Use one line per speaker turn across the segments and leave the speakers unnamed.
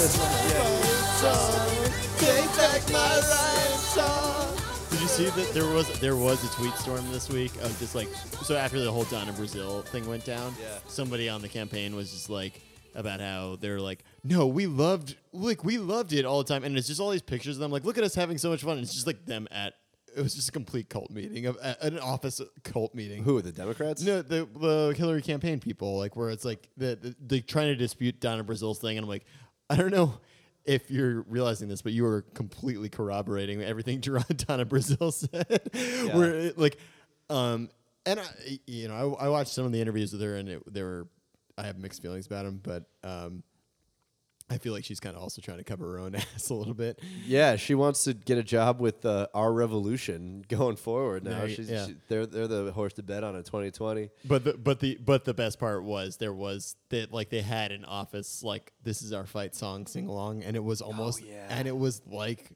Power
Take back my life.
Did you see that there was there was a tweet storm this week of just like so after the whole Donna Brazile thing went down,
Yeah.
somebody on the campaign was just like about how they're like, no, we loved like we loved it all the time, and it's just all these pictures of them like, look at us having so much fun. And it's just like them at it was just a complete cult meeting of at an office cult meeting.
Who the Democrats?
No, the the Hillary campaign people, like where it's like the, the they trying to dispute Donna Brazile's thing, and I'm like, I don't know if you're realizing this, but you were completely corroborating everything Donna Brazile said. Where it, like, um, and I, you know, I, I watched some of the interviews with her, and it, they were, I have mixed feelings about them, but um, I feel like she's kind of also trying to cover her own ass a little bit.
Yeah, she wants to get a job with uh, our revolution going forward. Now
you-
she's
yeah.
she, they're they're the horse to bet on in 2020.
But the but the but the best part was there was that like they had an office like this is our fight song sing along and it was almost
yeah.
and it was like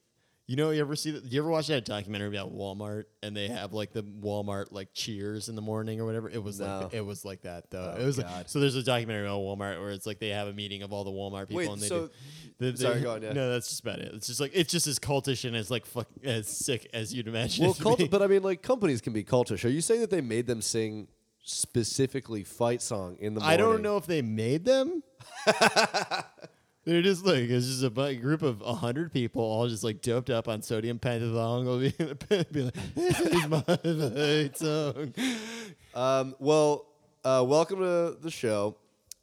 you know you ever see that you ever watch that documentary about Walmart and they have like the Walmart like cheers in the morning or whatever it was
No.
like it was like that though
Oh,
it was like so there's a documentary about Walmart where it's like they have a meeting of all the Walmart people
Wait,
and they
so-
do they- they-
Sorry, go on, yeah.
no that's just about it it's just like it's just as cultish and as like fuck as sick as you'd imagine
Well, cult, but I mean, like companies can be cultish. Are you saying that they made them sing specifically fight song in the morning?
I don't know if they made them. They're just like it's just a bu- group of hundred people, all just like doped up on sodium pentothal. Be, in a pit, be like, "This is my song."
Um, well, uh, welcome to the show.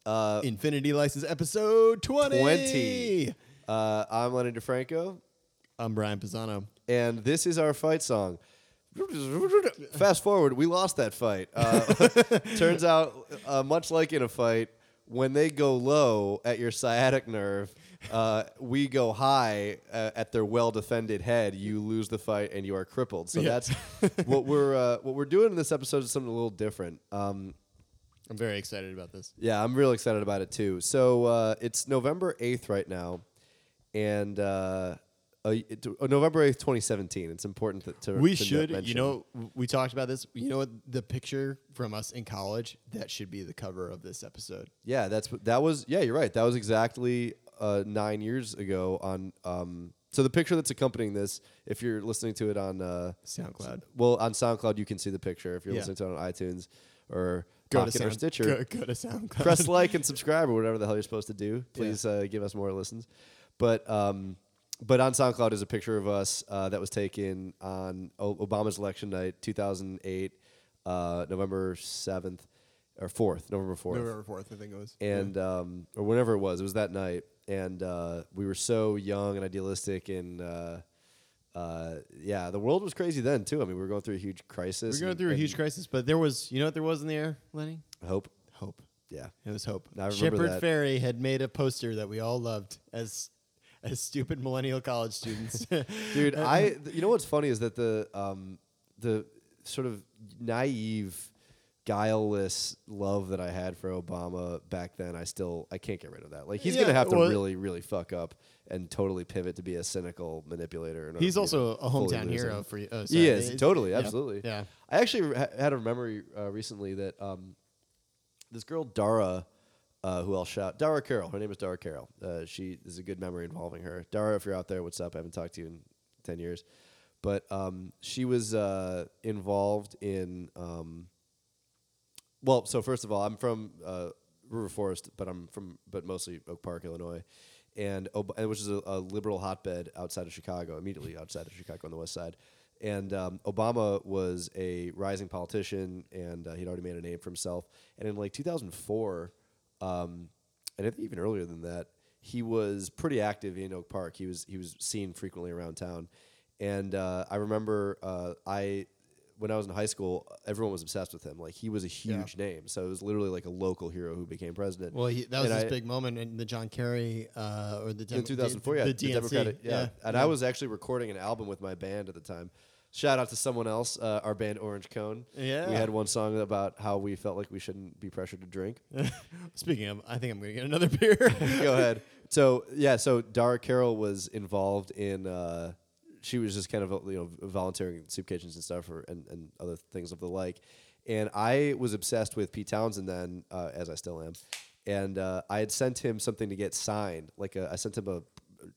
Uh,
Infinity License episode twenty.
20. uh, I'm Lenny DeFranco,
I'm Brian Pisano.
and this is our fight song. Fast forward, we lost that fight. Uh, turns out, uh, much like in a fight, when they go low at your sciatic nerve, uh, we go high uh, at their well-defended head. You lose the fight and you are crippled. So
Yeah.
that's what we're uh, what we're doing in this episode is something a little different. Um,
I'm very excited about this.
yeah, I'm real excited about it too. So uh, it's November 8th right now, and uh, it- November 8th, 2017. It's important to, to
We
to
should,
mention.
you know, we talked about this. You know what? The picture from us in college that should be the cover of this episode.
Yeah, that's that was. Yeah, you're right. That was exactly uh, nine years ago. On um, so the picture that's accompanying this, if you're listening to it on uh,
SoundCloud.
well on SoundCloud, you can see the picture. If you're
Yeah.
listening to it on iTunes or
Go to
Pocket or Stitcher,
Go, go to SoundCloud.
press like and subscribe or whatever the hell you're supposed to do. Please uh, give us more listens. But um, but on SoundCloud is a picture of us uh, that was taken on o- Obama's election night, 2008, uh, November 7th or 4th, November 4th,
November fourth, I think it was.
and um, or whenever it was, it was that night, and uh, we were so young and idealistic and. Uh, uh, yeah, the world was crazy then too. I mean, we were going through a huge crisis.
We're going through a huge crisis, but there was, you know what there was in the air, Lenny?
hope.
Hope.
Yeah,
It was hope.
I remember
Shepard
that.
Fairey had made a poster that we all loved as as stupid millennial college students.
dude i th- you know what's funny is that the um the sort of naive guileless love that i had for obama back then i still i can't get rid of that like he's
Yeah,
gonna have to
well-
really really fuck up and totally pivot to be a cynical manipulator
He's also a hometown hero for you. Oh,
he is
It-
totally
yeah.
absolutely
Yeah.
i actually ha- had a memory uh, recently that um this girl dara uh, who I'll shout, Dara Carroll. Her name is Dara Carroll. Uh, she is a good memory involving her. Dara, if you're out there, what's up? I haven't talked to you in ten years, but um, she was uh, involved in. Um, well, so first of all, I'm from uh, River Forest, but I'm from, but mostly Oak Park, Illinois, and, Ob- which is a, a liberal hotbed outside of Chicago, immediately outside of Chicago on the west side. And um, Obama was a rising politician, and uh, he'd already made a name for himself. And in like 2004, um, and I think even earlier than that, he was pretty active in Oak Park. He was he was seen frequently around town, and uh, I remember uh, I when I was in high school, everyone was obsessed with him. Like he was a huge name, so it was literally like a local hero who became president.
Well, he, that was
And
his
I-
big moment in the John Kerry uh, or the
in
Dem-
2004,
the,
yeah,
the
the Democratic, yeah. And I was actually recording an album with my band at the time. Shout out to someone else, uh, our band Orange Cone.
Yeah.
we had one song about how we felt like we shouldn't be pressured to drink.
Speaking of, I think I'm gonna get another beer.
Go ahead. So yeah, so Dara Carroll was involved in. Uh, she was just kind of you know volunteering in soup kitchens and stuff, or, and and other things of the like. And I was obsessed with Pete Townshend then, uh, as I still am. And uh, I had sent him something to get signed. Like a, I sent him a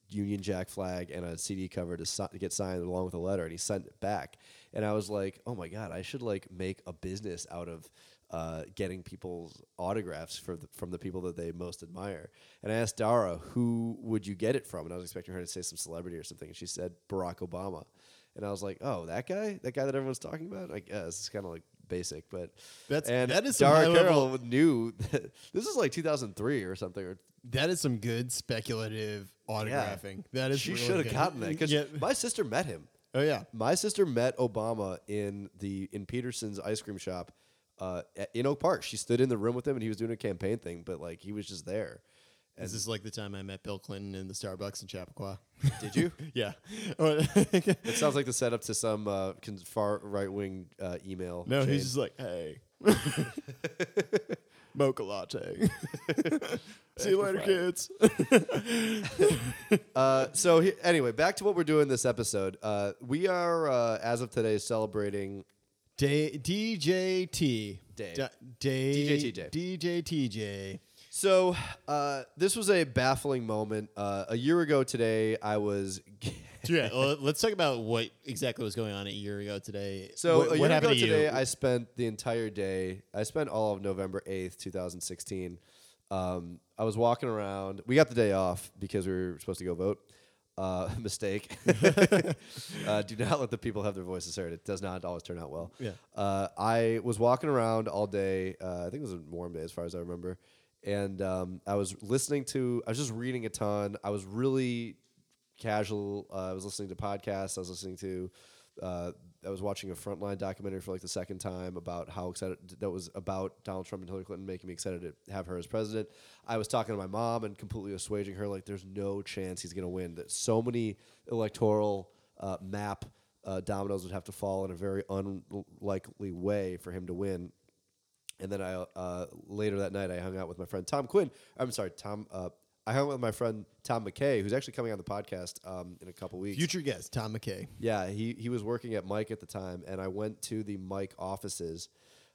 Union Jack flag and a CD cover to, si- to get signed along with a letter, and he sent it back. And I was like, oh my god, I should like make a business out of uh, getting people's autographs for the, from the people that they most admire. And I asked Dara, who would you get it from? And I was expecting her to say some celebrity or something. And she said Barack Obama. And I was like, oh, that guy, that guy that everyone's talking about. I guess it's kind of like basic, but
That's-
and
that is
Dara Carroll knew that this is like 2003 or something. Or
that is some good speculative autographing. That is
she
really
should have
good.
gotten that because
Yeah.
my sister met him.
Oh yeah.
My sister met Obama in the in Petersen's ice cream shop uh, at- in Oak Park. She stood in the room with him, and he was doing a campaign thing, but like he was just there.
Is this like the time I met Bill Clinton in the Starbucks in Chappaqua?
Did you?
yeah.
it sounds like the setup to some uh, far right wing uh, email.
no,
chain.
he's just like, hey, mocha latte. See you later, kids.
Uh, so he, anyway, back to what we're doing this episode. Uh, we are, uh, as of today, celebrating.
Day, DJT.
Day.
Da- day.
DJTJ.
DJTJ.
So uh, this was a baffling moment. Uh, a year ago today, I was.
Yeah, well, let's talk about what exactly was going on a year ago today.
So
what,
a
what
year
happened
ago
to
today,
you?
I spent the entire day. I spent all of November eighth, two thousand sixteen. Um, I was walking around. We got the day off because we were supposed to go vote. Uh, mistake. uh, do not let the people have their voices heard. It does not always turn out well.
Yeah.
Uh, I was walking around all day. Uh, I think it was a warm day, as far as I remember. And um, I was listening to. I was just reading a ton. I was really casual. Uh, I was listening to podcasts. I was listening to. Uh, I was watching a Frontline documentary for like the second time about how excited that was about Donald Trump and Hillary Clinton, making me excited to have her as president. I was talking to my mom and completely assuaging her like, "There's no chance he's going to win. That so many electoral uh, map uh, dominoes would have to fall in a very unlikely way for him to win." And then I uh, later that night I hung out with my friend Tom Quinn. I'm sorry, Tom. I hung out with my friend Tom McKay, who's actually coming on the podcast um, in a couple weeks.
Future guest, Tom McKay.
Yeah, he he was working at Mic at the time, and I went to the Mic offices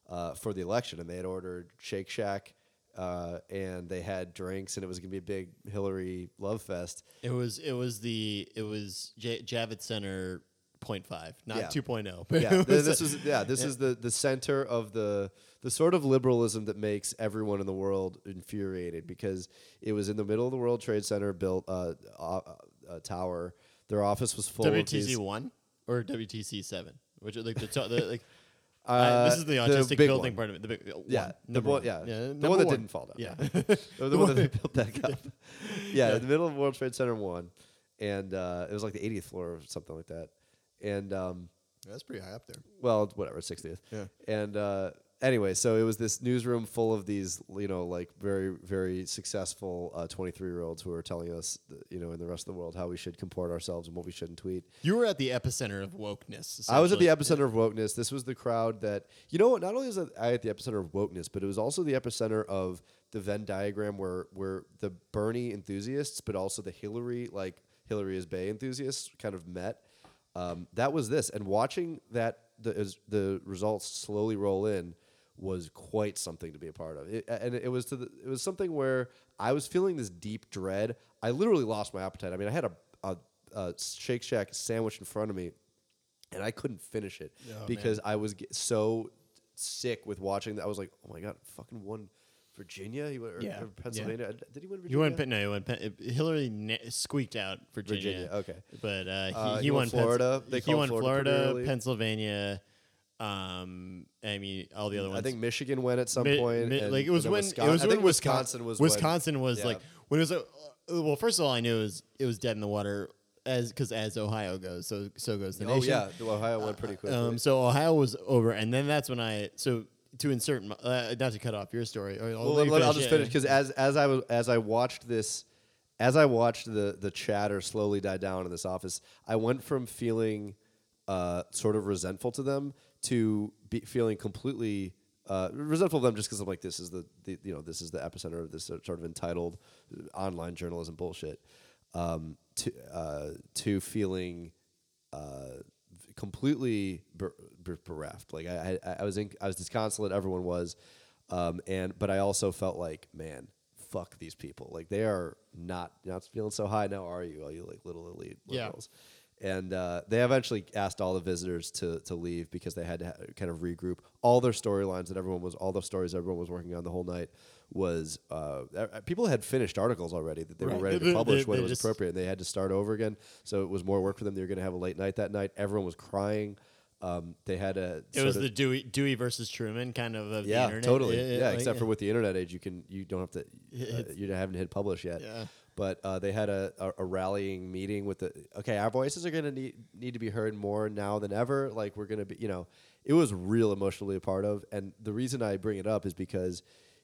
uh, for the election, and they had ordered Shake Shack, uh, and they had drinks, and it was gonna be a big Hillary love fest.
It was it was the it was J- Javits Center 0.5, not
Yeah.
2.0. But
Yeah,
it
th-
was
this is yeah, this is the the center of the the sort of liberalism that makes everyone in the world infuriated because it was in the middle of the World Trade Center built uh, uh, uh, tower. Their office was full of
WTC one or WTC seven, which are like the, to- the like.
uh,
I- this is the autistic
big
building
one.
part of it. The big,
Yeah,
one,
the
number
one,
one.
yeah, the
number
one that didn't fall down.
Yeah,
the, the one that they built back up. Yeah, in the middle of World Trade Center one, and uh, it was like the 80th floor or something like that. And um,
that's pretty high up there.
well, whatever, 60th.
Yeah.
And uh, anyway, so it was this newsroom full of these, you know, like very, very successful 23 year olds who were telling us, th- you know, in the rest of the world how we should comport ourselves and what we shouldn't tweet.
You were at the epicenter of wokeness.
I was at the epicenter of wokeness. This was the crowd that you know what? Not only was I at the epicenter of wokeness, but it was also the epicenter of the Venn diagram where where the Bernie enthusiasts, but also the Hillary like Hillary is Bay enthusiasts kind of met. Um, that was this, and watching that the as the results slowly roll in was quite something to be a part of. It, and it was to the, it was something where I was feeling this deep dread. I literally lost my appetite. I mean, I had a, a, a Shake Shack sandwich in front of me and I couldn't finish it
Oh,
because I was so sick with watching that. I was like, oh my god, fucking won Virginia, he won, or,
Yeah,
or Pennsylvania. Did he win Virginia?
You won. Pen- No, you won. Pen- Hillary squeaked out Virginia.
Virginia, okay.
But uh, he,
Uh,
he,
he won
won Pens-
Florida. They
he
called
won
Florida pretty
Florida,
early.
Pennsylvania, Um, I mean, all the other ones.
I think Michigan went at some
Mi-
point.
mi-
and-
like it was
and
when
then
it was
I
when
think Wisconsin was when-
Wisconsin was
yeah.
like when it was uh, well first of all I knew it was it was dead in the water as because as Ohio goes so so goes the
Oh
nation.
yeah, the Ohio went pretty quickly.
Um, so Ohio was over, and then that's when I so to insert my, uh, not to cut off your story. Or, I'll
well,
let
let- I'll just finish because as as I was as I watched this, as I watched the the chatter slowly die down in this office, I went from feeling uh, sort of resentful to them to be feeling completely. Uh, resentful of them just because I'm like this is the, the you know this is the epicenter of this sort of entitled uh, online journalism bullshit. Um, to uh, to feeling uh, completely bereft. Like I, I, I was in, I was disconsolate. Everyone was, um, and but I also felt like, man, fuck these people. Like they are not not feeling so high now, are you? All you like little elite
Yeah.
liberals. And uh, they eventually asked all the visitors to to leave because they had to ha- kind of regroup. All their storylines that everyone was, all the stories everyone was working on the whole night was uh, people had finished articles already that they
Right.
were ready to publish when it was appropriate and they had to start over again. So it was more work for them. They were going to have a late night that night. Everyone was crying. Um, they had a.
It was the Dewey Dewey versus Truman kind of of the
yeah,
internet.
totally.
Yeah,
Yeah,
like-
except for with the internet age, you can you don't have to. Uh, you haven't hit publish yet.
Yeah.
But uh, they had a, a, a rallying meeting with the. Okay, our voices are going to need need to be heard more now than ever. Like we're going to be, you know, it was real emotionally a part of. And the reason I bring it up is because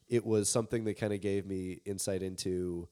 it was something that kind of gave me insight into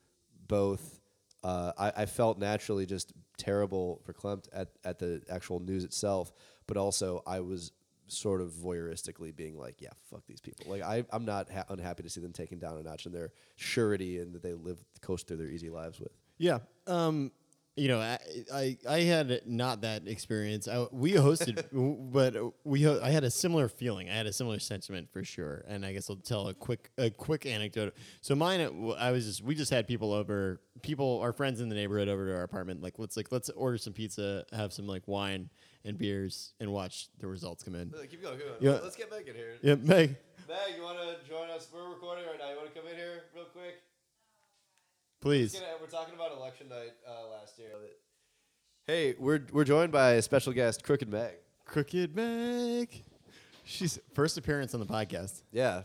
both. Uh, I, I felt naturally just terrible verklempt at, at the actual news itself, but also I was sort of voyeuristically being like, yeah, fuck these people. Like I, I'm not ha- unhappy to see them taken down a notch in their surety and that they live coast through their easy lives with.
Yeah. Um, you know, I, I I had not that experience. I, we hosted, but we ho- I had a similar feeling. I had a similar sentiment for sure. And I guess I'll tell a quick a quick anecdote. So mine, I was just we just had people over, people our friends in the neighborhood over to our apartment. Like let's like let's order some pizza, have some like wine and beers, and watch the results come in.
Keep going, keep going.
Yeah.
Let's get Meg in here.
Yeah, Meg,
Meg, you want to join us? We're recording right now. You want to come in here real quick?
please.
We're talking about election night uh, last year. Hey, we're we're joined by a special guest, Crooked Meg.
Crooked Meg. She's first appearance on the podcast.
Yeah,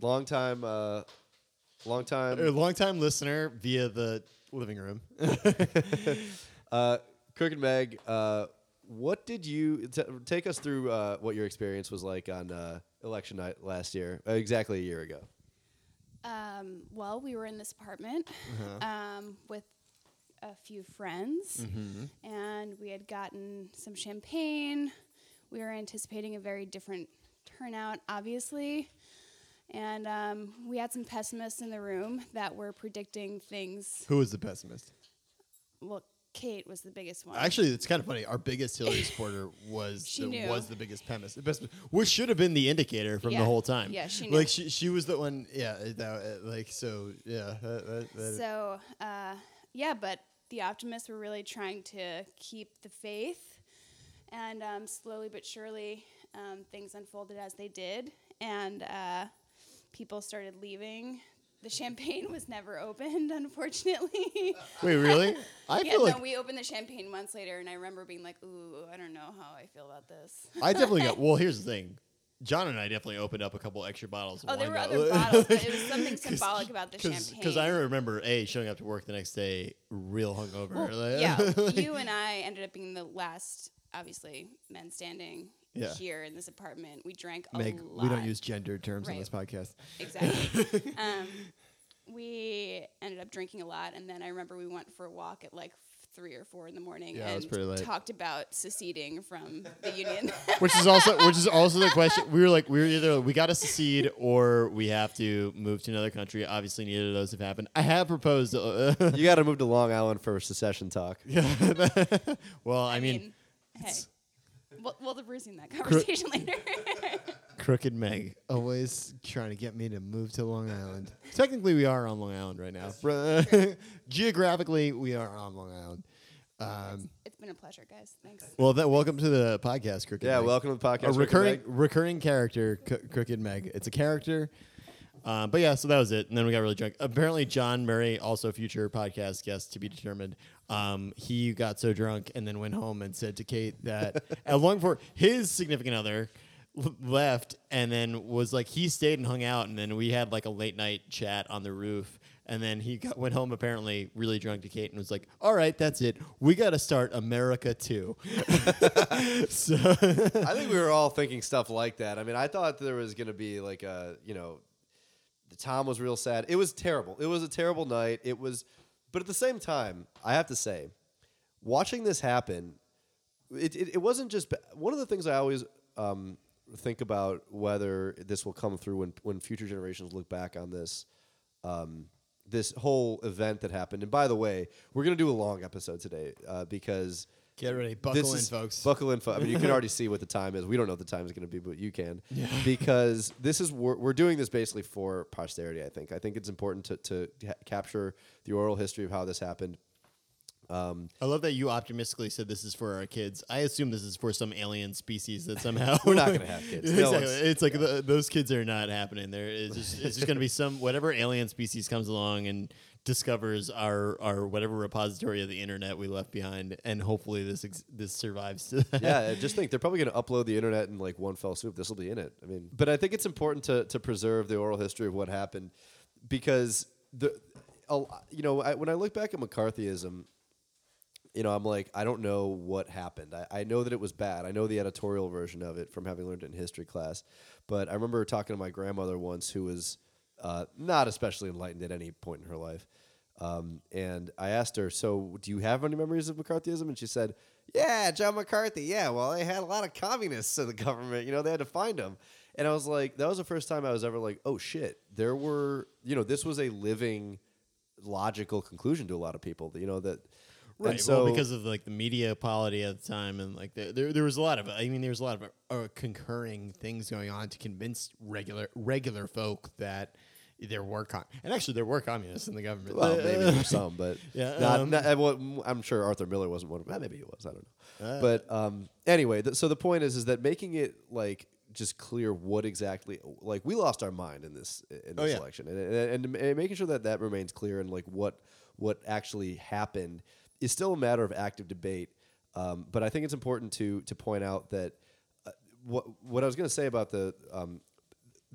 long time, uh, long time.
long time listener via the living room.
Uh, Crooked Meg, uh, what did you t- take us through? Uh, what your experience was like on uh, election night last year, uh, exactly a year ago?
Um, well, we were in this apartment
Uh-huh.
um, with a few friends,
Mm-hmm.
and we had gotten some champagne. We were anticipating a very different turnout, obviously. And um, we had some pessimists in the room that were predicting things.
Who was the pessimist?
Well, Kate was the biggest one.
Actually, it's kind of funny. Our biggest Hillary supporter was the,
knew.
was the biggest pessimist, the which should have been the indicator from the whole time.
Yeah, she knew.
Like she, she was the one. Yeah, uh, that, uh, like so. Yeah, that, that-
So, uh, yeah, but the optimists were really trying to keep the faith, and um, slowly but surely, um, things unfolded as they did, and uh, people started leaving. The champagne was never opened, unfortunately.
Wait, really? I
yeah,
feel
no,
like
we opened the champagne months later, and I remember being like, "Ooh, I don't know how I feel about this."
I definitely got. Well, here's the thing. John and I definitely opened up a couple extra bottles. Of
Oh, there were other bottles, but it was something symbolic about the champagne.
Because I remember a showing up to work the next day real hungover.
Well,
like-
yeah, you and I ended up being the last, obviously, men standing
Yeah.
here in this apartment. We drank a
Meg,
lot.
we don't use gendered terms on this podcast.
exactly. um, we ended up drinking a lot, and then I remember we went for a walk at like three or four in the morning
Yeah, it was
and
pretty late.
talked about seceding from the union.
which is also which is also the question. We were like, we were either we got to secede or we have to move to another country. Obviously, neither of those have happened. I have proposed. Uh,
You got to move to Long Island for secession talk.
well, I, mean,
hey, we'll, we'll resume that conversation later.
Crooked Meg always trying to get me to move to Long Island. Technically, we are on Long Island right now. Geographically, we are on Long Island. Um,
it's been a pleasure, guys. Thanks.
well, that, welcome to the podcast, Crooked. Meg.
Yeah,
Meg.
welcome to the podcast.
a recurring
Meg.
recurring character, C- Crooked Meg. It's a character. Um, but yeah, so that was it. And then we got really drunk. Apparently, John Murray, also future podcast guest to be determined, um, he got so drunk and then went home and said to Kate that, uh, long for his significant other, l- left and then was like he stayed and hung out and then we had like a late night chat on the roof and then he got, went home apparently really drunk to Kate and was like, "All right, that's it. We got to start America too." so
I think we were all thinking stuff like that. I mean, I thought there was going to be like a, you know, Tom was real sad. It was terrible. It was a terrible night. It was, but at the same time, I have to say, watching this happen, it, it, it wasn't just one of the things I always um, think about whether this will come through when when future generations look back on this. Um, this whole event that happened, and by the way, we're gonna do a long episode today uh, because
get ready,
this
buckle in,
is-
folks.
Buckle in, fo- I mean, you can already see what the time is. We don't know what the time is going to be, but you can. Because this is we're, we're doing this basically for posterity. I think. I think it's important to to ha- capture the oral history of how this happened. Um,
I love that you optimistically said this is for our kids. I assume this is for some alien species that somehow
We're not gonna have kids.
Exactly.
one's-
It's like the, those kids are not happening. There is just, it's just going to be some whatever alien species comes along and discovers our our whatever repository of the internet we left behind, and hopefully this ex- this survives. To that.
yeah, just think they're probably going to upload the internet in like one fell swoop. This will be in it. I mean, but I think it's important to to preserve the oral history of what happened because the, a- you know, I, when I look back at McCarthyism, you know, I'm like, I don't know what happened. I, I know that it was bad. I know the editorial version of it from having learned it in history class. But I remember talking to my grandmother once, who was uh, not especially enlightened at any point in her life. Um, and I asked her, "So, do you have any memories of McCarthyism?" And she said, "Yeah, John McCarthy. Yeah, well, they had a lot of communists in the government. You know, they had to find them." And I was like, that was the first time I was ever like, "Oh shit!" There were, you know, this was a living, logical conclusion to a lot of people. You know that, and
Right.
So
well, because of like the media quality at the time, and like the, there, there was a lot of. I mean, there was a lot of uh, concurring things going on to convince regular regular folk that there were com- and actually there were communists in the government.
Well, maybe some, but
Yeah,
not,
um,
not- I'm sure Arthur Miller wasn't one of them. Maybe he was. I don't know.
Uh,
but um, anyway, th- so the point is, is that making it like just clear what exactly, like we lost our mind in this in
Oh,
this
yeah.
election, and, and, and making sure that that remains clear and like what what actually happened is still a matter of active debate. Um, but I think it's important to to point out that uh, what what I was going to say about the um,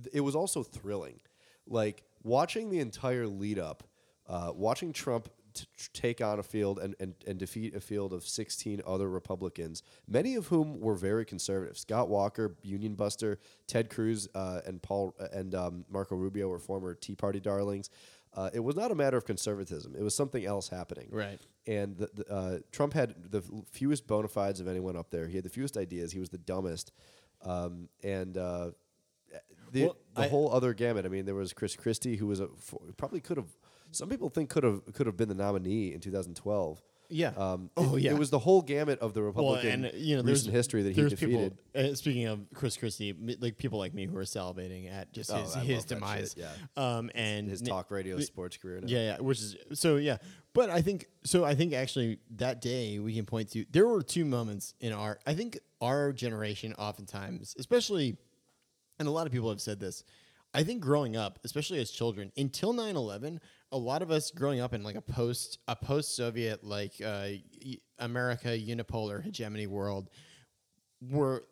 th- it was also thrilling. Like watching the entire lead up, uh, watching Trump t- take on a field and, and, and defeat a field of 16 other Republicans, many of whom were very conservative. Scott Walker, Union Buster, Ted Cruz, uh, and Paul and um, Marco Rubio were former Tea Party darlings. Uh, it was not a matter of conservatism. It was something else happening.
Right.
And the, the, uh, Trump had the fewest bona fides of anyone up there. He had the fewest ideas. He was the dumbest. Um, and uh, the,
Well,
the
I-
whole other gamut. I mean, there was Chris Christie, who was a probably could have. Some people think could have could have been the nominee in 2012.
Yeah.
Um,
Oh,
it,
yeah.
It was the whole gamut of the
well,
Republican
and you know,
recent history that he defeated.
People, uh, speaking of Chris Christie, m- like people like me who are salivating at just
Oh,
his,
I
his demise.
shit,
Um, and
His
Ni-
talk radio sports career. Now.
Yeah, yeah, which is so yeah. But I think so. I think actually that day we can point to there were two moments in our. I think our generation oftentimes, especially, and a lot of people have said this. I think growing up, especially as children, until 9-11, a lot of us growing up in like a post a post Soviet like uh, America unipolar hegemony world were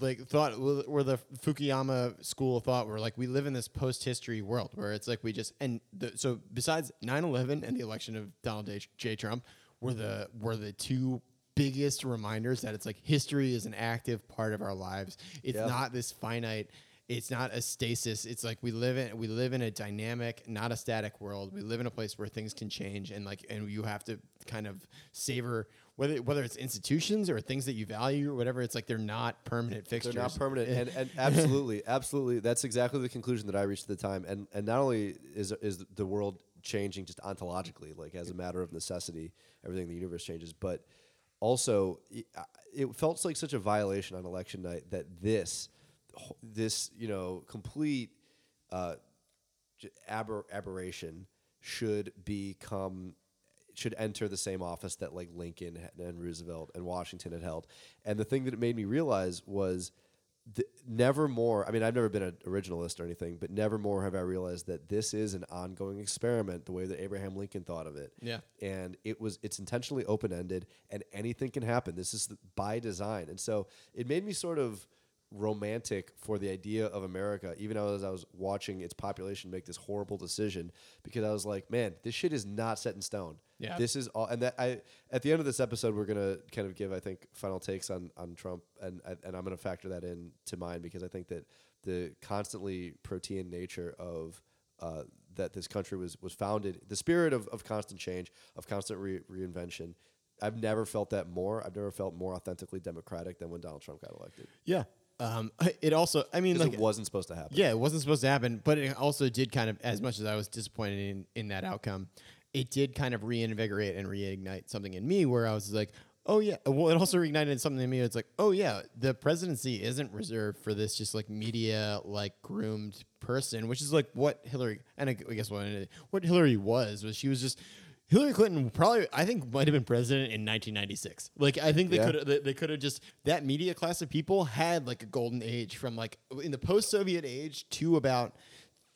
like thought were the Fukuyama school of thought were like we live in this post history world where it's like we just and the, so besides 9/11 and the election of Donald J, J. Trump were the were the two biggest reminders that it's like history is an active part of our lives. It's
Yeah.
not this finite it's not a stasis. It's like we live in we live in a dynamic, not a static world. We live in a place where things can change and like and you have to kind of savor whether whether it's institutions or things that you value or whatever. It's like they're not permanent fixtures.
They're not permanent, and, and absolutely, absolutely, that's exactly the conclusion that I reached at the time. And and not only is is the world changing just ontologically, like as a matter of necessity, everything in the universe changes, but also it, it felt like such a violation on election night that this this you know complete uh, aber- aberration should become should enter the same office that like Lincoln and Roosevelt and Washington had held. And the thing that it made me realize was th- never more. I mean, I've never been an originalist or anything, but never more have I realized that this is an ongoing experiment, the way that Abraham Lincoln thought of it.
Yeah.
And it was it's intentionally open ended, and anything can happen. This is by design, and so it made me sort of romantic for the idea of America, even as I was watching its population make this horrible decision, because I was like, man, this shit is not set in stone.
Yeah.
This is all, and that I at the end of this episode, we're gonna kind of give, I think, final takes on on Trump, and and I'm gonna factor that in to mine because I think that the constantly protean nature of uh, that this country was was founded, the spirit of, of constant change, of constant re- reinvention. I've never felt that more. I've never felt more authentically democratic than when Donald Trump got elected.
Yeah. Um, it also, I mean, like,
it wasn't supposed to happen.
yeah, it wasn't supposed to happen, but it also did kind of, as much as I was disappointed in, in that outcome, it did kind of reinvigorate and reignite something in me where I was like, oh yeah. Well, it also reignited something in me. It's like, oh yeah, the presidency isn't reserved for this just like media like groomed person, which is like what Hillary and I guess what what Hillary was was she was just. Hillary Clinton probably, I think, might have been president in 1996. Like, I think they
Yeah.
could they, they could have just that media class of people had like a golden age from like in the post-Soviet age to about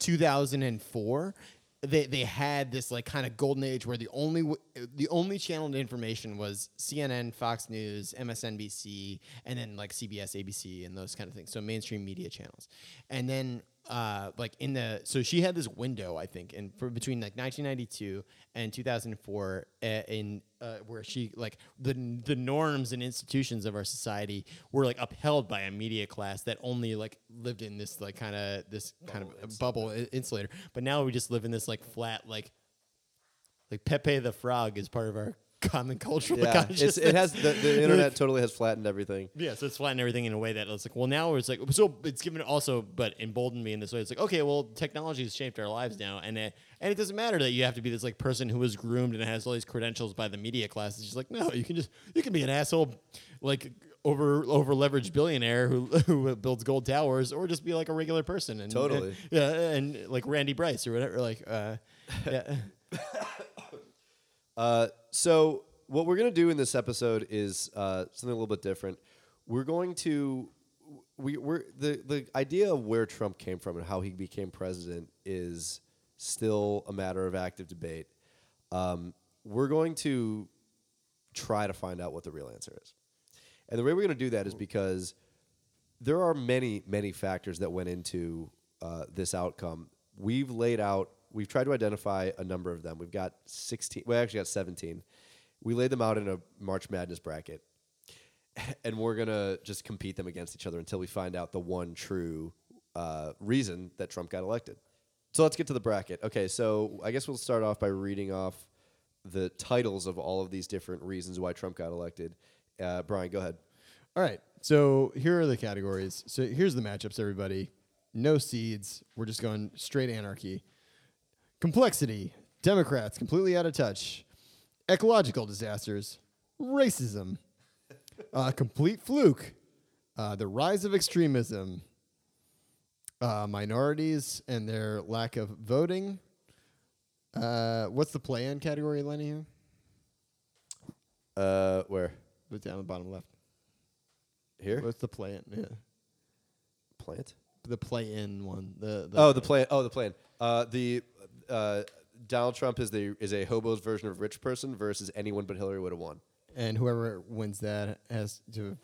2004. They they had this like kind of golden age where the only w- the only channel of information was CNN, Fox News, MSNBC, and then like CBS, ABC, and those kind of things. So mainstream media channels, and then uh, like in the so she had this window I think in for between like 1992 and 2004 uh, in uh, where she like the the norms and institutions of our society were like upheld by a media class that only like lived in this like kind of this kind of bubble i- insulator. But now we just live in this like flat like like Pepe the Frog is part of our common cultural
Yeah,
consciousness.
it has the, the internet totally has flattened everything.
Yeah, so it's flattened everything in a way that it's like, well, now it's like, so it's given also, but emboldened me in this way. It's like, okay, well, technology has shaped our lives now, and it, and it doesn't matter that you have to be this like person who was groomed and has all these credentials by the media class. It's just like, no, you can just you can be an asshole, like over over leveraged billionaire who who builds gold towers, or just be like a regular person and
Totally.
and- yeah, and like Randy Bryce or whatever, like, uh, yeah,
Uh, so what we're gonna do in this episode is uh, something a little bit different. We're going to we we're the the idea of where Trump came from and how he became president is still a matter of active debate. Um, we're going to try to find out what the real answer is, and the way we're going to do that is because there are many many factors that went into uh, this outcome. We've laid out. We've tried to identify a number of them. We've got sixteen. We actually got seventeen. We laid them out in a March Madness bracket, and we're gonna just compete them against each other until we find out the one true uh, reason that Trump got elected. So let's get to the bracket. Okay, so I guess we'll start off by reading off the titles of all of these different reasons why Trump got elected. Uh, Brian, go ahead.
All right. So here are the categories. So here's the matchups, everybody. No seeds. We're just going straight anarchy. Complexity. Democrats completely out of touch. Ecological disasters. Racism. Uh, complete fluke. Uh, the rise of extremism. Uh, minorities and their lack of voting. Uh, what's the play-in category, Lenny?
Uh, where?
But down the bottom left.
Here?
What's the play-in? Yeah.
Plant?
The play-in one. The, the
Oh, the plan. Oh, the plan. Uh, the uh, Donald Trump is the is a hobo's version of rich person versus anyone but Hillary would have won.
and whoever wins that has to.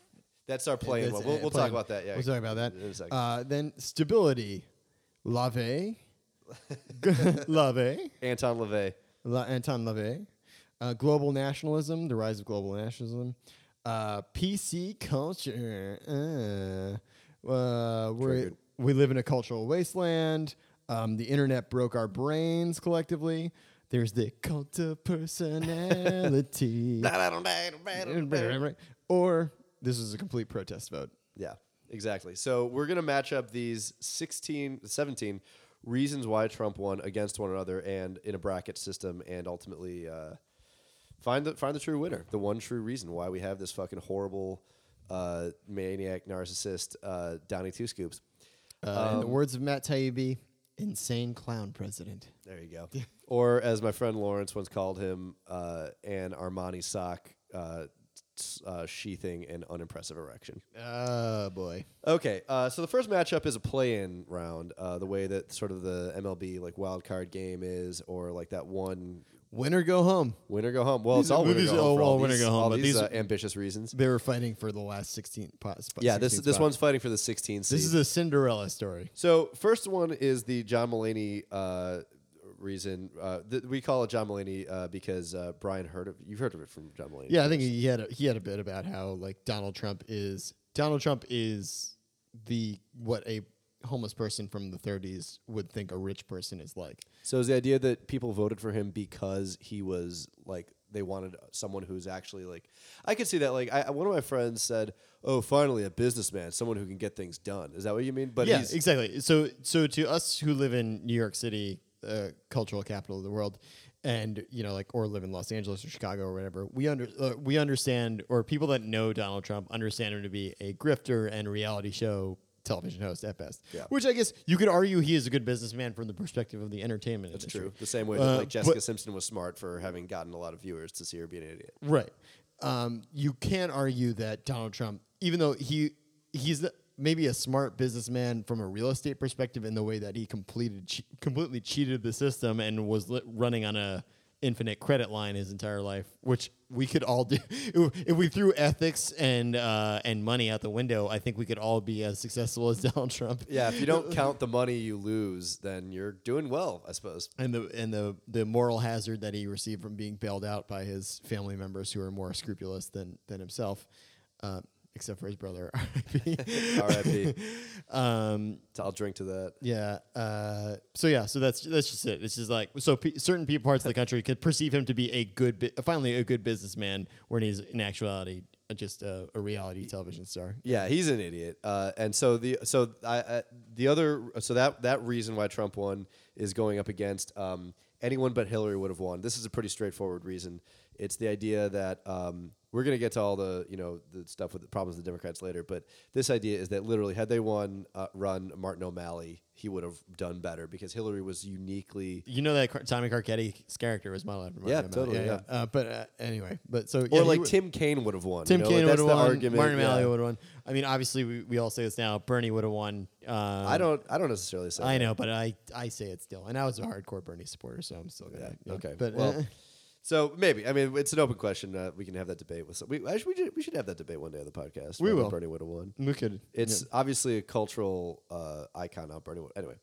That's our play.
that's,
One. We'll, we'll talk about that. Yeah,
we'll talk about that.
in a second.
Uh, then stability, LaVey, LaVey,
Anton LaVey,
La, Anton LaVey, uh, global nationalism, the rise of global nationalism, uh, PC culture. Uh, uh, we we live in a cultural wasteland. Um, the internet broke our brains collectively. There's the cult of personality. or this is a complete protest vote.
Yeah, exactly. So we're going to match up these 16, 17 reasons why Trump won against one another and in a bracket system and ultimately uh, find the find the true winner, the one true reason why we have this fucking horrible uh, maniac narcissist uh, Donnie Two Scoops.
Uh, in the words of Matt Taibbi, insane clown president.
There you go. or as my friend Lawrence once called him, uh, an Armani sock uh, s- uh, sheathing an unimpressive erection.
Oh boy.
Okay, uh, so the first matchup is a play-in round, uh, the way that sort of the MLB like wild card game is, or like that one
Winner go home.
winner go home. Well,
These
it's all winner go home
all-
for all
all winner go home, but
these
these
uh,
are-
ambitious reasons.
They were fighting for the last 16 pot, spot,
Yeah, this
16
this
spot.
one's fighting for the 16 seed.
This is a Cinderella story.
So first one is the John Mulaney uh, reason. Uh, th- we call it John Mulaney uh, because uh, Brian heard of you've heard of it from John Mulaney.
Yeah, I think he had a, he had a bit about how like Donald Trump is Donald Trump is the what a homeless person from the 30s would think a rich person is like.
So is the idea that people voted for him because he was like they wanted someone who's actually like I could see that like I, one of my friends said, "Oh, finally a businessman, someone who can get things done." Is that what you mean? But
yeah, exactly. So so to us who live in New York City, uh, cultural capital of the world, and you know like or live in Los Angeles or Chicago or whatever, we under uh, we understand or people that know Donald Trump understand him to be a grifter and reality show television host at best.
Yeah.
Which I guess you could argue he is a good businessman from the perspective of the entertainment
That's
industry.
true. The same way that
Uh,
like Jessica
but-
Simpson was smart for having gotten a lot of viewers to see her be an idiot.
Right. Um, you can't argue that Donald Trump, even though he he's the, maybe a smart businessman from a real estate perspective in the way that he completed che- completely cheated the system and was li- running on a infinite credit line his entire life, which we could all do. if we threw ethics and uh, and money out the window, I think we could all be as successful as Donald Trump.
Yeah, if you don't count the money you lose, then you're doing well, I suppose.
and the and the the moral hazard that he received from being bailed out by his family members who are more scrupulous than than himself, uh, except for his brother.
R.I.P.
um,
I'll drink to that.
yeah. Uh, so yeah. So that's that's just it. It's just like so. P- certain people, parts of the country could perceive him to be a good, bi- finally a good businessman, when he's in actuality just a, a reality television star.
Yeah, he's an idiot. Uh, and so the so I, I the other so that that reason why Trump won is going up against um, anyone but Hillary would have won. This is a pretty straightforward reason. It's the idea that um, we're going to get to all the you know the stuff with the problems with the Democrats later, but this idea is that literally had they won uh, run Martin O'Malley, he would have done better because Hillary was uniquely
You know that Car- Tommy Carcetti's character was modeled after Martin
Yeah,
O'Malley.
totally, yeah.
Uh, but uh, anyway, but so
or
yeah, he
like
would-
Tim Kaine would have won.
Tim
you know?
Kaine
like,
would have won.
argument.
Martin
yeah.
O'Malley would have won. I mean, obviously, we, we all say this now. Bernie would have won. Um,
I don't. I don't necessarily say.
I
that.
know, but I, I say it still. And I was a hardcore Bernie supporter, so I'm still gonna.
Yeah, okay.
But
Well,
uh,
So maybe I mean it's an open question. Uh, we can have that debate with. Some, we actually we should, we should have that debate one day on the podcast.
We
whether
will.
Bernie would have won.
we could.
It's obviously a cultural uh, icon now. Bernie. would- Anyway,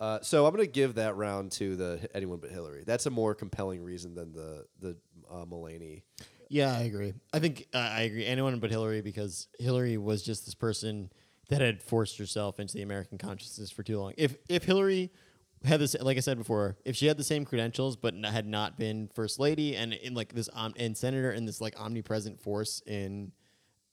uh, so I'm going to give that round to the anyone but Hillary. That's a more compelling reason than the the uh, Mulaney.
Yeah, I agree. I think uh, I agree. Anyone but Hillary, because Hillary was just this person that had forced herself into the American consciousness for too long. If if Hillary had this, like I said before, if she had the same credentials but n- had not been first lady and in like this um, and senator and this like omnipresent force in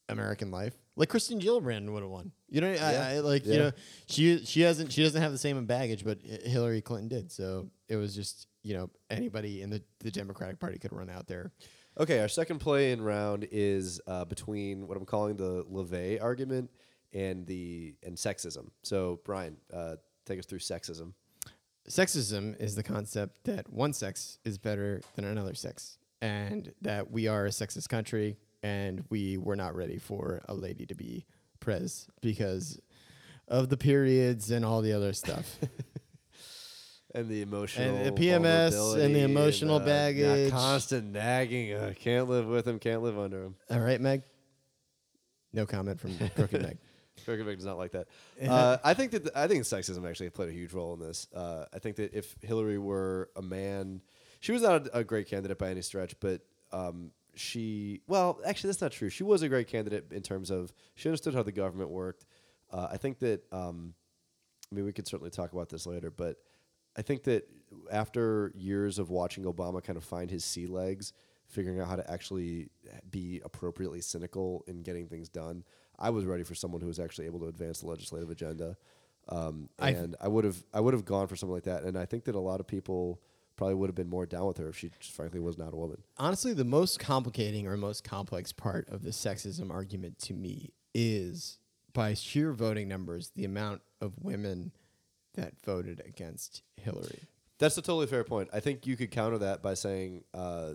American life, like Kirsten Gillibrand would have won. You know, I,
Yeah.
I, like you know, she she hasn't she doesn't have the same baggage, but Hillary Clinton did. So it was just you know anybody in the the Democratic Party could run out there.
Okay, our second play in round is uh, between what I'm calling the LeVay argument and the and sexism. So Brian, uh, take us through sexism.
Sexism is the concept that one sex is better than another sex, and that we are a sexist country, and we were not ready for a lady to be pres because of the periods and all the other stuff.
And the emotional
And the PMS and the emotional
uh, na-
baggage.
constant nagging. Uh, can't live with him. Can't live under him.
all right, Meg. No comment from Crooked Meg.
Kirkovich does not like that. Uh, I think that the, I think sexism actually played a huge role in this. Uh, I think that if Hillary were a man, she was not a, a great candidate by any stretch, but um, she well, actually, that's not true. She was a great candidate in terms of she understood how the government worked. Uh, I think that um, I mean we could certainly talk about this later, but I think that after years of watching Obama kind of find his sea legs, figuring out how to actually be appropriately cynical in getting things done, I was ready for someone who was actually able to advance the legislative agenda. Um, and I would have I would have gone for something like that. And I think that a lot of people probably would have been more down with her if she just frankly was not a woman.
Honestly, the most complicating or most complex part of the sexism argument to me is by sheer voting numbers, the amount of women that voted against Hillary.
That's a totally fair point. I think you could counter that by saying, uh,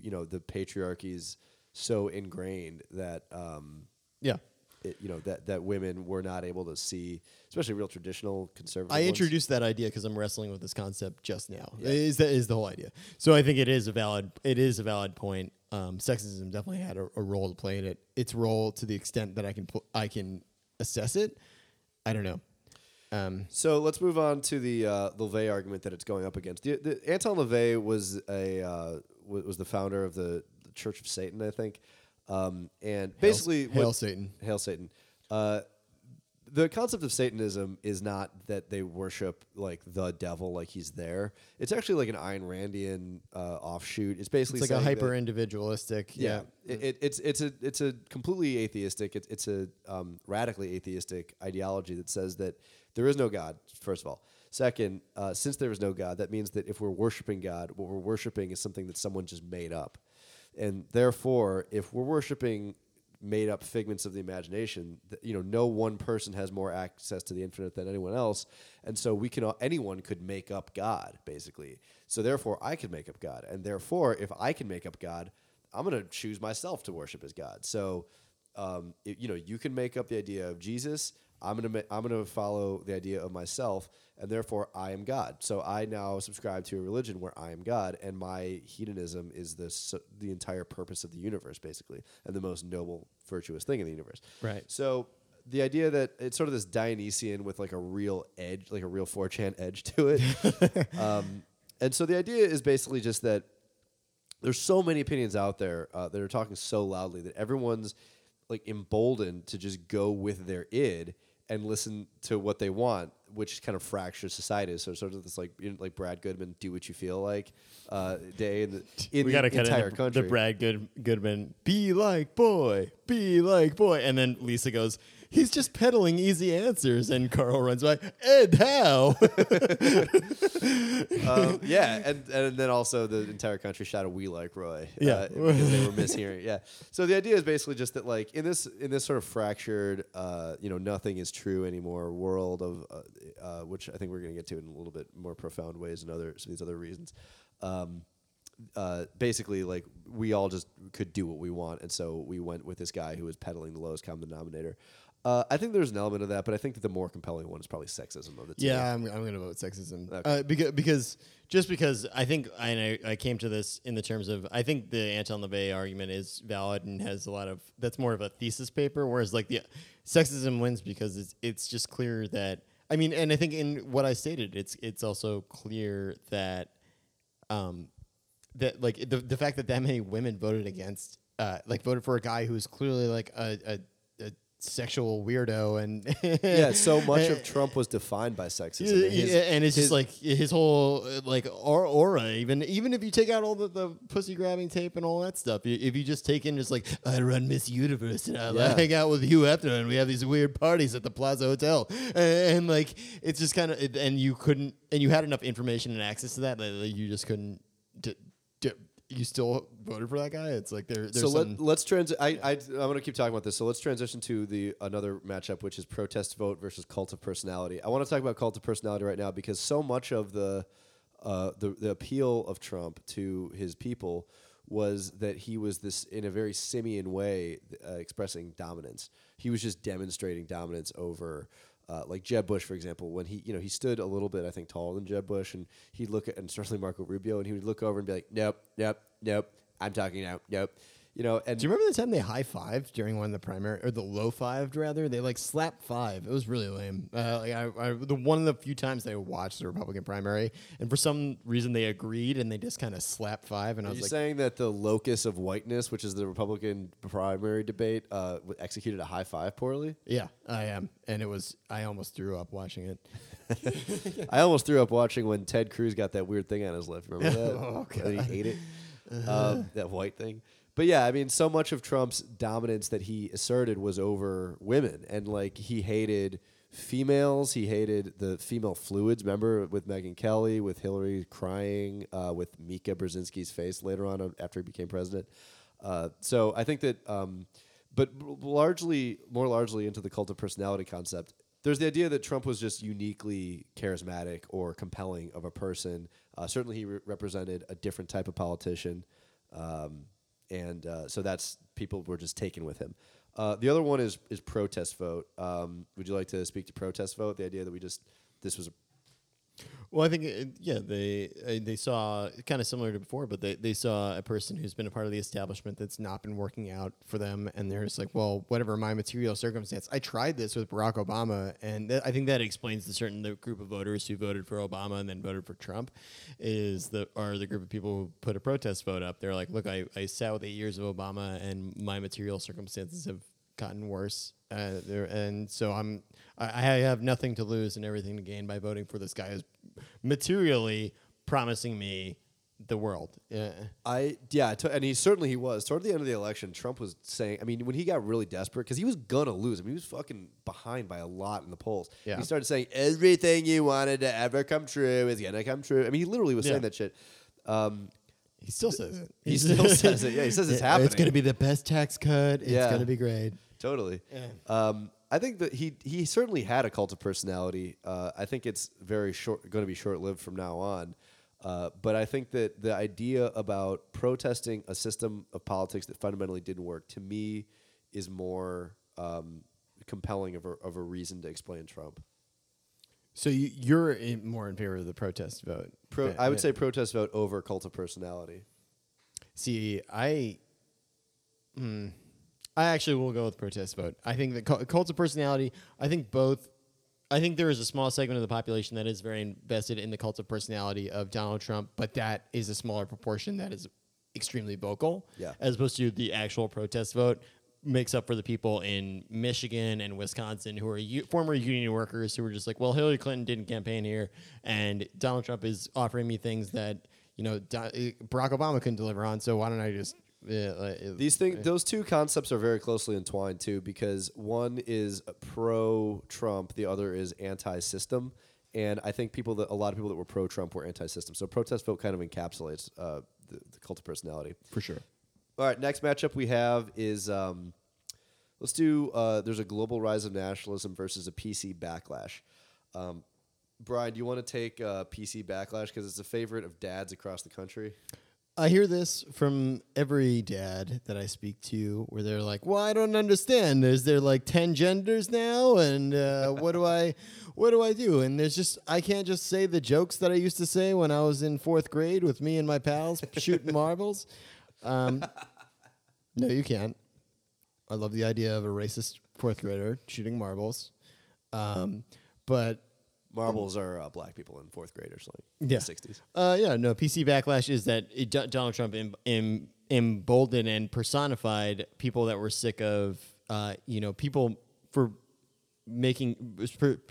you know, the patriarchy's so ingrained that um,
Yeah.
it, you know that that women were not able to see, especially real traditional conservative.
I
ones.
introduced that idea because I'm wrestling with this concept just now. Is that is the whole idea? So I think it is a valid it is a valid point. Um, sexism definitely had a, a role to play in it. Its role to the extent that I can pl- I can assess it. I don't know. Um,
So let's move on to the uh, LaVey argument that it's going up against. The, the, Anton LaVey was a uh, wa- was the founder of the, the Church of Satan, I think, um, and basically
hail
what-
Satan.
hail Satan. Uh, the concept of Satanism is not that they worship like the devil, like he's there. It's actually like an Ayn Randian uh, offshoot. It's basically
It's like a hyper individualistic.
yeah,
Yeah.
It, it, it's it's a it's a completely atheistic. It's it's a um, radically atheistic ideology that says that there is no God. First of all, second, uh, since there is no God, that means that if we're worshiping God, what we're worshiping is something that someone just made up, and therefore, if we're worshiping made up figments of the imagination, you know, no one person has more access to the infinite than anyone else, and so we can all- anyone could make up God basically. So therefore, I could make up God, and therefore, if I can make up God, I'm going to choose myself to worship as God. So, um, it- you know, you can make up the idea of Jesus. I'm going to ma- I'm to follow the idea of myself, and therefore I am God. So I now subscribe to a religion where I am God, and my hedonism is the the entire purpose of the universe, basically, and the most noble, virtuous thing in the universe.
Right.
So the idea that it's sort of this Dionysian with like a real edge, like a real 4chan edge to it. um, and so the idea is basically just that there's so many opinions out there uh, that are talking so loudly that everyone's like emboldened to just go with their id and listen to what they want, which kind of fractures society. So sort of this like you know, like Brad Goodman, do what you feel like uh, day in the in
we
the
got to cut
entire
in the,
country.
the Brad Good, Goodman. Be like boy, be like boy, and then Lisa goes, "He's just peddling easy answers," and Carl runs by, "Ed, how?"
um, yeah, and and then also the entire country shouted "We like Roy,"
Yeah.
uh, because they were mishearing. Yeah, so the idea is basically just that like in this in this sort of fractured, uh, you know, nothing is true anymore world of uh, uh, which I think we're going to get to in a little bit more profound ways and other some of these other reasons. Um, uh, basically, like we all just could do what we want, and so we went with this guy who was peddling the lowest common denominator. Uh, I think there's an element of that, but I think that the more compelling one is probably sexism of the two.
Yeah, I'm, I'm going to vote sexism.
Okay.
Uh, because, because just because I think I, I came to this in the terms of I think the Anton LaVey argument is valid and has a lot of that's more of a thesis paper, whereas like the sexism wins because it's it's just clear that I mean, and I think in what I stated, it's it's also clear that um that like the the fact that that many women voted against uh like voted for a guy who's clearly like a a, a sexual weirdo and
yeah, so much of Trump was defined by sexism.
yeah,
His-
and it's
his-
just like his whole like aura. Even even if you take out all the, the pussy grabbing tape and all that stuff, if you just take in just like I run Miss Universe and I
Yeah.
hang out with Hugh Hefner and we have these weird parties at the Plaza Hotel, and, and, like it's just kind of and you couldn't and you had enough information and access to that that you just couldn't. You still voted for that guy? It's like there. There's
so let, let's transi- I, I, I'm going to keep talking about this. So let's transition to the another matchup, which is protest vote versus cult of personality. I want to talk about cult of personality right now because so much of the uh, the, the appeal of Trump to his people was that he was this in a very simian way uh, expressing dominance. He was just demonstrating dominance over. Uh, like Jeb Bush, for example, when he, you know, he stood a little bit, I think, taller than Jeb Bush, and he'd look at, and certainly Marco Rubio, and he would look over and be like, "Nope, nope, nope, I'm talking now, nope," you know. And
Do you remember the time they high fived during one of the primary or the low fived rather? They like slapped five. It was really lame. Uh, like I, I, the one of the few times I watched the Republican primary, and for some reason they agreed and they just kind of slapped five, and I was
you
like,
saying that the locus of whiteness, which is the Republican primary debate, uh, executed a high five poorly?
"Yeah, I am," and it was. I almost threw up watching it.
I almost threw up watching when Ted Cruz got that weird thing on his lip. Remember that?
Oh,
And he ate it. um, that white thing. But yeah, I mean, so much of Trump's dominance that he asserted was over women, and like he hated females. He hated the female fluids. Remember with Megyn Kelly, with Hillary crying, uh, with Mika Brzezinski's face later on uh, after he became president. Uh, so I think that, um, but largely, more largely into the cult of personality concept. There's the idea that Trump was just uniquely charismatic or compelling of a person. Uh, certainly, he re- represented a different type of politician. Um, and uh, so that's people were just taken with him. Uh, the other one is is protest vote. Um, would you like to speak to protest vote? The idea that we just this was a
Well, I think it, yeah, they uh, they saw kind of similar to before, but they, they saw a person who's been a part of the establishment that's not been working out for them, and they're just like, well, whatever my material circumstance, I tried this with Barack Obama, and that, I think that explains the certain the group of voters who voted for Obama and then voted for Trump, is the are the group of people who put a protest vote up. They're like, look, I, I sat with eight years of Obama, and my material circumstances have gotten worse. Uh, there, and so I'm I, I have nothing to lose and everything to gain by voting for this guy who's materially promising me the world. Yeah.
I yeah, to, and he certainly he was. Toward the end of the election, Trump was saying. I mean, when he got really desperate, because he was gonna lose. I mean, he was fucking behind by a lot in the polls.
Yeah.
He started saying everything you wanted to ever come true is gonna come true. I mean, he literally was
Yeah.
saying that shit. Um,
He still says it.
He still says it. Yeah, he says it's happening.
It's going to be the best tax cut. It's
Yeah.
going to be great.
totally. Um, I think that he he certainly had a cult of personality. Uh, I think it's very short, going to be short lived from now on. Uh, but I think that the idea about protesting a system of politics that fundamentally didn't work to me is more um, compelling of a, of a reason to explain Trump.
So you, you're in, more in favor of the protest vote.
Pro,
Yeah,
I would
yeah.
say protest vote over cult of personality.
See, I, hmm, I actually will go with protest vote. I think the cul- cult of personality. I think both. I think there is a small segment of the population that is very invested in the cult of personality of Donald Trump, but that is a smaller proportion that is extremely vocal.
Yeah.
As opposed to the actual protest vote makes up for the people in Michigan and Wisconsin who are u- former union workers who were just like, well, Hillary Clinton didn't campaign here, and Donald Trump is offering me things that you know Do- uh, Barack Obama couldn't deliver on. So why don't I just uh, uh,
These things, those two concepts are very closely entwined too, because one is pro Trump, the other is anti system. And I think people that a lot of people that were pro Trump were anti system. So protest vote kind of encapsulates uh, the, the cult of personality.
for sure?
All right, next matchup we have is um, let's do. Uh, there's a global rise of nationalism versus a PC backlash. Um, Brian, do you want to take uh, PC backlash because it's a favorite of dads across the country?
I hear this from every dad that I speak to, where they're like, "Well, I don't understand. Is there like ten genders now, and uh, what do I, what do I do?" And there's just I can't just say the jokes that I used to say when I was in fourth grade with me and my pals shooting marbles. Um, no, you can't. I love the idea of a racist fourth grader shooting marbles, um, but
Marbles are uh, black people in fourth grade or something.
Yeah.
sixties.
Uh, yeah, no. PC backlash is that it, Do- Donald Trump em, em, emboldened and personified people that were sick of, uh, you know, people for making,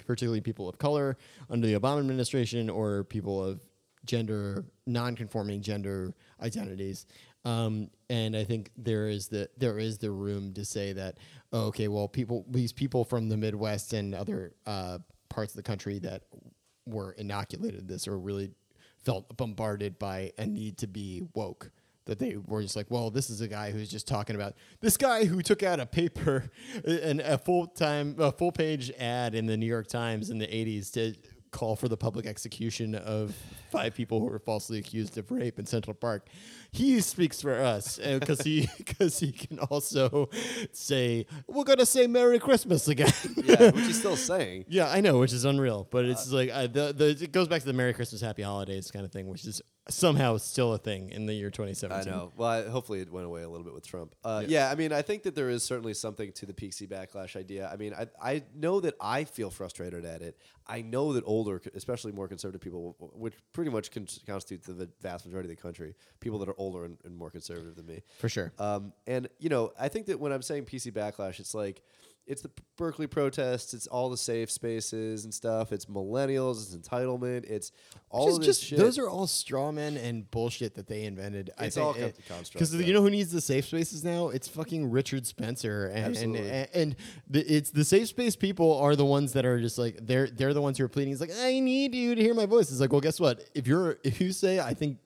particularly people of color under the Obama administration or people of gender non-conforming gender identities. Um, and I think there is the there is the room to say that oh, okay, well, people these people from the Midwest and other uh, parts of the country that were inoculated this or really felt bombarded by a need to be woke that they were just like well this is a guy who's just talking about this guy who took out a paper and a full time a full page ad in the New York Times in the 80s to call for the public execution of five people who were falsely accused of rape in Central Park. He speaks for us because he because he can also say we're gonna say Merry Christmas again.
Yeah, which he's still saying.
Yeah, I know, which is unreal, but
Uh,
it's like uh, the the it goes back to the Merry Christmas, Happy Holidays kind of thing, which is somehow still a thing in the year 2017.
I
2017.
know. Well, I, hopefully it went away a little bit with Trump. Uh, yeah. I mean, I think that there is certainly something to the PC backlash idea. I mean, I, I know that I feel frustrated at it. I know that older, especially more conservative people, which pretty much con- constitutes the vast majority of the country, people that are older and, and more conservative than me.
For sure.
Um, and you know, I think that when I'm saying PC backlash, it's like it's the Berkeley protests, it's all the safe spaces and stuff. It's millennials, it's entitlement, it's all
Just,
of this
just
shit.
those are all straw men and bullshit that they invented.
It's
I
all
think
construct,
because you know who needs the safe spaces now? It's fucking Richard Spencer and and, and the, it's the safe space people are the ones that are just like they're they're the ones who are pleading. It's like I need you to hear my voice. It's like well, guess what? If you're if you say I think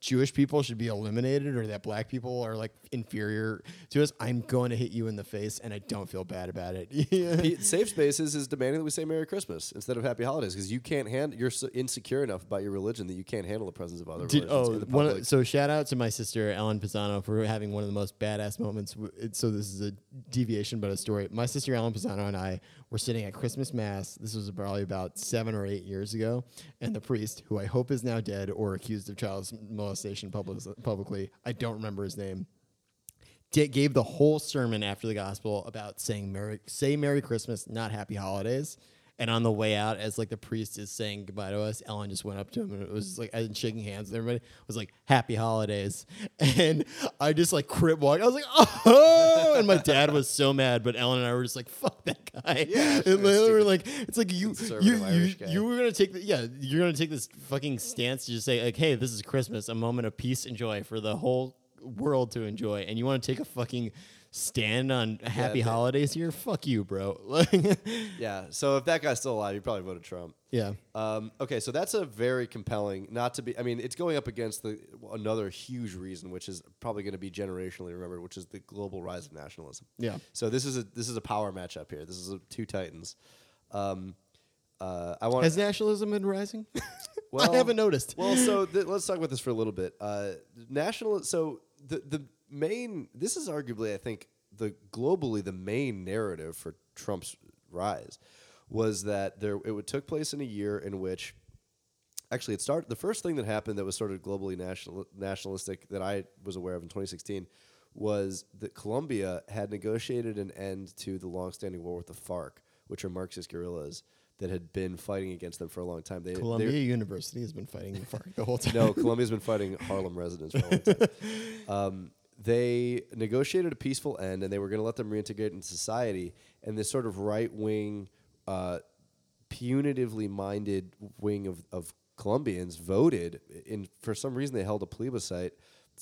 Jewish people should be eliminated or that black people are like inferior to us, I'm going to hit you in the face, and I don't feel bad about it.
Safe Spaces is demanding that we say Merry Christmas instead of Happy Holidays because you can't handle. You're so insecure enough about your religion that you can't handle the presence of other
Did,
religions
oh,
in the
one of, so shout out to my sister Ellen Pisano for having one of the most badass moments. So this is a deviation, but a story. My sister Ellen Pisano and I were sitting at Christmas mass. This was probably about seven or eight years ago, and the priest, who I hope is now dead or accused of child molestation public, publicly, I don't remember his name. Di- gave the whole sermon after the gospel about saying Merry, say Merry Christmas, not Happy Holidays. And on the way out, as like the priest is saying goodbye to us, Ellen just went up to him and it was just like and shaking hands with everybody. Was like Happy Holidays, and I just like crip walked. I was like, oh, and my dad was so mad, but Ellen and I were just like, fuck that guy.
Yeah,
and they were like, it's like you, you, you, you, were gonna take the, yeah, you're gonna take this fucking stance to just say like, hey, this is Christmas, a moment of peace and joy for the whole world to enjoy, and you want to take a fucking stand on Happy
that-
Holidays here? Fuck you, bro.
Yeah. So if that guy's still alive, you probably voted Trump.
yeah,
Um, okay, so that's a very compelling. Not to be. I mean, it's going up against the another huge reason, which is probably going to be generationally remembered, which is the global rise of nationalism.
Yeah.
So this is a this is a power matchup here. This is a, two titans. Um, uh, I want.
has nationalism been rising?
Well-
I haven't noticed.
well, so th- let's talk about this for a little bit. Uh, national. So the the main. This is arguably, I think, the globally the main narrative for Trump's rise was that there it would took place in a year in which. Actually, it started. The first thing that happened that was sort of globally national nationalistic that I was aware of in 2016 was that Colombia had negotiated an end to the longstanding war with the FARC, which are Marxist guerrillas that had been fighting against them for a long time. They, they-
Columbia University has been fighting the FARC the whole time.
no, Columbia's been fighting Harlem residents for a long time. Um, they negotiated a peaceful end, and they were going to let them reintegrate into society. And this sort of right wing, uh, punitively minded wing of, of Colombians voted in. For some reason, they held a plebiscite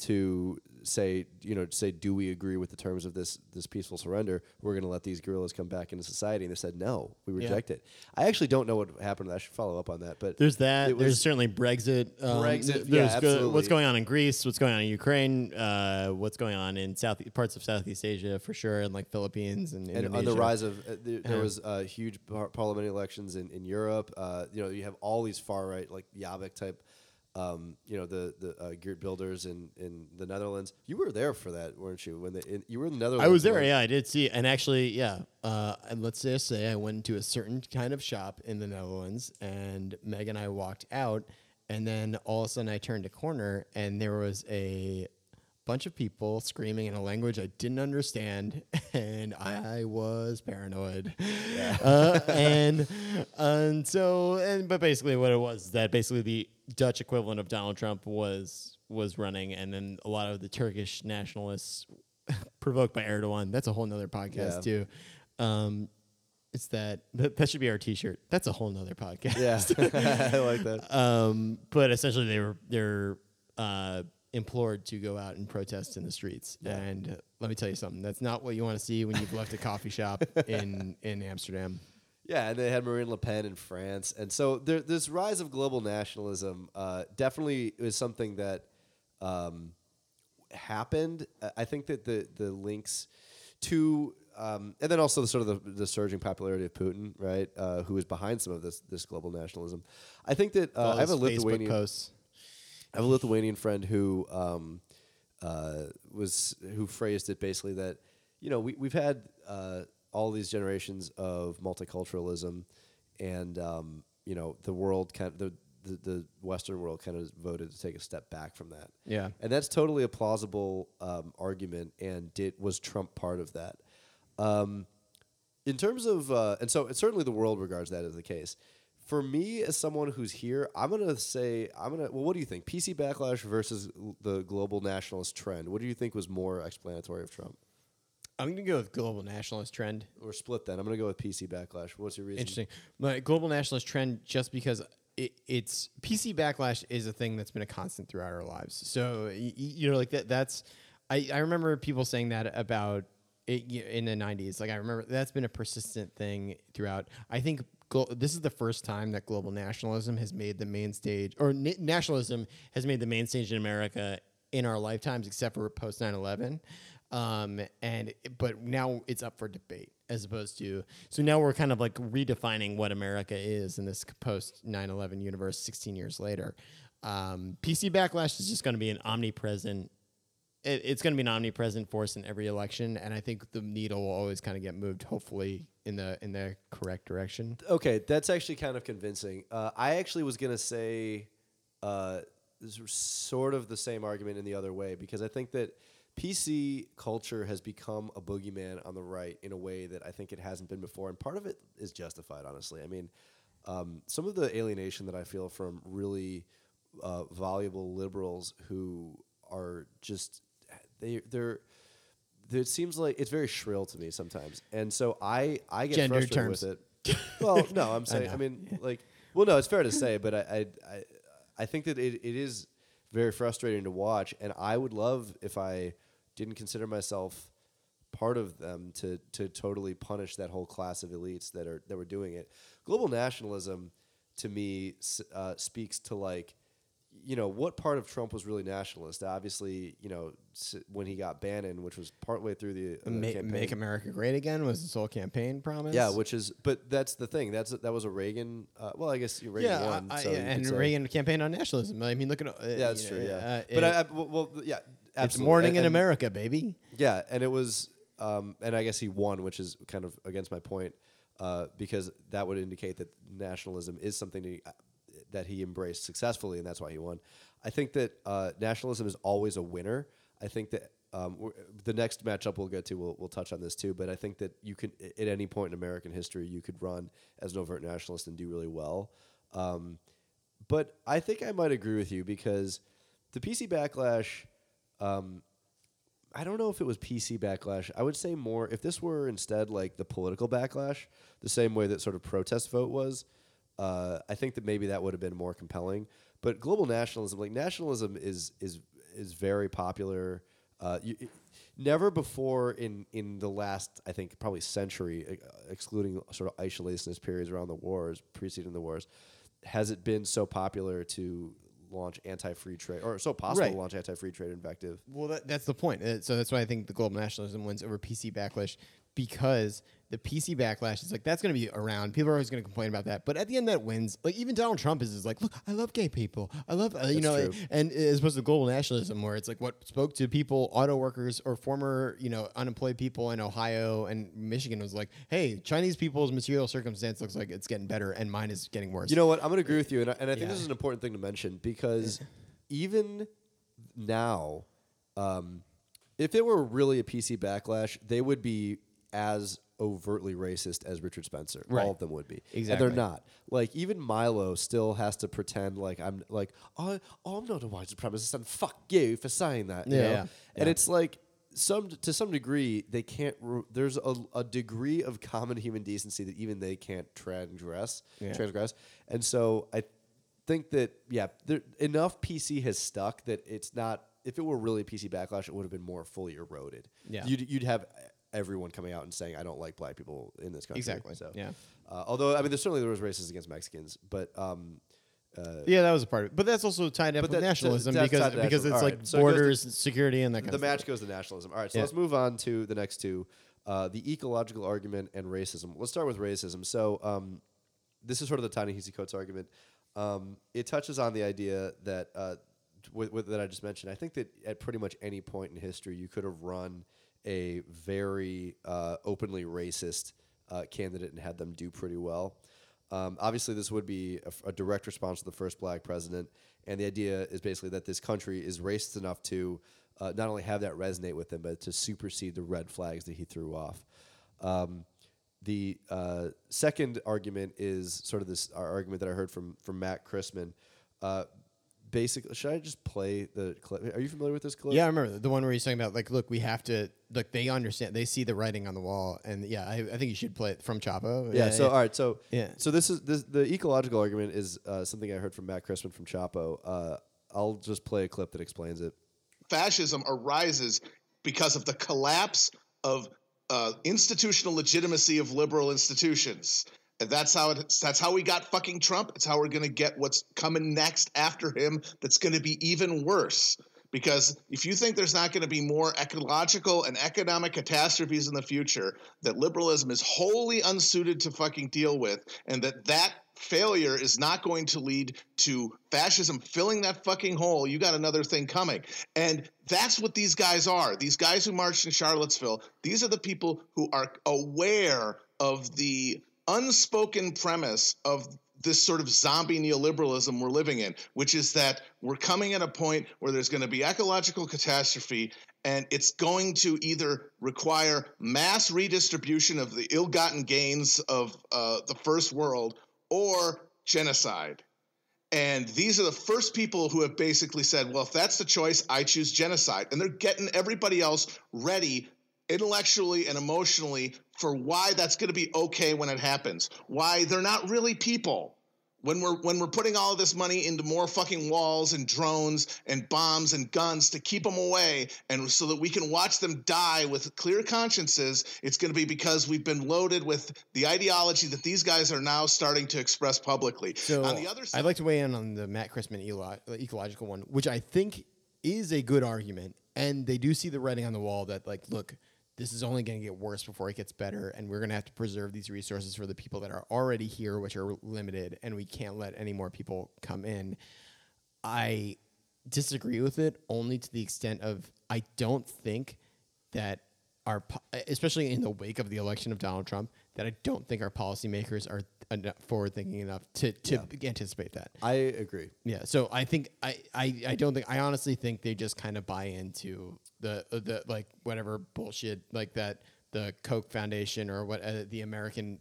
to say, you know, say, do we agree with the terms of this this peaceful surrender? We're going to let these guerrillas come back into society, and they said no, we reject it. I actually don't know what happened. I should follow up on that, but
There's that. There's certainly Brexit. Um,
Brexit, yeah,
there's go-
absolutely.
what's going on in Greece? What's going on in Ukraine? Uh, what's going on in South parts of Southeast Asia for sure, and like Philippines and,
and
Indonesia.
on the rise of uh, there, there
Yeah.
was uh, huge par- parliamentary elections in, in Europe. Uh, you know, you have all these far right like Jobbik type. Um, you know the the uh, Geert Wilders in, in the Netherlands. You were there for that, weren't you? When they, in, you were in the Netherlands.
I was there.
when-
Yeah, I did see. And actually, yeah. Uh, and let's just say I went to a certain kind of shop in the Netherlands, and Meg and I walked out, and then all of a sudden I turned a corner, and there was a bunch of people screaming in a language I didn't understand, and I was paranoid. Uh, and and so and but basically what it was that basically the Dutch equivalent of Donald Trump was was running, and then a lot of the Turkish nationalists provoked by Erdogan. That's a whole nother podcast
Yeah.
too. Um, it's that, that that should be our T-shirt. That's a whole nother podcast.
Yeah, I like that.
Um, but essentially, they were they're uh, implored to go out and protest in the streets. And uh, let me tell you something. That's not what you want to see when you've left a coffee shop in in Amsterdam.
Yeah, and they had Marine Le Pen in France, and so there, this rise of global nationalism uh, definitely is something that um, happened. I think that the the links to um, and then also the sort of the, the surging popularity of Putin, right, uh, who is behind some of this this global nationalism. I think that uh, I have a Lithuanian
posts.
I have a Lithuanian friend who um, uh, was who phrased it basically that you know we we've had uh, all these generations of multiculturalism, and um, you know the world kind of the, the the Western world kind of voted to take a step back from that.
Yeah.
and that's totally a plausible um, argument. And did was Trump part of that? Um, in terms of, uh, and so certainly the world regards that as the case. For me, as someone who's here, I'm gonna say I'm gonna. Well, what do you think? PC backlash versus l- the global nationalist trend. What do you think was more explanatory of Trump?
I'm going to go with global nationalist trend.
Or split then. I'm gonna go with PC backlash. What's your reason?
Interesting. My global nationalist trend, just because it, it's PC backlash is a thing that's been a constant throughout our lives. So y- you know, like that. That's I, I remember people saying that about it in the '90s. Like I remember that's been a persistent thing throughout. I think this is the first time that global nationalism has made the main stage, or na- nationalism has made the main stage in America in our lifetimes, except for post 9 11. Um, and but now it's up for debate as opposed to so now we're kind of like redefining what America is in this post 9 11 universe 16 years later. Um, PC backlash is just going to be an omnipresent it, it's going to be an omnipresent force in every election, and I think the needle will always kind of get moved, hopefully in the in the correct direction.
Okay, that's actually kind of convincing. Uh, I actually was gonna say uh, sort of the same argument in the other way because I think that PC culture has become a boogeyman on the right in a way that I think it hasn't been before, and part of it is justified. Honestly, I mean, um, some of the alienation that I feel from really uh, voluble liberals who are just they they're it seems like it's very shrill to me sometimes, and so I I get
Gender
frustrated
terms.
with it. Well, no, I'm saying I,
know.
mean like well, no, it's fair to say, but I I I, I think that it, it is very frustrating to watch, and I would love if I didn't consider myself part of them to to totally punish that whole class of elites that are that were doing it. Global nationalism, to me, uh, speaks to like you know what part of Trump was really nationalist. Obviously, you know when he got Bannon, which was partway through the, the
Ma-
campaign.
make America great again was his whole campaign promise.
yeah, which is, but that's the thing. That's that was a Reagan. Uh, well, I guess Reagan
yeah,
won.
I-
so
I- and Reagan campaigned on nationalism. I mean, look at uh,
Yeah, that's true.
know,
Yeah,
uh,
but
it-
I, I well, yeah,
it's morning
And-
in
and-
America, baby.
Yeah, and it was, um, and I guess he won, which is kind of against my point, uh, because that would indicate that nationalism is something to, uh, that he embraced successfully, and that's why he won. I think that uh, nationalism is always a winner. I think that um, the next matchup we'll get to, we'll, we'll touch on this too. But I think that you could, at any point in American history, you could run as an overt nationalist and do really well. Um, but I think I might agree with you because the PC backlash. Um, I don't know if it was PC backlash. I would say more if this were instead like the political backlash, the same way that sort of protest vote was. Uh, I think that maybe that would have been more compelling. But global nationalism, like nationalism, is is is very popular. Uh, you, it- never before in in the last, I think, probably century, uh, excluding sort of isolationist periods around the wars, preceding the wars, has it been so popular to launch anti-free trade or so possible
Right.
to launch anti-free trade invective.
Well, that, that's the point. Uh, so that's why I think the global nationalism wins over PC backlash because the PC backlash is like that's going to be around. People are always going to complain about that, but at the end, that wins. Like even Donald Trump is, is like, look, I love gay people. I love uh, you know,
true.
and as opposed to global nationalism, where it's like what spoke to people, auto workers or former you know unemployed people in Ohio and Michigan was like, hey, Chinese people's material circumstance looks like it's getting better, and mine is getting worse.
You know what? I'm going to agree with you, and I, and I think this is an important thing to mention because even now, um, if it were really a PC backlash, they would be as overtly racist as Richard Spencer.
Right.
All of them would be, and
Exactly.
they're not. Like even Milo still has to pretend like I'm like I I'm not a white supremacist, and fuck you for saying that.
Yeah, yeah,
and it's like. Some to some degree, they can't. Re- there's a, a degree of common human decency that even they can't transgress.
Yeah.
Transgress, and so I think that yeah, there, enough PC has stuck that it's not. If it were really PC backlash, it would have been more fully eroded.
Yeah.
you'd you'd have everyone coming out and saying I don't like black people in this country.
Exactly,
So
yeah.
Uh, although I mean, there's certainly there was racism against Mexicans, but um,
yeah, that was a part of it, but that's also tied up with
that-
nationalism because
tied
because
nationalism.
it's
All
like
right, so it to-
borders, security, and that kind
the
of
match
stuff.
goes to nationalism. All right, so
Yeah.
let's move on to the next two: uh, the ecological argument and racism. Let's start with racism. So um, this is sort of the Ta-Nehisi Coates argument. Um, it touches on the idea that uh, with, with, that I just mentioned. I think that at pretty much any point in history, you could have run a very uh, openly racist uh, candidate and had them do pretty well. Um, obviously, this would be a direct response to the first black president, and the idea is basically that this country is racist enough to uh, not only have that resonate with him, but to supersede the red flags that he threw off. Um, the uh, second argument is sort of this argument that I heard from from Matt Christman. Basically, should I just play the clip? Are you familiar with this clip?
Yeah, I remember the one where he's talking about like, look, we have to look. They understand. They see the writing on the wall, and yeah, I, I think you should play it from Chapo.
Yeah. so all right. So
Yeah.
So this is this the ecological argument is uh, something I heard from Matt Christman from Chapo. Uh, I'll just play a clip that explains it.
fascism arises because of the collapse of uh, institutional legitimacy of liberal institutions. That's how it, that's how we got fucking Trump. It's how we're going to get what's coming next after him. That's going to be even worse. Because if you think there's not going to be more ecological and economic catastrophes in the future that liberalism is wholly unsuited to fucking deal with, and that that failure is not going to lead to fascism filling that fucking hole, you got another thing coming. And that's what these guys are. These guys who marched in Charlottesville, these are the people who are aware of the unspoken premise of this sort of zombie neoliberalism we're living in, which is that we're coming at a point where there's going to be ecological catastrophe and it's going to either require mass redistribution of the ill gotten gains of uh, the first world or genocide. And these are the first people who have basically said, well, if that's the choice, I choose genocide. And they're getting everybody else ready intellectually and emotionally for why that's going to be okay when it happens. Why they're not really people. When we're when we're putting all of this money into more fucking walls and drones and bombs and guns to keep them away and so that we can watch them die with clear consciences, it's going to be because we've been loaded with the ideology that these guys are now starting to express publicly.
So
on the other side,
I'd like to weigh in on the Matt Christman elo- uh, ecological one, which I think is a good argument, and they do see the writing on the wall that like, look, this is only going to get worse before it gets better, and we're going to have to preserve these resources for the people that are already here, which are limited, and we can't let any more people come in. I disagree with it only to the extent of I don't think that our, especially in the wake of the election of Donald Trump, that I don't think our policymakers are forward thinking enough to, to anticipate that.
I agree.
Yeah, so I think I, I, I don't think I honestly think they just kind of buy into the uh, the like whatever bullshit like that the Koch Foundation or what uh, the American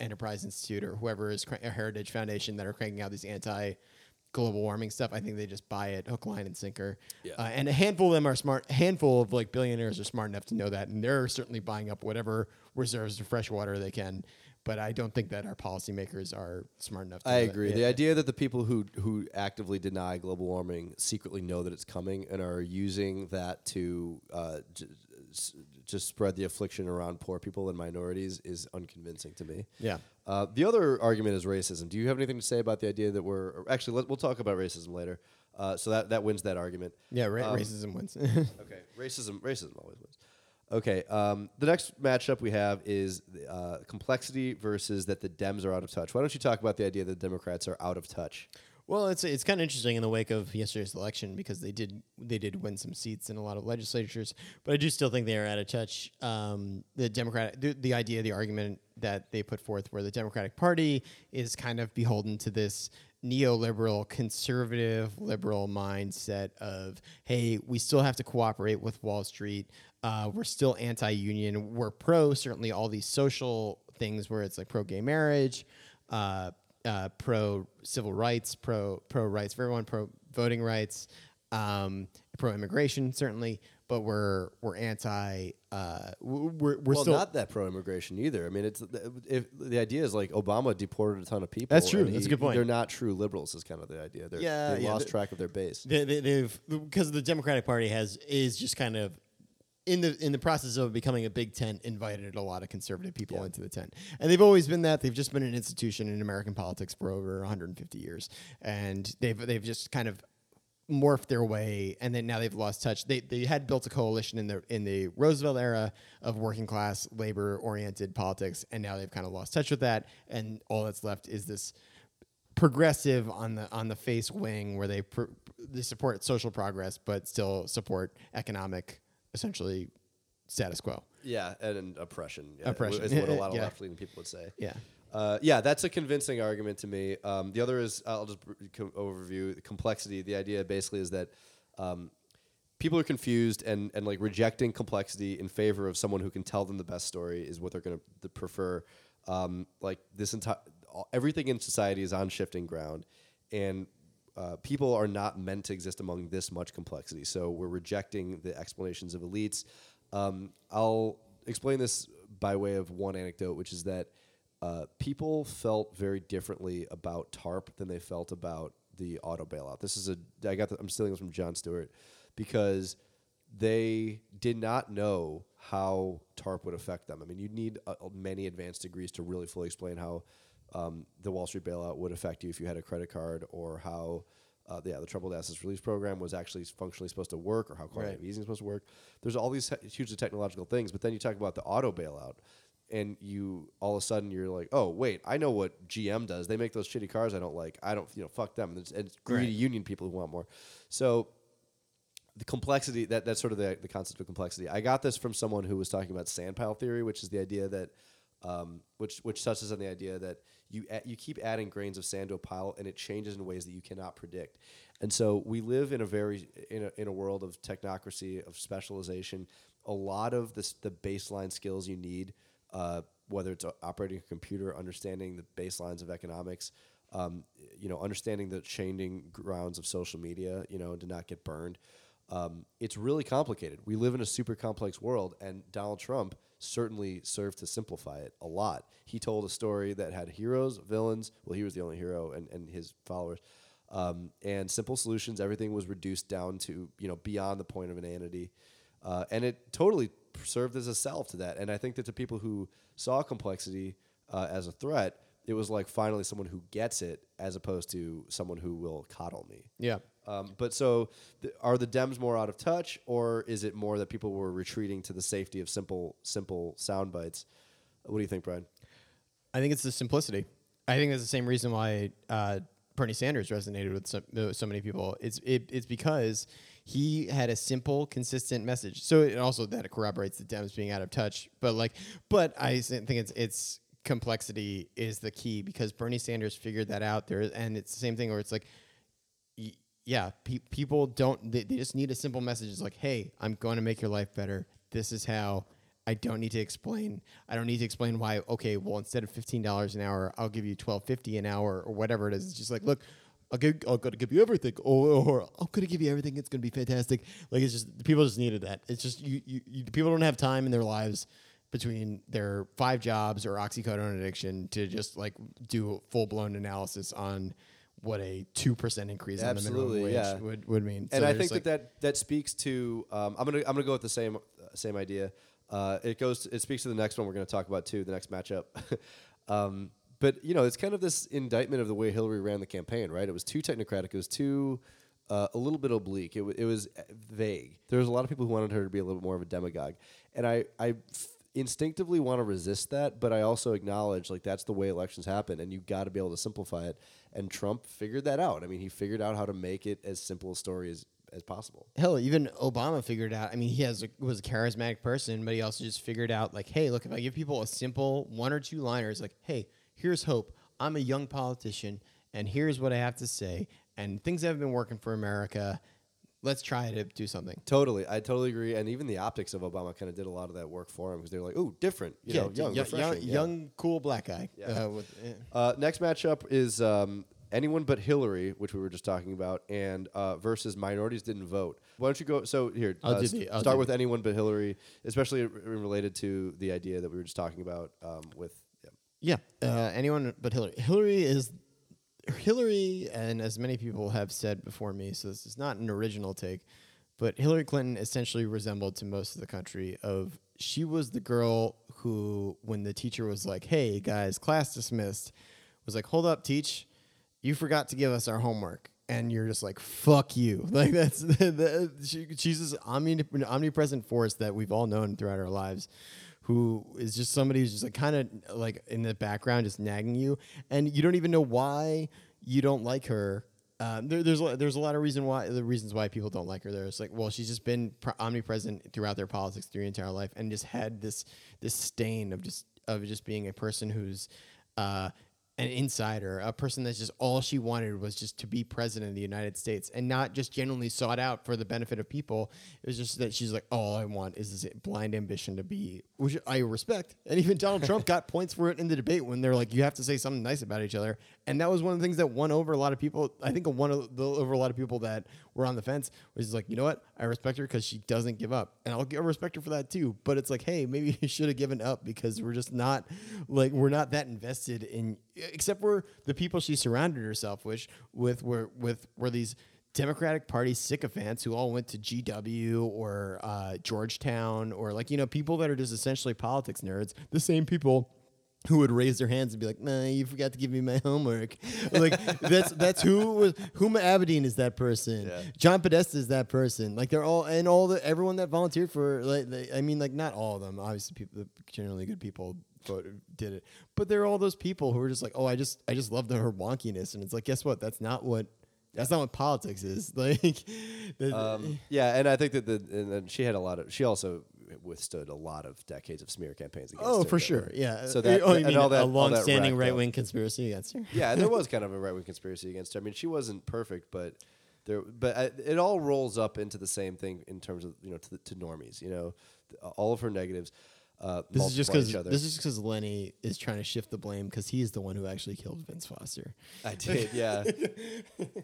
Enterprise Institute or whoever is a Heritage Foundation that are cranking out these anti global warming stuff. I think they just buy it hook, line, and sinker.
Yeah.
Uh, and a handful of them are smart. A handful of like billionaires are smart enough to know that, and they're certainly buying up whatever reserves of fresh water they can. But I don't think that our policymakers are smart enough. to
I agree. The idea that the people who who actively deny global warming secretly know that it's coming and are using that to uh, j- just spread the affliction around poor people and minorities is unconvincing to me.
Yeah.
Uh, the other argument is racism. Do you have anything to say about the idea that we're actually let, we'll talk about racism later. Uh, so that that wins that argument.
Yeah, ra-
Um,
racism wins.
Okay, racism. Racism always wins. Okay, um, the next matchup we have is uh, complexity versus that the Dems are out of touch. Why don't you talk about the idea that the Democrats are out of touch?
well, it's it's kind of interesting in the wake of yesterday's election because they did they did win some seats in a lot of legislatures, but I do still think they are out of touch. Um, the Democrat, the, the idea, the argument that they put forth, where the Democratic Party is kind of beholden to this neoliberal, conservative, liberal mindset of, hey, we still have to cooperate with Wall Street. Uh, we're still anti-union. We're pro certainly all these social things where it's like pro gay marriage, uh, uh, pro civil rights, pro pro rights for everyone, pro voting rights, um, pro immigration certainly. But we're we're anti. Uh, we're we're
well,
still
not that pro-immigration either. I mean, it's if the idea is like Obama deported a ton of people.
That's true. That's a good point.
They're not true liberals. Is kind of the idea. They're,
Yeah,
they
yeah,
lost track of their base.
they, they, they've because the Democratic Party has is just kind of in the in the process of becoming a big tent, invited a lot of conservative people
Yeah.
into the tent, and they've always been that. They've just been an institution in American politics for over 150 years, and they've they've just kind of morphed their way, and then now they've lost touch. They they had built a coalition in the in the Roosevelt era of working class labor oriented politics, and now they've kind of lost touch with that, and all that's left is this progressive on the on the face wing where they pr- they support social progress but still support economic essentially status quo.
Yeah, and, and oppression. Yeah,
Oppression.
is what a lot of
Yeah.
left-leaning people would say.
Yeah.
Uh, yeah, that's a convincing argument to me. Um, the other is I'll just co- overview the complexity. The idea basically is that um, people are confused and and like rejecting complexity in favor of someone who can tell them the best story is what they're going to prefer. Um, like this entire everything in society is on shifting ground, and uh, people are not meant to exist among this much complexity. So we're rejecting the explanations of elites. Um, I'll explain this by way of one anecdote, which is that uh, people felt very differently about TARP than they felt about the auto bailout. This is a I got the, I'm stealing this from Jon Stewart because they did not know how TARP would affect them. I mean, you'd need uh, many advanced degrees to really fully explain how um, the Wall Street bailout would affect you if you had a credit card, or how uh, yeah the troubled assets release program was actually functionally supposed to work, or how quantitative easing is supposed to work. There's all these he- hugely technological things, but then you talk about the auto bailout. And you all of a sudden you're like, oh wait, I know what GM does. They make those shitty cars I don't like. I don't, you know, fuck them. And it's, and it's greedy
Right.
union people who want more. So the complexity that that's sort of the, the concept of complexity. I got this from someone who was talking about sandpile theory, which is the idea that um, which which touches on the idea that you you keep adding grains of sand to a pile and it changes in ways that you cannot predict. And so we live in a very in a, in a world of technocracy of specialization. A lot of this the baseline skills you need, uh, whether it's uh, operating a computer, understanding the baselines of economics, um, you know, understanding the changing grounds of social media, you know, to not get burned. Um, it's really complicated. We live in a super complex world, and Donald Trump certainly served to simplify it a lot. He told a story that had heroes, villains. Well, he was the only hero, and, and his followers, um, and simple solutions. Everything was reduced down to you know beyond the point of inanity, uh, and it totally served as a salve to that. And I think that to people who saw complexity uh, as a threat, it was like finally someone who gets it, as opposed to someone who will coddle me.
Yeah.
Um, but so, th- are the Dems more out of touch, or is it more that people were retreating to the safety of simple, simple sound bites? What do you think, Brian?
I think it's the simplicity. I think that's the same reason why uh, Bernie Sanders resonated with so, so many people. It's it, it's because he had a simple, consistent message. So it also that corroborates the Dems being out of touch. But like, but I think it's it's complexity is the key because Bernie Sanders figured that out there, and it's the same thing where it's like yeah, pe- people don't. They, they just need a simple message. It's like, hey, I'm going to make your life better. This is how. I don't need to explain. I don't need to explain why. Okay, well, instead of fifteen dollars an hour, I'll give you twelve fifty an hour or whatever it is. It's just like, look, I'll give, I'm gonna give you everything, or, or I'm gonna give you everything. It's gonna be fantastic. Like it's just people just needed that. It's just you, you, you people don't have time in their lives between their five jobs or oxycodone addiction to just like do full blown analysis on what a two percent increase on the minimum wage
yeah.
would, would mean.
and
So
I think
just
that, that that speaks to. Um, I'm gonna I'm gonna go with the same uh, same idea. Uh, it goes. it speaks to the next one we're gonna talk about too. The next matchup. um, but you know, it's kind of this indictment of the way Hillary ran the campaign, right? It was too technocratic. It was too. Uh, a little bit oblique. It, w- it was uh, vague. There was a lot of people who wanted her to be a little bit more of a demagogue, and I, I instinctively want to resist that. But I also acknowledge like that's the way elections happen, and you've got to be able to simplify it. And Trump figured that out. I mean, he figured out how to make it as simple a story as as possible.
Hell, even Obama figured out. I mean, he has a, was a charismatic person, but he also just figured out like, hey, look, if I give people a simple one or two liners, like, hey, here's hope. I'm a young politician, and here's what I have to say, and things have been working for America. Let's try to do something.
Totally, I totally agree. And even the optics of Obama kind of did a lot of that work for him because they were like, "Ooh, different, you know, young,
yo-
refreshing, yeah.
young, cool black guy.
Yeah.
Uh, with, eh.
Uh, next matchup is um, anyone but Hillary, which we were just talking about, and uh, versus minorities didn't vote. Why don't you go? So here,
I'll
uh,
the-
start with anyone but Hillary, especially related to the idea that we were just talking about um, with. Yeah.
Yeah, uh, anyone but Hillary. Hillary is Hillary, and as many people have said before me, so this is not an original take, but Hillary Clinton essentially resembled to most of the country. Of she was the girl who, when the teacher was like, "Hey guys, class dismissed," was like, "Hold up, teach, you forgot to give us our homework." And you're just like, fuck you. Like, that's the, the, she, she's this omni, omnipresent force that we've all known throughout our lives who is just somebody who's just like kind of like in the background, just nagging you, and you don't even know why you don't like her. Um, there, there's a- there's a lot of reason why the reasons why people don't like her. There's like, well, she's just been pr- omnipresent throughout their politics through her entire life, and just had this this stain of just of just being a person who's uh, an insider, a person that's just all she wanted was just to be president of the United States and not just genuinely sought out for the benefit of people. It was just that she's like, all I want is this blind ambition to be, which I respect. And even Donald Trump got points for it in the debate when they're like, you have to say something nice about each other. And that was one of the things that won over a lot of people. I think one of the over a lot of people that were on the fence was just like, you know what? I respect her because she doesn't give up. And I'll respect her for that too. But it's like, hey, maybe you should have given up because we're just not like we're not that invested in except for the people she surrounded herself with with were with were these Democratic Party sycophants who all went to GW or uh, Georgetown or like you know people that are just essentially politics nerds. The same people who would raise their hands and be like, "Nah, you forgot to give me my homework." like that's that's who was Huma Abedin is that person.
Yeah.
John Podesta is that person. Like they're all and all the everyone that volunteered for like they, I mean like not all of them. Obviously, people generally good people voted, did it, but there are all those people who are just like, "Oh, I just I just love the her wonkiness," and it's like, guess what? That's not what. That's not what politics is. Like,
Um, yeah, and I think that the and then she had a lot of. She also withstood a lot of decades of smear campaigns. Against
oh,
her
for
that
sure, yeah.
So that
oh, you
and
mean
all that
a long-standing right-wing conspiracy against her?
Yeah, there was kind of a right wing conspiracy against her. I mean, she wasn't perfect, but there, but I, it all rolls up into the same thing in terms of you know to, the, to normies. You know, all of her negatives. Uh,
This is just because this is because Lenny is trying to shift the blame because he's the one who actually killed Vince Foster.
I did, yeah,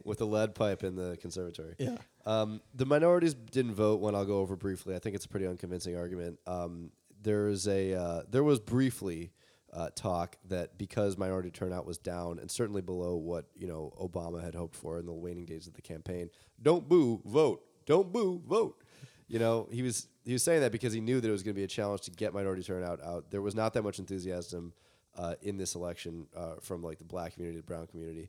with the lead pipe in the conservatory.
Yeah.
Um, the minorities didn't vote. One I'll go over briefly. I think it's a pretty unconvincing argument. Um, there's a uh, there was briefly uh, talk that because minority turnout was down and certainly below what you know Obama had hoped for in the waning days of the campaign. Don't boo, vote. Don't boo, vote. You know, he was he was saying that because he knew that it was going to be a challenge to get minority turnout out. There was not that much enthusiasm uh, in this election uh, from like the black community, the brown community,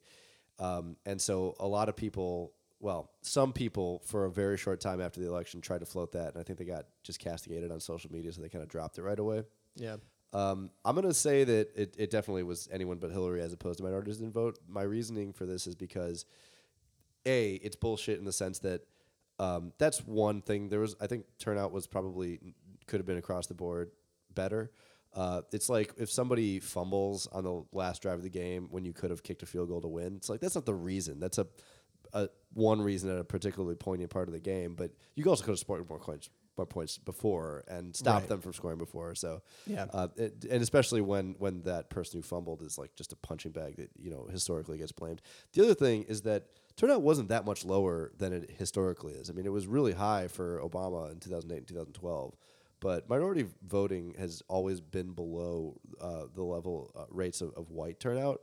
um, and so a lot of people, well, some people for a very short time after the election tried to float that, and I think they got just castigated on social media, so they kind of dropped it right away.
Yeah.
Um, I'm going to say that it, it definitely was anyone but Hillary as opposed to minorities didn't vote. My reasoning for this is because, A, it's bullshit in the sense that um, that's one thing. There was, I think, turnout was probably could have been across the board better. Uh, it's like if somebody fumbles on the last drive of the game when you could have kicked a field goal to win. It's like that's not the reason. That's a, a one reason at a particularly poignant part of the game. But you also could have scored more points, more points before and stopped
Right.
them from scoring before. So
Yeah.
uh, it, and especially when when that person who fumbled is like just a punching bag that you know historically gets blamed. The other thing is that turnout wasn't that much lower than it historically is. I mean, it was really high for Obama in 2008 and 2012, but minority voting has always been below uh, the level uh, rates of, of white turnout.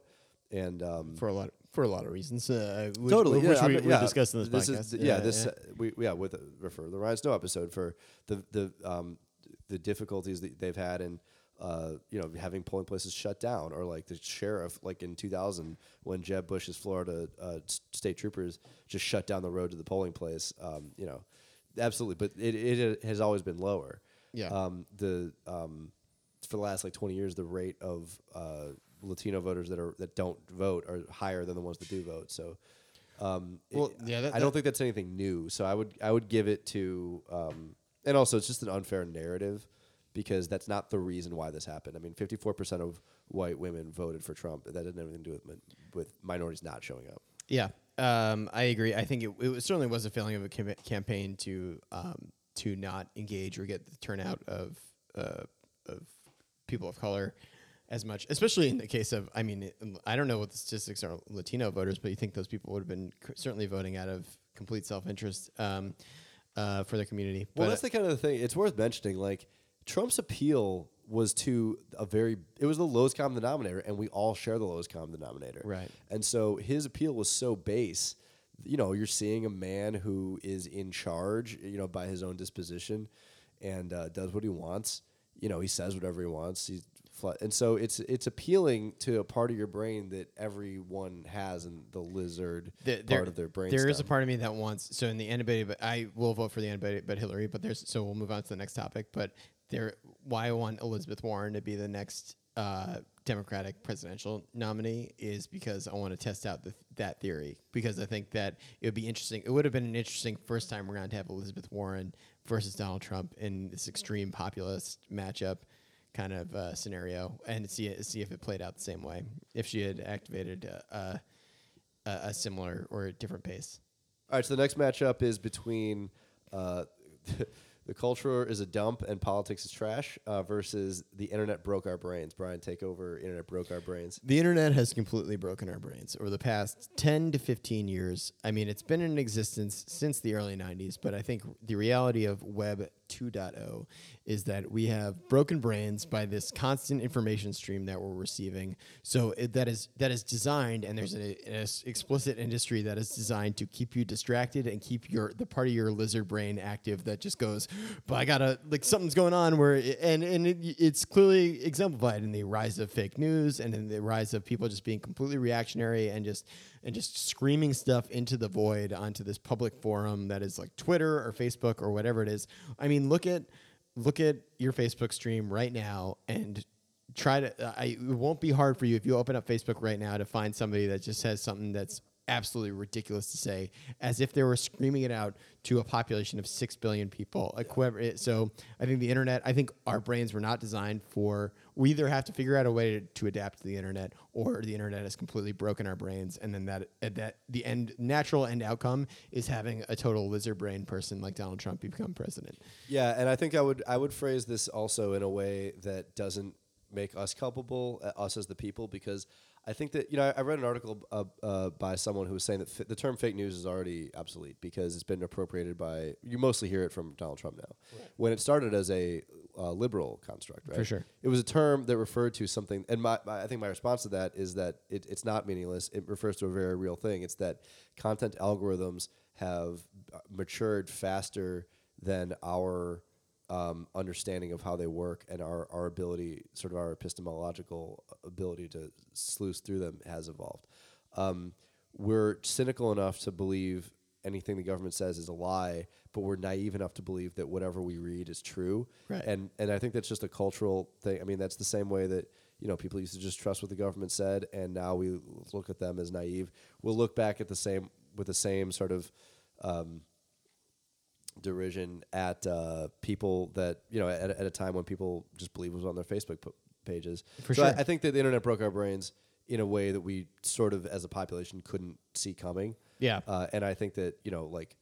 And um,
For a lot for a lot of reasons. Uh, which,
totally,
which
yeah,
we,
I mean,
we
yeah,
discussed in this,
this
podcast.
Is, yeah, this uh, we yeah with uh, refer to the Ryan Snow episode for the the um the difficulties that they've had in uh you know having polling places shut down or like the sheriff like in 2000 when Jeb Bush's Florida uh, state troopers just shut down the road to the polling place um you know absolutely but it it has always been lower
Yeah.
um the um for the last like 20 years the rate of uh Latino voters that are that don't vote are higher than the ones that do vote so um,
Well,
it-
yeah, that-
I don't think that's anything new. So I would I would give it to, um, and also it's just an unfair narrative because that's not the reason why this happened. I mean, fifty four percent of white women voted for Trump. That doesn't have anything to do with min- with minorities not showing up.
Yeah, um, I agree. I think it, it was- certainly was a failing of a cam- campaign to um, to not engage or get the turnout of uh, of people of color as much, especially in the case of. I mean, it- I don't know what the statistics are Latino voters, but you think those people would have been c- certainly voting out of complete self interest um, uh, for their community.
Well,
But,
that's the kind of the thing. It's worth mentioning. Like Trump's appeal was to a very. It was the lowest common denominator, and we all share the lowest common denominator.
Right.
And so his appeal was so base. You know, you're seeing a man who is in charge. You know, by his own disposition, and uh, does what he wants. You know, he says whatever he wants. He's and so it's it's appealing to a part of your brain that everyone has in the lizard
There-
part
there-
of their brain.
There is a part of me that wants so in the antibody, but I will vote for the antibody, but Hillary. But there's so we'll move on to the next topic. But there, why I want Elizabeth Warren to be the next uh, Democratic presidential nominee is because I want to test out the, that theory because I think that it would be interesting. It would have been an interesting first time around to have Elizabeth Warren versus Donald Trump in this extreme populist matchup kind of uh, scenario and see see if it played out the same way if she had activated uh, uh, a, a similar or a different pace.
All right, so the next matchup is between uh, the culture is a dump and politics is trash uh, versus the internet broke our brains. Brian, take over. Internet broke our brains.
The internet has completely broken our brains over the past 10 to 15 years. I mean, it's been in existence since the early 90s, but I think the reality of Web 2.0 is that we have broken brains by this constant information stream that we're receiving. So it, that is that is designed, and there's an, an explicit industry that is designed to keep you distracted and keep your the part of your lizard brain active that just goes, but I gotta like something's going on where and and it, it's clearly exemplified in the rise of fake news and in the rise of people just being completely reactionary and just and just screaming stuff into the void onto this public forum that is like Twitter or Facebook or whatever it is. I mean, look at look at your Facebook stream right now and try to uh, I, it won't be hard for you if you open up Facebook right now to find somebody that just says something that's absolutely ridiculous to say as if they were screaming it out to a population of 6 billion people it, so i think the internet i think our brains were not designed for we either have to figure out a way to, to adapt to the internet or the internet has completely broken our brains and then that uh, that the end natural end outcome is having a total lizard brain person like donald trump become president.
Yeah, and I think I would I would phrase this also in a way that doesn't make us culpable, uh, us as the people, because I think that you know I, I read an article uh, uh, by someone who was saying that fi- the term fake news is already obsolete because it's been appropriated by you mostly hear it from Donald Trump now. When it started as a uh, liberal construct, right?
sure.
It was a term that referred to something, and my, my I think my response to that is that it, it's not meaningless. It refers to a very real thing. It's that content algorithms have uh, matured faster than our um, understanding of how they work and our, our ability, sort of our epistemological ability to sleuth through them has evolved. Um, we're cynical enough to believe anything the government says is a lie, but we're naive enough to believe that whatever we read is true.
Right.
And and I think that's just a cultural thing. I mean, that's the same way that you know people used to just trust what the government said, and now we look at them as naive. We'll look back at the same with the same sort of um, derision at uh, people that you know at, at a time when people just believe was on their Facebook pages.
For
so I,
sure.
I think that the internet broke our brains in a way that we sort of as a population couldn't see coming.
Yeah.
Uh, and I think that you know like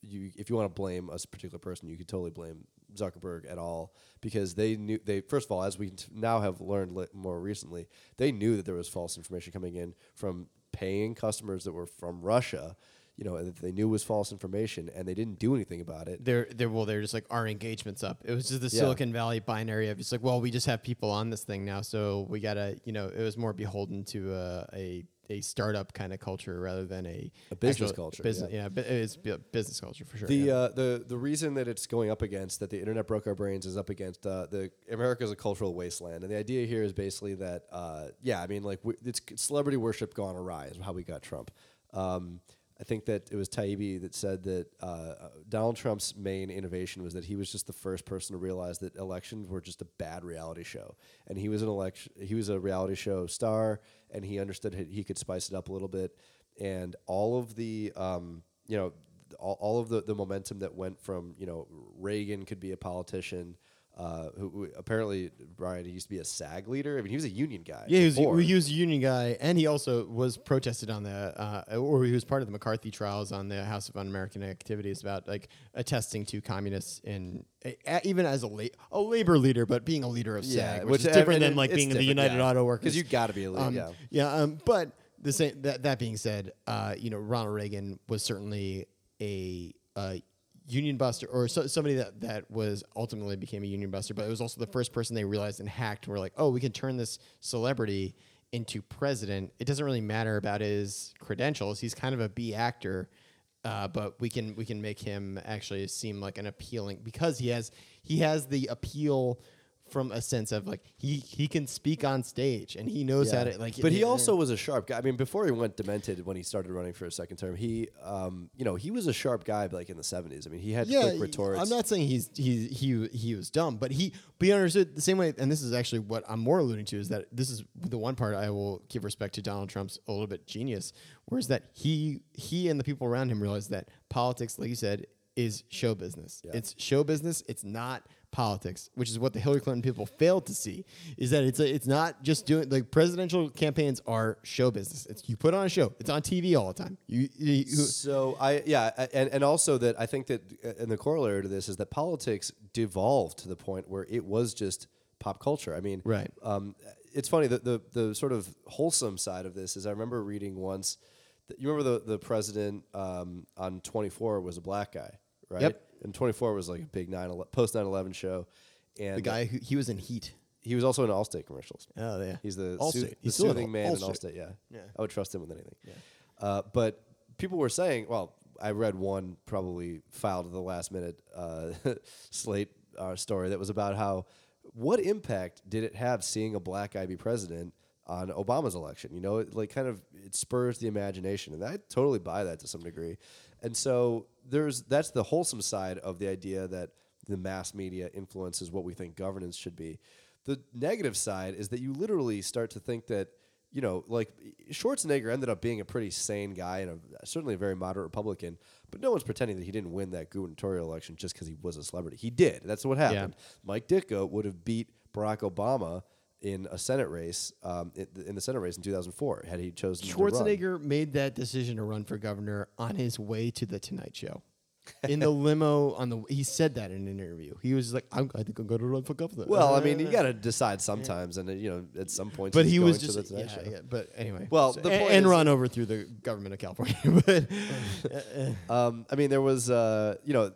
you if you want to blame a particular person, you could totally blame Zuckerberg at all because they knew they first of all, as we t- now have learned li- more recently, they knew that there was false information coming in from paying customers that were from Russia. You know, that they knew was false information, and they didn't do anything about it.
they're they're well they're just like our engagements up it was just the
Yeah.
silicon valley binary of just like well we just have people on this thing now so we gotta you know it was more beholden to a a, a startup kind of culture rather than a
A business culture,
business
yeah.
yeah, it's bu- business culture for sure
The
yeah.
uh, the the reason that it's going up against that the internet broke our brains is up against uh, the America is a cultural wasteland, and the idea here is basically that uh, yeah, I mean like we, it's celebrity worship gone awry is how we got Trump. Um, I think that it was Taibbi that said that uh, uh, Donald Trump's main innovation was that he was just the first person to realize that elections were just a bad reality show, and he was an election he was a reality show star, and he understood he, could spice it up a little bit, and all of the um, you know all, all of the, the momentum that went from you know Reagan could be a politician. Uh, who, who apparently Brian he used to be a SAG leader. I mean, he was a union guy.
yeah, he was, he was a union guy, and he also was protested on the, uh, or he was part of the McCarthy trials on the House of Un-American Activities about like attesting to communists in a, even as a la- a labor leader, but being a leader of SAG, which, is
uh,
different
and
than
it-
like being the United
yeah.
Auto Workers.
because you got to be a leader.
Um,
yeah,
yeah. Um, but the same that that being said, uh, you know, Ronald Reagan was certainly a, uh union buster or so, somebody that that was ultimately became a union buster. But it was also the first person they realized and hacked. Were like, oh, we can turn this celebrity into president. It doesn't really matter about his credentials. He's kind of a B actor. Uh, but we can we can make him actually seem like an appealing because he has he has the appeal from a sense of like he he can speak on stage and he knows how to like.
but he
yeah.
also was a sharp guy. I mean, before he went demented, when he started running for a second term, he, um, you know, he was a sharp guy, like in the seventies. I mean, he had
yeah,
quick retorts.
I'm not saying he's he he he was dumb, but he but he understood the same way. And this is actually what I'm more alluding to is that this is the one part I will give respect to Donald Trump's a little bit genius, whereas that he he and the people around him realized that politics, like you said, is show business. It's show business. It's not politics, which is what the Hillary Clinton people failed to see. Is that it's a, it's not just doing like presidential campaigns are show business. It's you put on a show. It's on TV all the time. You, you, you
So I yeah, I- and and also that I think that uh, and the corollary to this is that politics devolved to the point where it was just pop culture. I mean,
Right.
Um, it's funny that the the sort of wholesome side of this is I remember reading once. That, you remember the the president um, on Twenty Four was a black guy, right?
Yep.
And 24 was like a big 9 post 9/11 show. And
The guy who he was in Heat.
he was also in Allstate commercials.
Oh yeah.
He's the,
Allstate.
sooth- the
He's still in
soothing man in
Allstate.
Allstate. Yeah.
Yeah.
I would trust him with anything. Uh, but people were saying, well, I read one probably filed at the last minute uh, slate uh, story that was about how what impact did it have seeing a black guy be president on Obama's election? You know, it like kind of it spurs the imagination, and I totally buy that to some degree. And so there's that's the wholesome side of the idea that the mass media influences what we think governance should be. The negative side is that you literally start to think that you know, like Schwarzenegger ended up being a pretty sane guy and a, certainly a very moderate Republican, but no one's pretending that he didn't win that gubernatorial election just because he was a celebrity. He did. That's what happened. Mike Ditka would have beat Barack Obama in a Senate race, um, in, the Senate race in 2004 had he chosen to run.
Schwarzenegger made that decision to run for governor on his way to the Tonight Show. In the limo on the he said that in an interview. He was like, I'm, "I think I'm going to run for governor."
Well, I mean, you got to decide sometimes, and uh, you know, at some point.
but he was just
the Tonight
yeah,
Show.
yeah. But anyway,
Well,
so,
the
and
is-
run over through the government of California. but
Um, I mean, there was, uh, you know,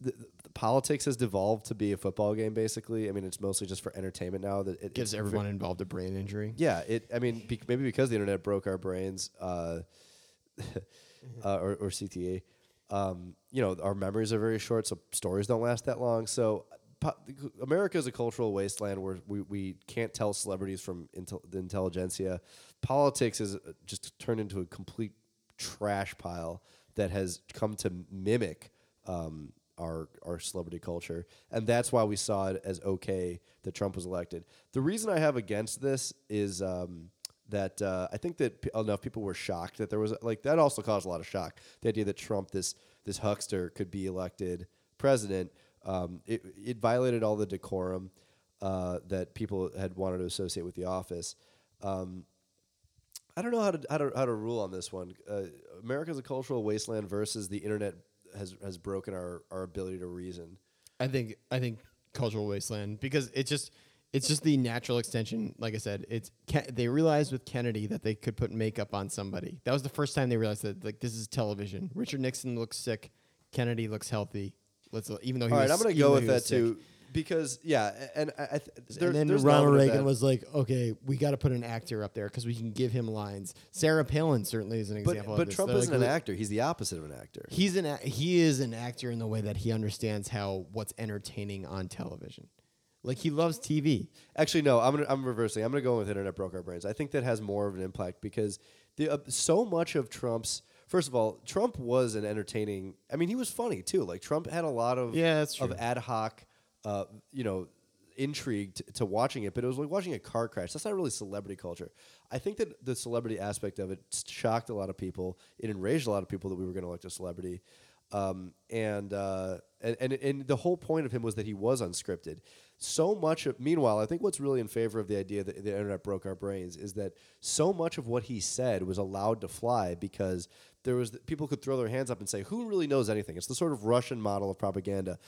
the politics has devolved to be a football game. Basically, I mean, it's mostly just for entertainment now. That it
gives everyone involved a brain injury.
Yeah, it. I mean, be, maybe because the internet broke our brains, uh, uh, or, or CTE. Um, you know, our memories are very short, so stories don't last that long. So, po- America is a cultural wasteland where we, we can't tell celebrities from intel- the intelligentsia. Politics is uh, just turned into a complete trash pile that has come to mimic um, our our celebrity culture, and that's why we saw it as okay that Trump was elected. The reason I have against this is um, that uh, I think that p- enough people were shocked that there was like that also caused a lot of shock. The idea that Trump, this this huckster, could be elected president, um, it it violated all the decorum uh, that people had wanted to associate with the office. Um, I don't know how to how to how to rule on this one. Uh, America's a cultural wasteland versus the internet has has broken our, our ability to reason.
I think I think cultural wasteland because it's just it's just the natural extension. Like I said, it's they realized with Kennedy that they could put makeup on somebody. That was the first time they realized that like this is television. Richard Nixon looks sick. Kennedy looks healthy. Let's even though he
All right,
was,
I'm going to go with that
sick.
too because yeah, and I, I th- there,
and then
there's
Ronald Reagan was like, "Okay, we got to put an actor up there because we can give him lines." Sarah Palin certainly is an
but
example.
but
of this.
Trump
They're
isn't
like,
an actor. He's the opposite of an actor.
He's an a- he is an actor in the way that he understands how what's entertaining on television. Like he loves TV.
Actually, no. I'm gonna, I'm reversing. I'm going to go with internet broke our brains. I think that has more of an impact because the uh, so much of Trump's. First of all, Trump was an entertaining. I mean, he was funny too. Like Trump had a lot of
Yeah,
of ad hoc, uh, you know, intrigued to, watching it. But it was like watching a car crash. That's not really celebrity culture. I think that the celebrity aspect of it shocked a lot of people. It enraged a lot of people that we were going to elect a celebrity. Um, and, uh, and and and the whole point of him was that he was unscripted. So much of meanwhile, I think what's really in favor of the idea that the internet broke our brains is that so much of what he said was allowed to fly because there was people could throw their hands up and say, "Who really knows anything?" It's the sort of Russian model of propaganda.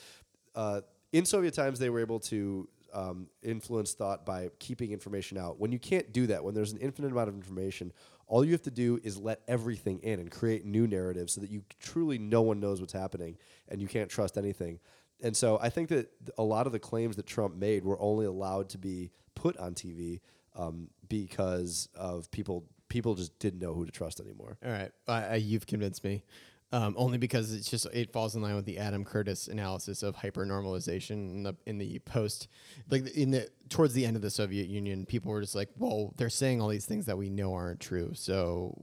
Uh, in Soviet times, they were able to um, influence thought by keeping information out. When you can't do that, when there's an infinite amount of information, all you have to do is let everything in and create new narratives so that you truly no one knows what's happening and you can't trust anything. And so I think that a lot of the claims that Trump made were only allowed to be put on TV um, because of people. People just didn't know who to trust anymore.
All right, I, you've convinced me. Um, only because it's just it falls in line with the Adam Curtis analysis of hypernormalization in the in the post, like in the towards the end of the Soviet Union, people were just like, well, they're saying all these things that we know aren't true, so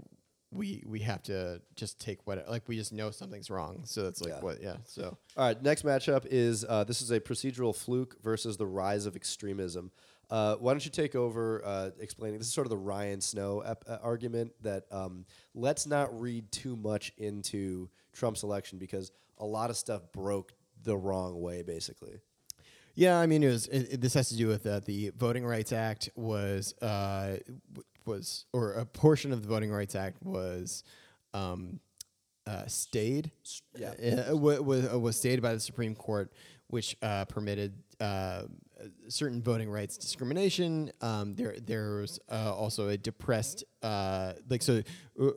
we we have to just take what like we just know something's wrong. So that's like
Yeah.
what yeah. So
All right, next matchup is uh, this is a procedural fluke versus the rise of extremism. Uh, why don't you take over uh, explaining? This is sort of the Ryan Snow ep- uh, argument that um, let's not read too much into Trump's election because a lot of stuff broke the wrong way, basically.
Yeah, I mean, it was. It, it- this has to do with uh, the Voting Rights Act was uh, w- was or a portion of the Voting Rights Act was um, uh, stayed.
yeah.
wa- was was stayed by the Supreme Court, which uh, permitted uh, certain voting rights discrimination. Um, there there was uh, also a depressed uh, like so. Uh,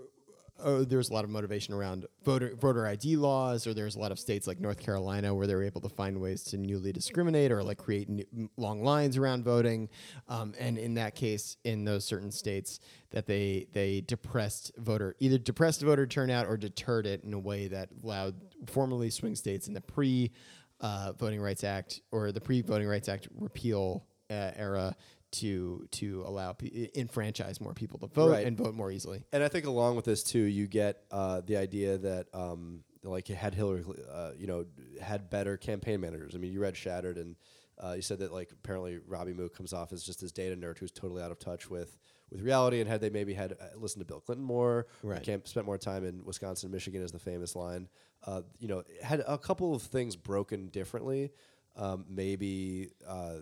oh, there's a lot of motivation around voter voter ID laws, or there's a lot of states like North Carolina where they're able to find ways to newly discriminate or like create new, long lines around voting. Um, and in that case, in those certain states, that they they depressed voter either depressed voter turnout or deterred it in a way that allowed formerly swing states in the pre uh, Voting Rights Act or the pre Voting Rights Act repeal uh, era to to allow pe- enfranchise more people to vote
Right.
and vote more easily.
And I think along with this too, you get uh, the idea that um, like had Hillary, uh, you know, had better campaign managers. I mean, you read Shattered, and uh, you said that like apparently Robbie Mook comes off as just this data nerd who's totally out of touch with with reality. And had they maybe had uh, listened to Bill Clinton more,
Right.
camp, spent more time in Wisconsin, Michigan, is the famous line. Uh, you know, had a couple of things broken differently. Um, maybe uh,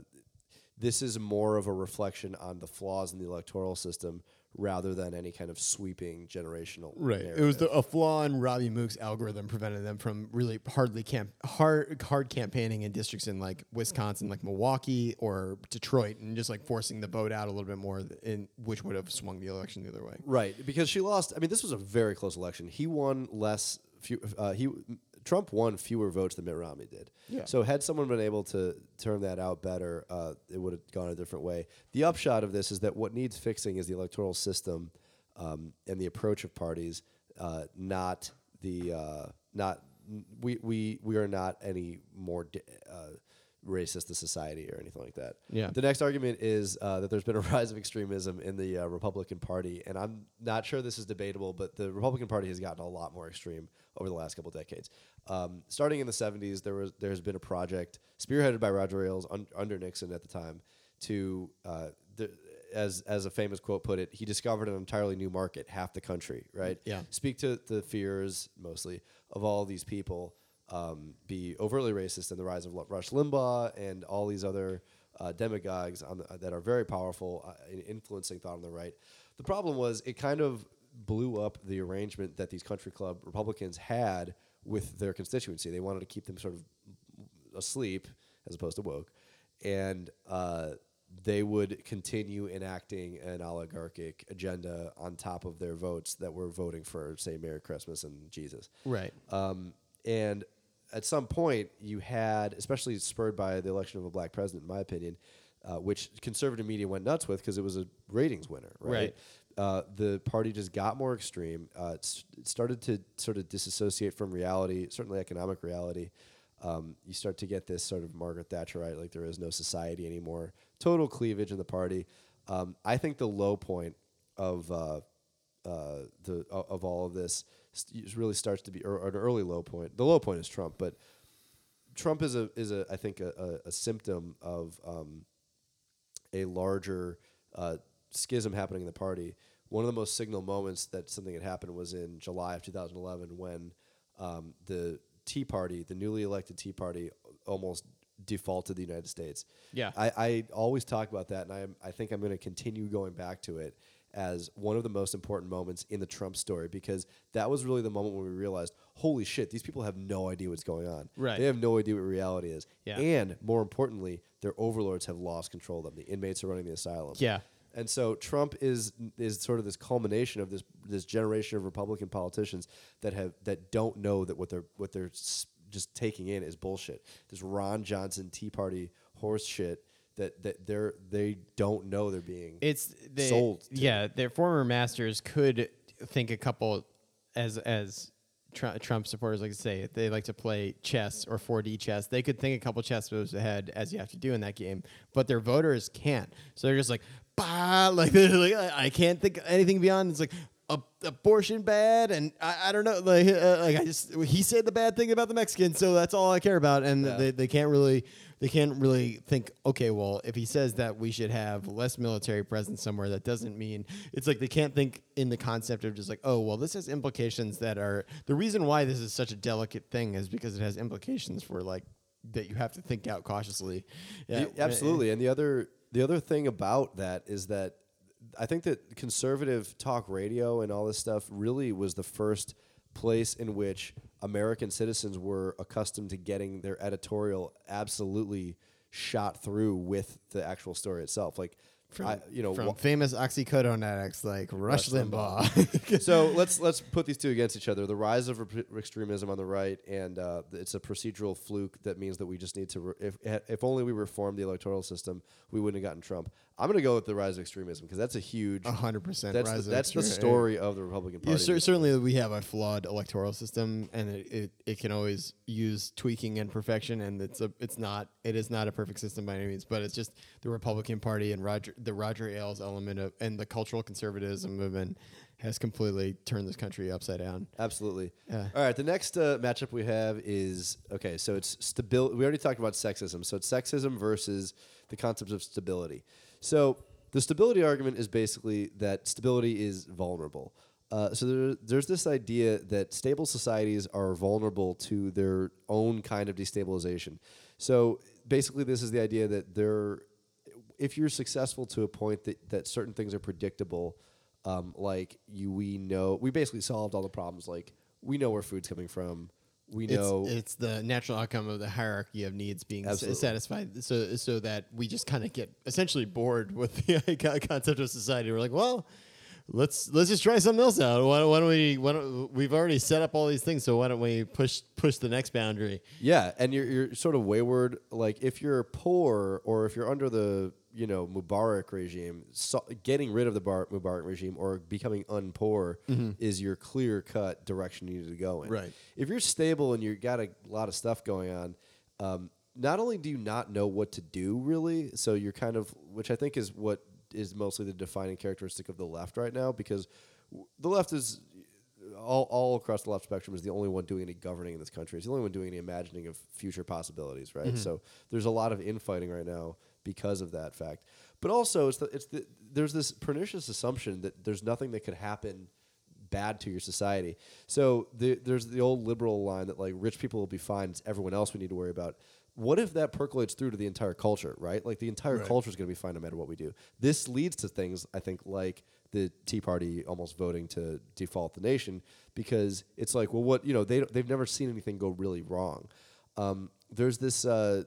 this is more of a reflection on the flaws in the electoral system rather than any kind of sweeping generational. Right.
It was the, a flaw in Robbie Mook's algorithm prevented them from really hardly camp hard hard campaigning in districts in like Wisconsin, like Milwaukee or Detroit, and just like forcing the vote out a little bit more, in which would have swung the election the other way.
right because she lost. I mean, this was a very close election. He won less. Few, uh, he Trump won fewer votes than Mitt Romney did.
Yeah.
So had someone been able to turn that out better, uh, it would have gone a different way. The upshot of this is that what needs fixing is the electoral system um, and the approach of parties, uh, not the uh, not we we we are not any more. Di- uh, racist to society or anything like that.
Yeah.
The next argument is uh, that there's been a rise of extremism in the uh, Republican Party, and I'm not sure this is debatable, but the Republican Party has gotten a lot more extreme over the last couple decades. Um, starting in the 70s, there was there's been a project spearheaded by Roger Ailes un- under Nixon at the time to uh, the, as as a famous quote put it, he discovered an entirely new market, half the country, right?
Yeah.
Speak to the fears mostly of all these people um, be overtly racist and the rise of L- Rush Limbaugh and all these other uh, demagogues on the, that are very powerful uh, in influencing thought on the right. The problem was it kind of blew up the arrangement that these country club Republicans had with their constituency. They wanted to keep them sort of asleep as opposed to woke, and uh, they would continue enacting an oligarchic agenda on top of their votes that were voting for, say, Merry Christmas and Jesus.
Right.
Um, and at some point, you had, especially spurred by the election of a black president, in my opinion, uh, which conservative media went nuts with because it was a ratings winner, right?
Right.
Uh, the party just got more extreme. Uh, it started to sort of disassociate from reality, certainly economic reality. Um, you start to get this sort of Margaret Thatcherite, like there is no society anymore. Total cleavage in the party. Um, I think the low point of uh, uh, the of all of this really starts to be or, or an early low point. The low point is Trump, but Trump is a is a I think a, a, a symptom of um, a larger uh, schism happening in the party. One of the most signal moments that something had happened was in July of 2011 when um, the Tea Party, the newly elected Tea Party, almost defaulted the United States.
Yeah.
I, I always talk about that, and I I think I'm going to continue going back to it as one of the most important moments in the Trump story because that was really the moment when we realized, holy shit, these people have no idea what's going on.
Right.
They have no idea what reality is.
Yeah.
And more importantly, their overlords have lost control of them. The inmates are running the asylum.
Yeah.
And so Trump is is sort of this culmination of this this generation of Republican politicians that have that don't know that what they're what they're just taking in is bullshit. This Ron Johnson Tea Party horse shit that that they're they don't know they're being
It's they,
sold.
Yeah, their former masters could think a couple as as Tru- Trump supporters like to say they like to play chess or 4D chess. They could think a couple chess moves ahead as you have to do in that game, but their voters can't. So they're just like, bah, like like I can't think anything beyond. It's like. A, abortion bad and I, I don't know like uh, like I just he said the bad thing about the Mexicans so that's all I care about and
Yeah.
they, they can't really they can't really think okay well if he says that we should have less military presence somewhere that doesn't mean it's like they can't think in the concept of just like oh well this has implications that are the reason why this is such a delicate thing is because it has implications for like that you have to think out cautiously
Y- absolutely. And the other the other thing about that is that I think that conservative talk radio and all this stuff really was the first place in which American citizens were accustomed to getting their editorial absolutely shot through with the actual story itself. Like
From,
I, you know,
from
wha-
famous oxycodone addicts like Rush,
Rush
Limbaugh.
so let's let's put these two against each other. The rise of rep- extremism on the right, and uh, it's a procedural fluke that means that we just need to. Re- if if only we reformed the electoral system, we wouldn't have gotten Trump. I'm going to go with the rise of extremism because that's a huge.
Hundred percent.
That's
rise
the, that's the story of the Republican
Yeah,
Party.
cer- certainly we have a flawed electoral system, and it, it, it can always use tweaking and perfection, and it's a it's not it is not a perfect system by any means, but it's just the Republican Party and Roger the Roger Ailes element of and the cultural conservatism movement has completely turned this country upside down.
Absolutely.
Yeah.
All right. The next uh, matchup we have is okay. So it's stability. We already talked about sexism. So it's sexism versus the concepts of stability. So the stability argument is basically that stability is vulnerable. Uh, so there, there's this idea that stable societies are vulnerable to their own kind of destabilization. So basically, this is the idea that they're if you're successful to a point that, that certain things are predictable, um, like you we know we basically solved all the problems. Like we know where food's coming from. We
It's,
know
it's the natural outcome of the hierarchy of needs being s- satisfied, so so that we just kind of get essentially bored with the concept of society. We're like, well, let's let's just try something else out. Why, don't- why don't we? Why don't, we've already set up all these things, so why don't we push push the next boundary?
yeah, and you're you're sort of wayward. Like if you're poor or if you're under the you know Mubarak regime, so getting rid of the Bar- Mubarak regime or becoming unpoor is your clear cut direction you need to go in.
Right.
If you're stable and you've got a lot of stuff going on. Um, not only do you not know what to do really, so you're kind of, which I think is what is mostly the defining characteristic of the left right now, because w- the left is all, all across the left spectrum is the only one doing any governing in this country. It's the only one doing any imagining of future possibilities, right? So there's a lot of infighting right now because of that fact. But also, it's the, it's the, there's this pernicious assumption that there's nothing that could happen bad to your society. So the, there's the old liberal line that like rich people will be fine. It's everyone else we need to worry about. What if that percolates through to the entire culture, right? Like the entire culture is going to be fine no matter what we do. This leads to things I think like the Tea Party almost voting to default the nation because it's like, well, what you know they they've never seen anything go really wrong. Um, there's this uh,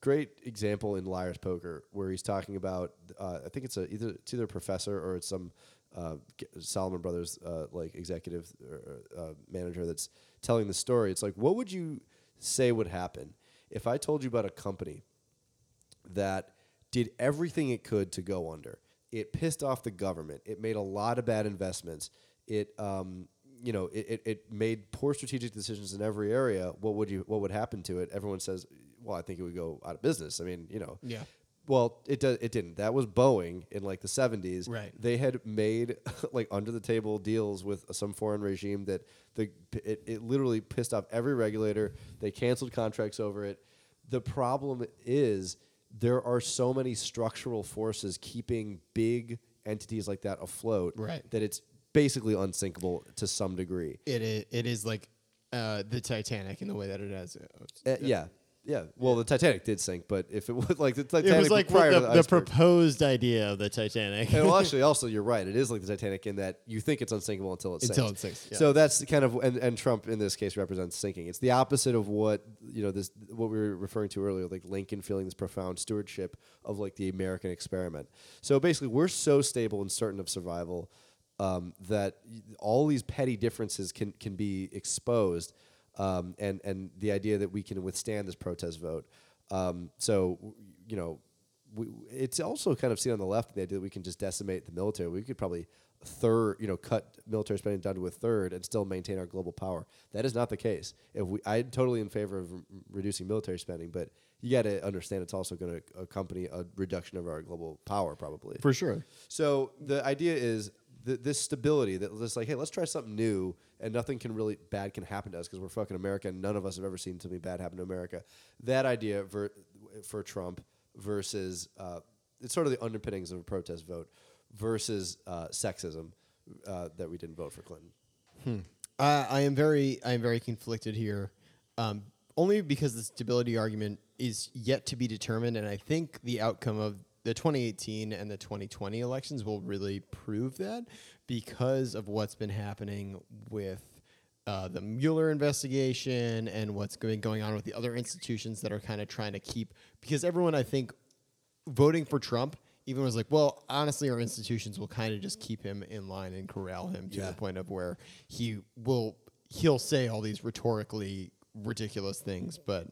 great example in Liar's Poker where he's talking about uh, I think it's a either it's either a professor or it's some uh, Salomon Brothers uh, like executive or, uh, manager that's telling the story. It's like, what would you say would happen if I told you about a company that did everything it could to go under? It pissed off the government. It made a lot of bad investments. It um, you know, it, it, it made poor strategic decisions in every area. What would you what would happen to it? Everyone says, well, I think it would go out of business. I mean, you know,
Yeah.
well, it does. It didn't. That was Boeing in like the seventies.
Right.
They had made like under the table deals with some foreign regime that the it, it literally pissed off every regulator. They canceled contracts over it. The problem is there are so many structural forces keeping big entities like that afloat.
Right.
That it's basically unsinkable to some degree.
It is, it is like uh, the Titanic in the way that it has.
Uh, yeah. Yeah. Well, the Titanic did sink, but if it was like the Titanic
It was like
prior
the,
to the,
the
iceberg-
proposed idea of the Titanic.
and well, actually, also you're right. It is like the Titanic in that you think it's unsinkable until it sinks.
Until it sinks, yeah.
So that's kind of and, and Trump in this case represents sinking. It's the opposite of what you know this what we were referring to earlier, like Lincoln feeling this profound stewardship of like the American experiment. So basically, we're so stable and certain of survival um, that all these petty differences can can be exposed, um, and and the idea that we can withstand this protest vote. Um, so you know we, it's also kind of seen on the left the idea that we can just decimate the military. We could probably third, you know, cut military spending down to a third and still maintain our global power. That is not the case. If we, I'm totally in favor of r- reducing military spending, but you got to understand it's also going to accompany a reduction of our global power, probably.
For sure.
So the idea is th- this stability that it's like, hey, let's try something new, and nothing can really bad can happen to us because we're fucking America, and none of us have ever seen something bad happen to America. That idea ver- for Trump versus uh, it's sort of the underpinnings of a protest vote versus uh, sexism uh, that we didn't vote for Clinton.
Uh, I am very, I am very conflicted here, um, only because the stability argument is yet to be determined, and I think the outcome of the 2018 and the 2020 elections will really prove that because of what's been happening with uh, the Mueller investigation and what's been going on with the other institutions that are kind of trying to keep because everyone I think voting for Trump even was like, well, honestly, our institutions will kind of just keep him in line and corral him to
Yeah.
the point of where he will he'll say all these rhetorically ridiculous things, but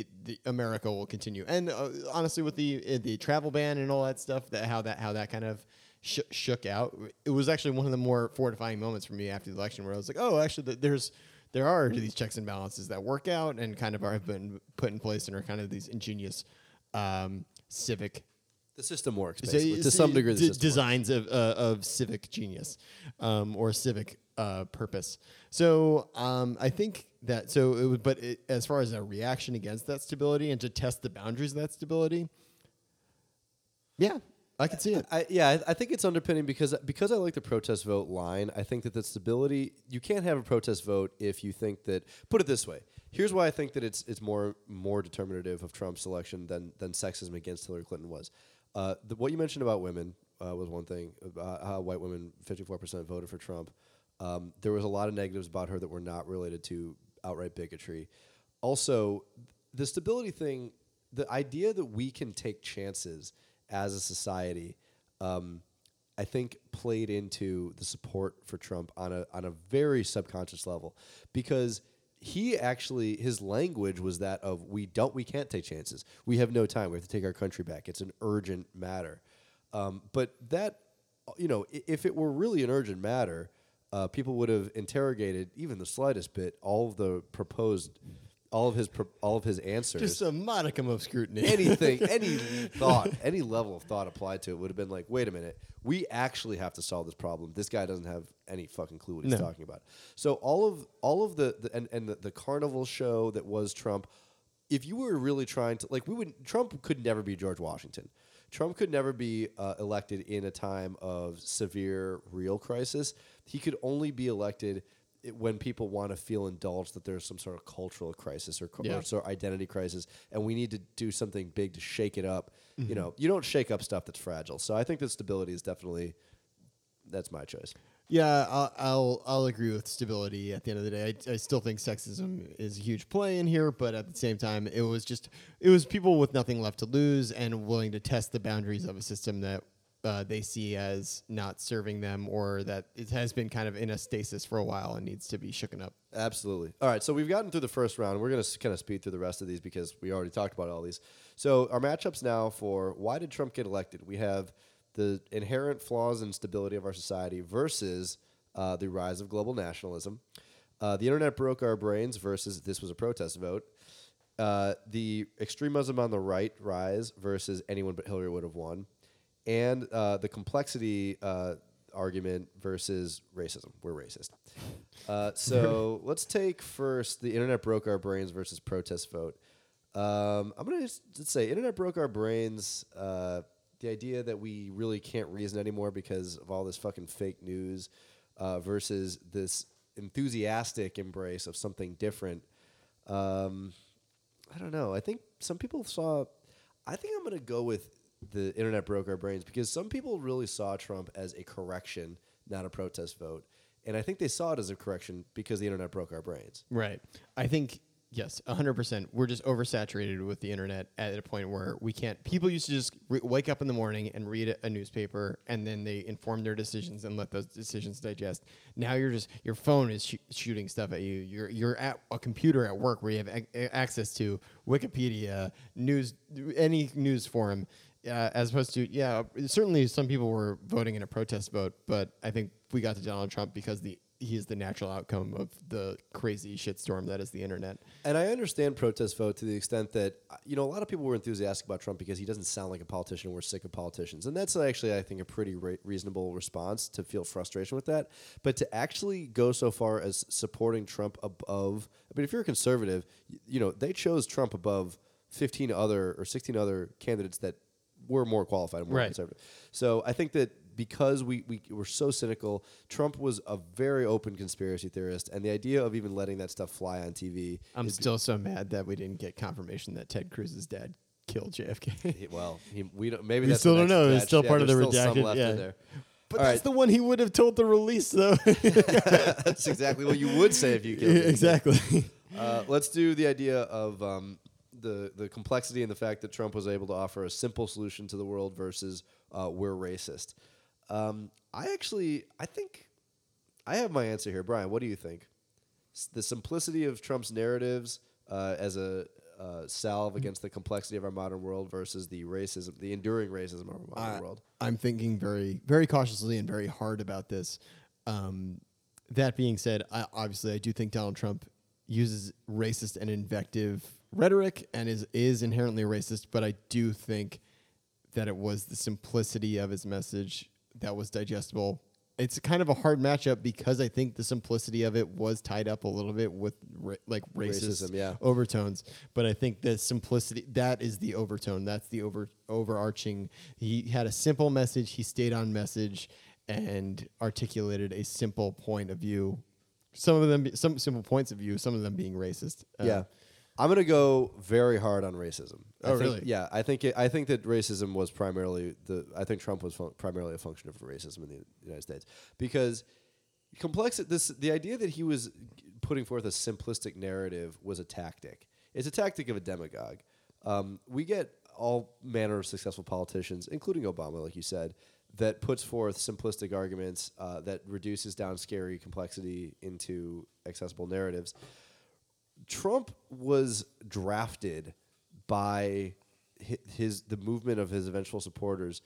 it, the, America will continue. And uh, honestly, with the uh, the travel ban and all that stuff, that how that how that kind of sh- shook out, it was actually one of the more fortifying moments for me after the election, where I was like, oh, actually, th- there's there are these checks and balances that work out and kind of are have been put in place and are kind of these ingenious um, civic
The system works
so
to some degree. The
d-
system works.
designs of uh, of civic genius um, or civic uh, purpose. So um, I think that so it was, but it, as far as a reaction against that stability and to test the boundaries of that stability, yeah, I can see it.
I, yeah, I, think it's underpinning because because I like the protest vote line. I think that the stability you can't have a protest vote if you think that. Put it this way. Here's why I think that it's it's more more determinative of Trump's election than than sexism against Hillary Clinton was. Uh, the, what you mentioned about women uh, was one thing. Uh, how white women, 54% voted for Trump. Um, there was a lot of negatives about her that were not related to outright bigotry. Also, the stability thing, the idea that we can take chances as a society, um, I think played into the support for Trump on a on a very subconscious level, because he actually his language was that of we don't we can't take chances. We have no time. We have to take our country back. It's an urgent matter. Um, but that you know, if it were really an urgent matter, uh, people would have interrogated even the slightest bit all of the proposed, all of his pro- all of his answers
Just a modicum of scrutiny.
anything, any thought, any level of thought applied to it would have been like, wait a minute, we actually have to solve this problem. This guy doesn't have any fucking clue what he's
No.
talking about. So all of all of the, the and, and the, the carnival show that was Trump, if you were really trying to like we would Trump could never be George Washington. Trump could never be uh, elected in a time of severe real crisis. He could only be elected when people want to feel indulged that there's some sort of cultural crisis or, co-
Yeah.
or sort of identity crisis, and we need to do something big to shake it up.
Mm-hmm.
You know, you don't shake up stuff that's fragile. So I think that stability is definitely that's my choice.
Yeah, I'll, I'll I'll agree with stability. At the end of the day, I, I still think sexism is a huge play in here, but at the same time, it was just it was people with nothing left to lose and willing to test the boundaries of a system that uh, they see as not serving them or that it has been kind of in a stasis for a while and needs to be shooken up.
Absolutely. All right, so we've gotten through the first round. We're going to kind of speed through the rest of these because we already talked about all these. So our matchups now for why did Trump get elected? We have the inherent flaws and stability of our society versus uh, the rise of global nationalism. Uh, the internet broke our brains versus this was a protest vote. Uh, the extremism on the right rise versus anyone but Hillary would have won, and uh, the complexity uh, argument versus racism. We're racist. Uh, so let's take first the internet broke our brains versus protest vote. Um, I'm gonna just say internet broke our brains. Uh, the idea that we really can't reason anymore because of all this fucking fake news uh, versus this enthusiastic embrace of something different. Um, I don't know. I think some people saw. I think I'm going to go with the internet broke our brains because some people really saw Trump as a correction, not a protest vote, and I think they saw it as a correction because the internet broke our brains.
Right. I think yes, hundred percent. We're just oversaturated with the internet at a point where we can't. People used to just re- wake up in the morning and read a, newspaper, and then they inform their decisions and let those decisions digest. Now you're just your phone is shoo- shooting stuff at you. You're you're at a computer at work where you have a- access to Wikipedia, news, any news forum. Uh, as opposed to yeah, certainly some people were voting in a protest vote, but I think we got to Donald Trump because the he is the natural outcome of the crazy shitstorm that is the internet.
And I understand protest vote to the extent that you know a lot of people were enthusiastic about Trump because he doesn't sound like a politician. We're sick of politicians, and that's actually I think a pretty re- reasonable response to feel frustration with that. But to actually go so far as supporting Trump above, I mean, if you're a conservative, you know they chose Trump above 15 other or 16 other candidates that were more qualified and more
Right.
conservative. So I think that because we, we were so cynical, Trump was a very open conspiracy theorist, and the idea of even letting that stuff fly on TV
I'm still so mad that we didn't get confirmation that Ted Cruz's dad killed JFK.
He- well, he, we don't. Maybe
We
that's
still don't know. It's still
Yeah,
part of the redacted- yeah. but
All
that's
right.
the one he would have told the release, though.
That's exactly what you would say if you killed him.
exactly.
Uh, let's do the idea of um, the the complexity and the fact that Trump was able to offer a simple solution to the world versus uh, we're racist. Um, I actually I think I have my answer here, Brian. What do you think? S- The simplicity of Trump's narratives uh, as a uh, salve against the complexity of our modern world versus the racism, the enduring racism of our modern world.
I'm thinking very, very cautiously and very hard about this. Um, that being said, I, obviously, I do think Donald Trump uses racist and invective rhetoric and is is inherently racist. But I do think that it was the simplicity of his message that was digestible. It's kind of a hard matchup because I think the simplicity of it was tied up a little bit with ra- like racist
Racism, yeah.
overtones. But I think the simplicity that is the overtone. That's the over overarching. He had a simple message. He stayed on message and articulated a simple point of view. Some of them, be- some simple points of view. Some of them being racist. Uh,
yeah, I'm gonna go very hard on racism. I
Oh,
think-
really?
Yeah, I think it, I think that racism was primarily the. I think Trump was fun- primarily a function of racism in the United States because complex. This the idea that he was putting forth a simplistic narrative was a tactic. It's a tactic of a demagogue. Um, we get all manner of successful politicians, including Obama, like you said, that puts forth simplistic arguments uh, that reduces down scary complexity into accessible narratives. Trump was drafted by his the movement of his eventual supporters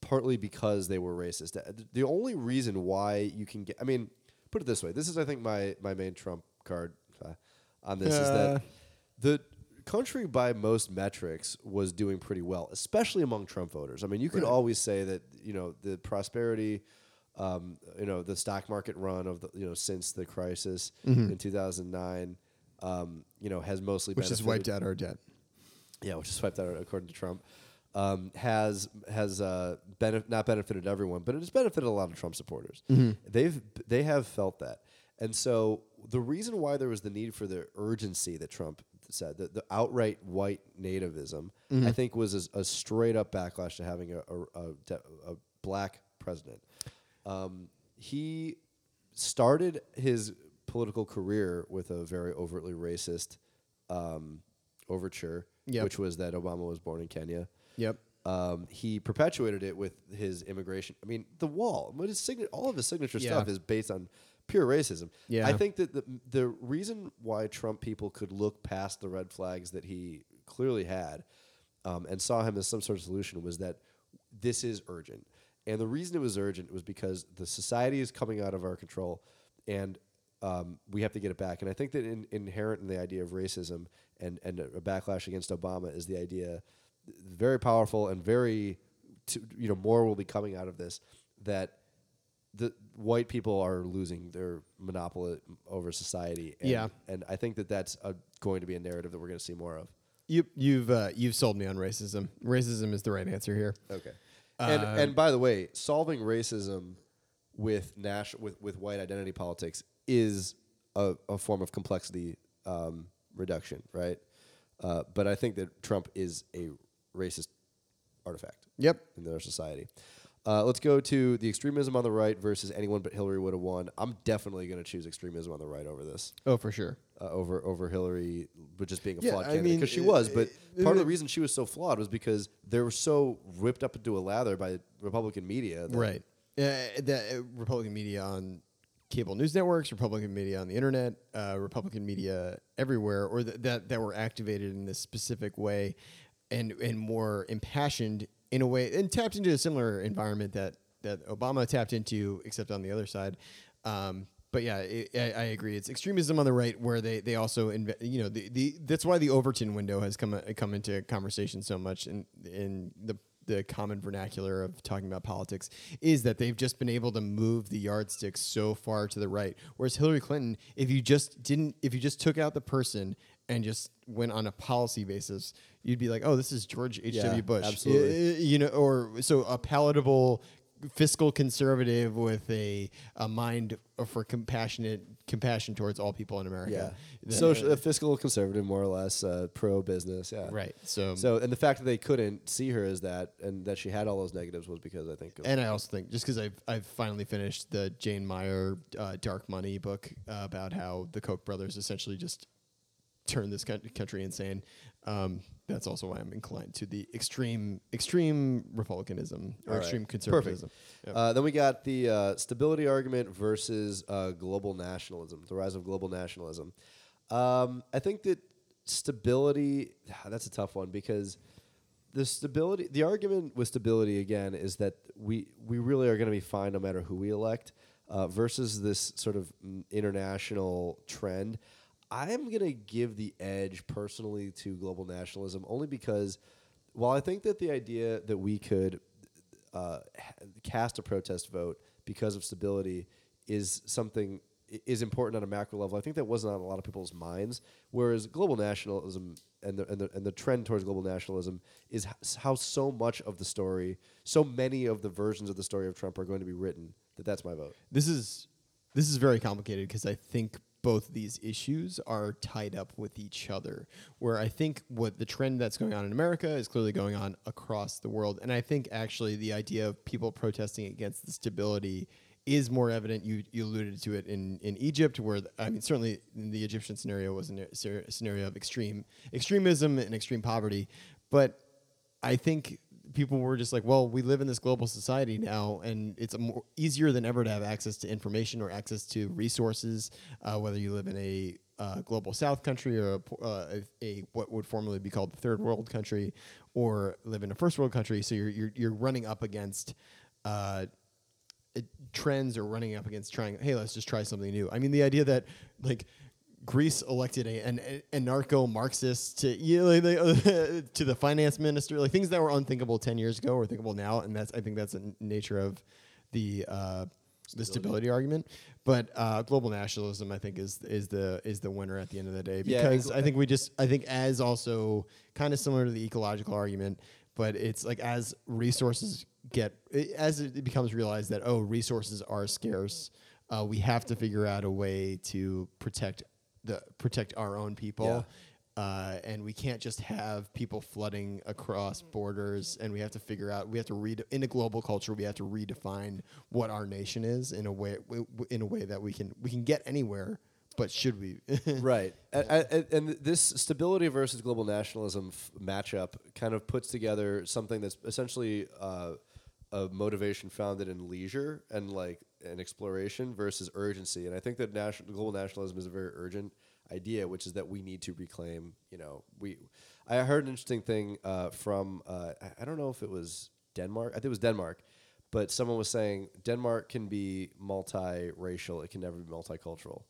partly because they were racist. Uh, The only reason why you can get I mean, put it this way. This is I think my my main Trump card uh, on this is
Uh.
that the country by most metrics was doing pretty well, especially among Trump voters. I mean, you could always say that, you know, the prosperity um, you know, the stock market run of the, you know, since the crisis in 2009 um, you know, has mostly
which has wiped out our debt.
yeah, which is wiped out according to Trump, um, has has uh, benef- not benefited everyone, but it has benefited a lot of Trump supporters. They've they have felt that, and so the reason why there was the need for the urgency that Trump said, the, the outright white nativism, I think was a, a straight up backlash to having a, a, a, de- a black president. Um, he started his political career with a very overtly racist um, overture,
Yep.
which was that Obama was born in Kenya.
Yep.
Um, he perpetuated it with his immigration. I mean, the wall, what his signa- all of his signature
Yeah.
stuff is based on pure racism.
Yeah.
I think that the the reason why Trump people could look past the red flags that he clearly had um, and saw him as some sort of solution was that this is urgent. And the reason it was urgent was because the society is coming out of our control, and um, we have to get it back. And I think that in, inherent in the idea of racism and and a backlash against Obama is the idea, very powerful and very, to, you know, more will be coming out of this that the white people are losing their monopoly over society. And,
Yeah.
and I think that that's a, going to be a narrative that we're going to see more of.
You, you've uh, you've sold me on racism. Racism is the right answer here.
Okay. And and by the way, solving racism with national with, with white identity politics is a, a form of complexity um, reduction, right? Uh, but I think that Trump is a racist artifact
Yep.
in our society. Uh, let's go to the extremism on the right versus anyone but Hillary would have won. I'm definitely going to choose extremism on the right over this,
Oh, for sure.
uh, over over Hillary, but just being a
Yeah,
flawed
I
candidate because she was. But part of the reason she was so flawed was because they were so ripped up into a lather by Republican media. that-
Right. Uh, the uh, Republican media on cable news networks, Republican media on the internet, uh, Republican media everywhere, or th- that that were activated in this specific way, and and more impassioned in a way, and tapped into a similar environment that that Obama tapped into, except on the other side. Um, but yeah, i I, I agree. It's extremism on the right where they they also inve- you know the, the that's why the Overton window has come come into conversation so much in in the the common vernacular of talking about politics is that they've just been able to move the yardstick so far to the right. Whereas Hillary Clinton, if you just didn't, if you just took out the person and just went on a policy basis, you'd be like, oh, this is George H. W.
Yeah,
Bush,
absolutely.
You know, or so a palatable fiscal conservative with a a mind for compassionate compassion towards all people in
Yeah,
America. That-
social, a fiscal conservative, more or less, uh, pro business. Yeah,
right. So,
So, and the fact that they couldn't see her as that, and that she had all those negatives, was because I think. Of,
And I also think just because I've I've finally finished the Jane Mayer uh, Dark Money book uh, about how the Koch brothers essentially just turned this country insane. Um, that's also why I'm inclined to the extreme extreme republicanism or
All right.
extreme conservatism. Yep.
Uh, then we got the uh, stability argument versus uh, global nationalism, the rise of global nationalism. Um, I think that stability, that's a tough one because the stability, the argument with stability again is that we, we really are going to be fine no matter who we elect uh, versus this sort of mm, international trend. I'm going to give the edge personally to global nationalism only because while I think that the idea that we could uh, cast a protest vote because of stability is something is important on a macro level. I think that wasn't on a lot of people's minds. Whereas global nationalism and the and the, and the trend towards global nationalism is how so much of the story, so many of the versions of the story of Trump are going to be written. That that's my vote.
this is this is very complicated because I think both these issues are tied up with each other. Where I think what the trend that's going on in America is clearly going on across the world, and I think actually the idea of people protesting against the stability is more evident. You you alluded to it in in Egypt, where th- I mean certainly in the Egyptian scenario was a scenario of extreme extremism and extreme poverty, but I think people were just like, well, we live in this global society now, and it's more easier than ever to have access to information or access to resources, uh, whether you live in a uh, global South country or a, uh, a, what would formerly be called the third world country, or live in a first world country. So you're you're, you're running up against. Uh, trends or running up against trying hey let's just try something new i mean the idea that like Greece elected a, an anarcho Marxist to you know, like, to the finance minister, like things that were unthinkable ten years ago are thinkable now, and that's I think that's the nature of the uh, the stability argument. But uh, global nationalism, I think, is is the is the winner at the end of the day
Yeah,
because
ex-
I think we just I think as also kind of similar to the ecological argument, but it's like as resources get as it becomes realized that oh resources are scarce, uh, we have to figure out a way to protect the protect our own people. Uh, and we can't just have people flooding across borders, and we have to figure out. We have to read in a global culture. We have to redefine what our nation is in a way, w- in a way that we can we can get anywhere. But should we?
right. And, and, and this stability versus global nationalism f- matchup kind of puts together something that's essentially uh, a motivation founded in leisure and like an exploration versus urgency. And I think that national, global nationalism is a very urgent idea, which is that we need to reclaim. You know, we. I heard an interesting thing uh, from uh, I- I don't know if it was Denmark. I think it was Denmark. But someone was saying Denmark can be multiracial. It can never be multicultural.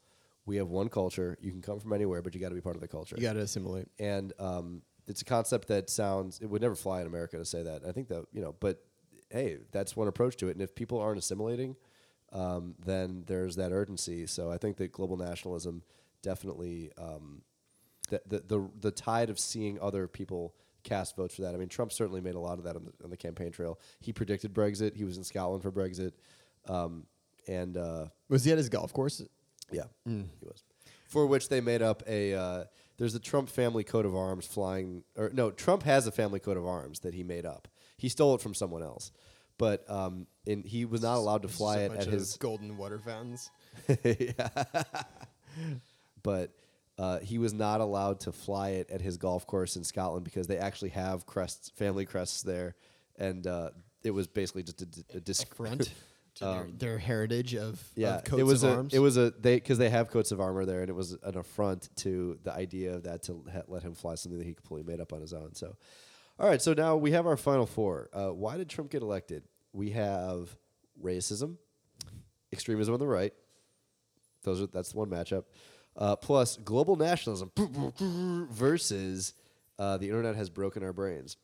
We have one culture. You can come from anywhere, but you got to be part of the culture.
you got to assimilate.
and um, it's a concept that sounds it would never fly in America to say that. I think that you know, but hey, that's one approach to it. And if people aren't assimilating, um, then there's that urgency. So I think that global nationalism definitely um, the, the the the tide of seeing other people cast votes for that. I mean, Trump certainly made a lot of that on the, on the campaign trail. He predicted Brexit. He was in Scotland for Brexit, um, and uh,
Was he at his golf course?
yeah, he was. For which they made up a. Uh, there's a Trump family coat of arms flying, or no, Trump has a family coat of arms that he made up. He stole it from someone else, but um, in, he was not allowed to fly
a
it at his.
golden water fountains.
but uh, he was not allowed to fly it at his golf course in Scotland because they actually have crests, family crests there, and uh, it was basically just a, d- a dis-
Front to their, their heritage of,
Um, Yeah,
of coats
it was
of
a
arms.
it was a they because they have coats of armor there, and it was an affront to the idea of that to ha- let him fly something that he completely made up on his own. So, all right, so now we have our final four. Uh, why did Trump get elected? We have racism, extremism on the right. Those are that's one matchup. Uh, plus global nationalism versus uh, the internet has broken our brains.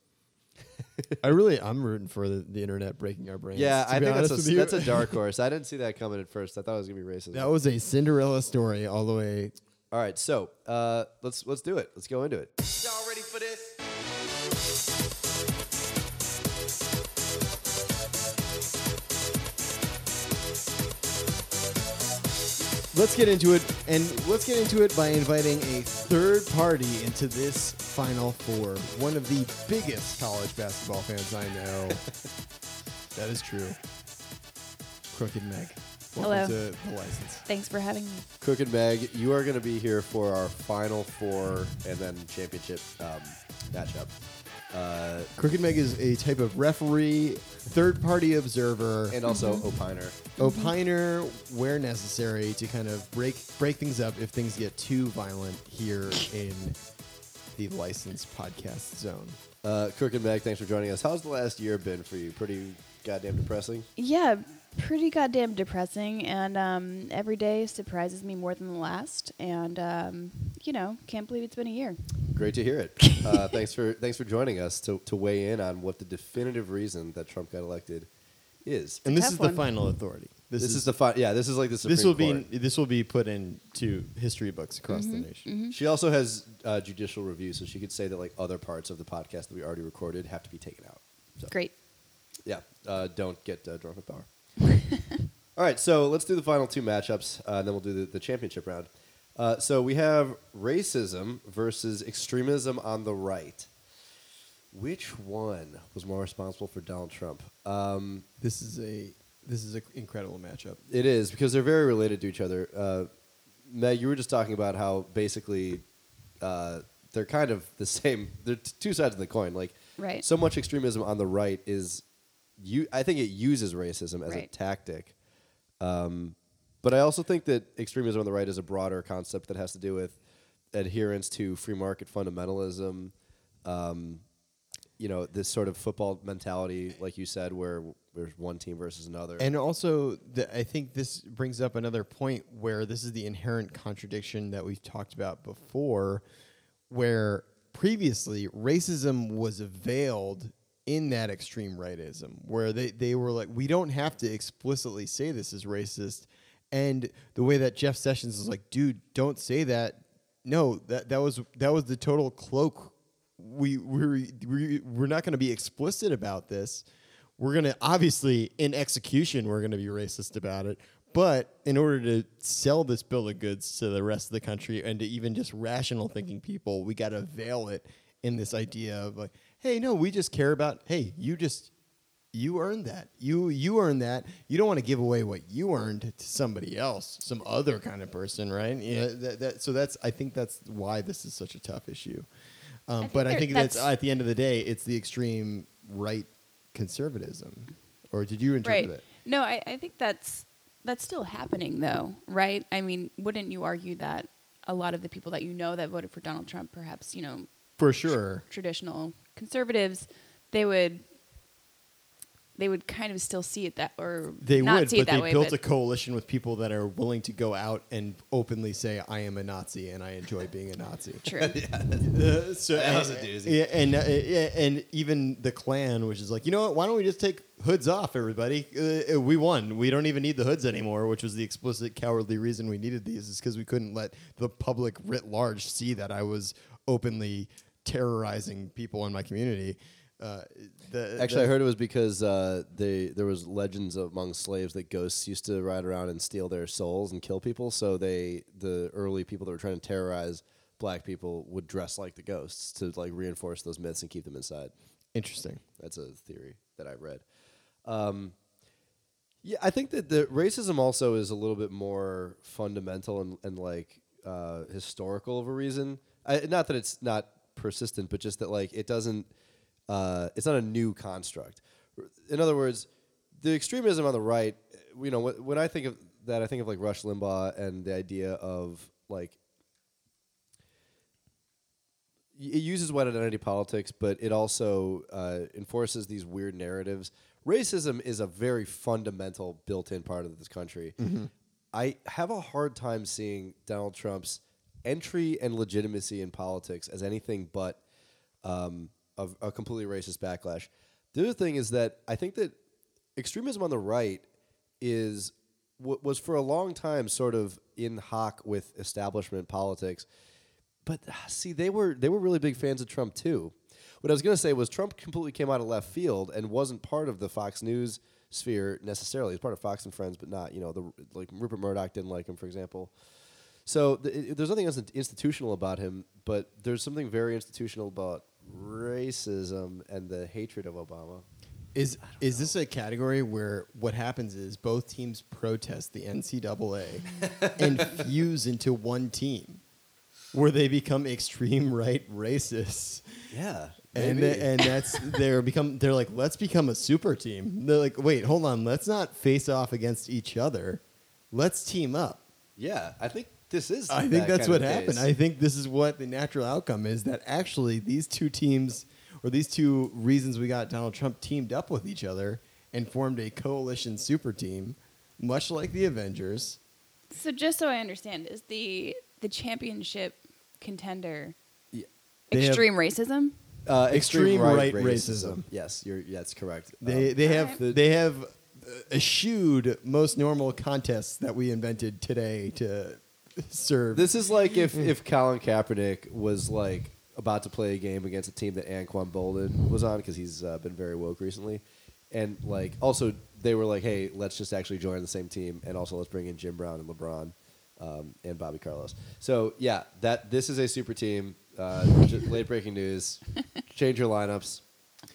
I really, I'm rooting for the, the internet breaking our brains.
Yeah, I think that's a, that's a dark horse. I didn't see that coming at first. I thought it was gonna be racism.
that was a Cinderella story all the way.
All right, so uh, let's let's do it. Let's go into it.
Y'all ready for this?
Let's get into it, and let's get into it by inviting a third party into this Final Four. One of the biggest college basketball fans I know. that is true. Crooked Meg. Welcome
Hello.
to the license.
Thanks for having me.
Crooked Meg, you are going to be here for our final four and then championship um, matchup. Uh,
Crooked Meg is a type of referee, third party observer,
and also opiner.
opiner where necessary to kind of break break things up if things get too violent here in the licensed podcast zone.
Uh, Crooked Meg, thanks for joining us. How's the last year been for you? Pretty goddamn depressing.
Yeah, pretty goddamn depressing, and um, every day surprises me more than the last. And um, you know, can't believe it's been a year.
Great to hear it. Uh, thanks for thanks for joining us to, to weigh in on what the definitive reason that Trump got elected is.
And this is
one.
the final authority.
This, is, the fi- yeah. This is like the Supreme
this will
Court.
be this will be put into history books across the nation.
She also has uh, judicial review, so she could say that like other parts of the podcast that we already recorded have to be taken out. So
Great.
yeah, uh, don't get uh, drunk with power. All right, so let's do the final two matchups, uh, and then we'll do the, the championship round. Uh, so we have racism versus extremism on the right. Which one was more responsible for Donald Trump? Um,
This is a this is an incredible matchup.
It is because they're very related to each other. Uh, Meg, you were just talking about how basically uh, they're kind of the same. They're t- two sides of the coin. Like
Right.
so much extremism on the right is you. I think it uses racism as a tactic. Um, but I also think that extremism on the right is a broader concept that has to do with adherence to free market fundamentalism. Um, you know, this sort of football mentality, like you said, where there's one team versus another.
And also, the, I think this brings up another point where this is the inherent contradiction that we've talked about before, where previously racism was veiled in that extreme rightism, where they, they were like, we don't have to explicitly say this is racist. And the way that Jeff Sessions is like, dude, don't say that. No, that, that was that was the total cloak. We we're we, we're not going to be explicit about this we're going to obviously in execution we're going to be racist about it but in order to sell this bill of goods to the rest of the country and to even just rational thinking people we got to veil it in this idea of like hey no we just care about hey you just you earned that. You you earned that. You don't want to give away what you earned to somebody else some other kind of person right? Yeah that, that, so that's i think that's why this is such a tough issue. Um,
think
but i think that's,
that's-
at the end of the day it's the extreme right conservatism. Or did you interpret
Right.
it?
No, I, I think that's that's still happening though, right? I mean, wouldn't you argue that a lot of the people that you know that voted for Donald Trump, perhaps you know
for sure.
traditional conservatives, they would they would kind of still see it that or
they
not
would
see
but
it that
they
way.
built
but
a coalition with people that are willing to go out and openly say i am a nazi and i enjoy being a nazi
true.
Uh, so
That was a doozy.
Yeah, and uh, yeah, and even the Klan, which is like, you know what? Why don't we just take hoods off, everybody? Uh, uh, we won. We don't even need the hoods anymore, which was the explicit cowardly reason we needed these, is because we couldn't let the public writ large see that I was openly terrorizing people in my community. Uh, the,
Actually, I heard it was because uh, they there was legends among slaves that ghosts used to ride around and steal their souls and kill people. So they the early people that were trying to terrorize black people would dress like the ghosts to like reinforce those myths and keep them inside.
interesting.
That's a theory that I read. Um, yeah, I think that the racism also is a little bit more fundamental and, and like uh, historical of a reason. I, not that it's not persistent, but just that like it doesn't. Uh, it's not a new construct. In other words, the extremism on the right. You know, when, when I think of that, I think of like Rush Limbaugh and the idea of like it uses white identity politics, but it also uh, enforces these weird narratives. Racism is a very fundamental built-in part of this country. I have a hard time seeing Donald Trump's entry and legitimacy in politics as anything but um, a, a completely racist backlash. The other thing is that I think that extremism on the right is was for a long time sort of in hock with establishment politics. But ah, see, they were they were really big fans of Trump too. What I was going to say was Trump completely came out of left field and wasn't part of the Fox News sphere necessarily. He's part of Fox and Friends, but not you know the like Rupert Murdoch didn't like him, for example. So th- there's nothing institutional about him, but there's something very institutional about racism and the hatred of Obama.
Is is this a category where what happens is both teams protest the NCAA and fuse into one team? where they become extreme right racists.
Yeah.
And
maybe.
th- and that's they're become they're like let's become a super team. They're like wait hold on let's not face off against each other, let's team up.
yeah, I think this is.
I think
that
that's what happened. I think this is what the natural outcome is that actually these two teams or these two reasons we got Donald Trump teamed up with each other and formed a coalition super team, much like the Avengers.
So just so I understand, is the the championship contender
Yeah.
They have-
extreme racism?
Uh,
Extreme right
racism.
racism.
Yes, you're. Yeah, that's correct.
They
Um,
they have
Alright.
they have uh, eschewed most normal contests that we invented today to serve.
This is like if if Colin Kaepernick was like about to play a game against a team that Anquan Boldin was on because he's uh, been very woke recently, and like also they were like, hey, let's just actually join the same team, and also let's bring in Jim Brown and LeBron. Um, and Bobby Carlos. So yeah, that this is a super team. Uh, j- late breaking news. Change your lineups.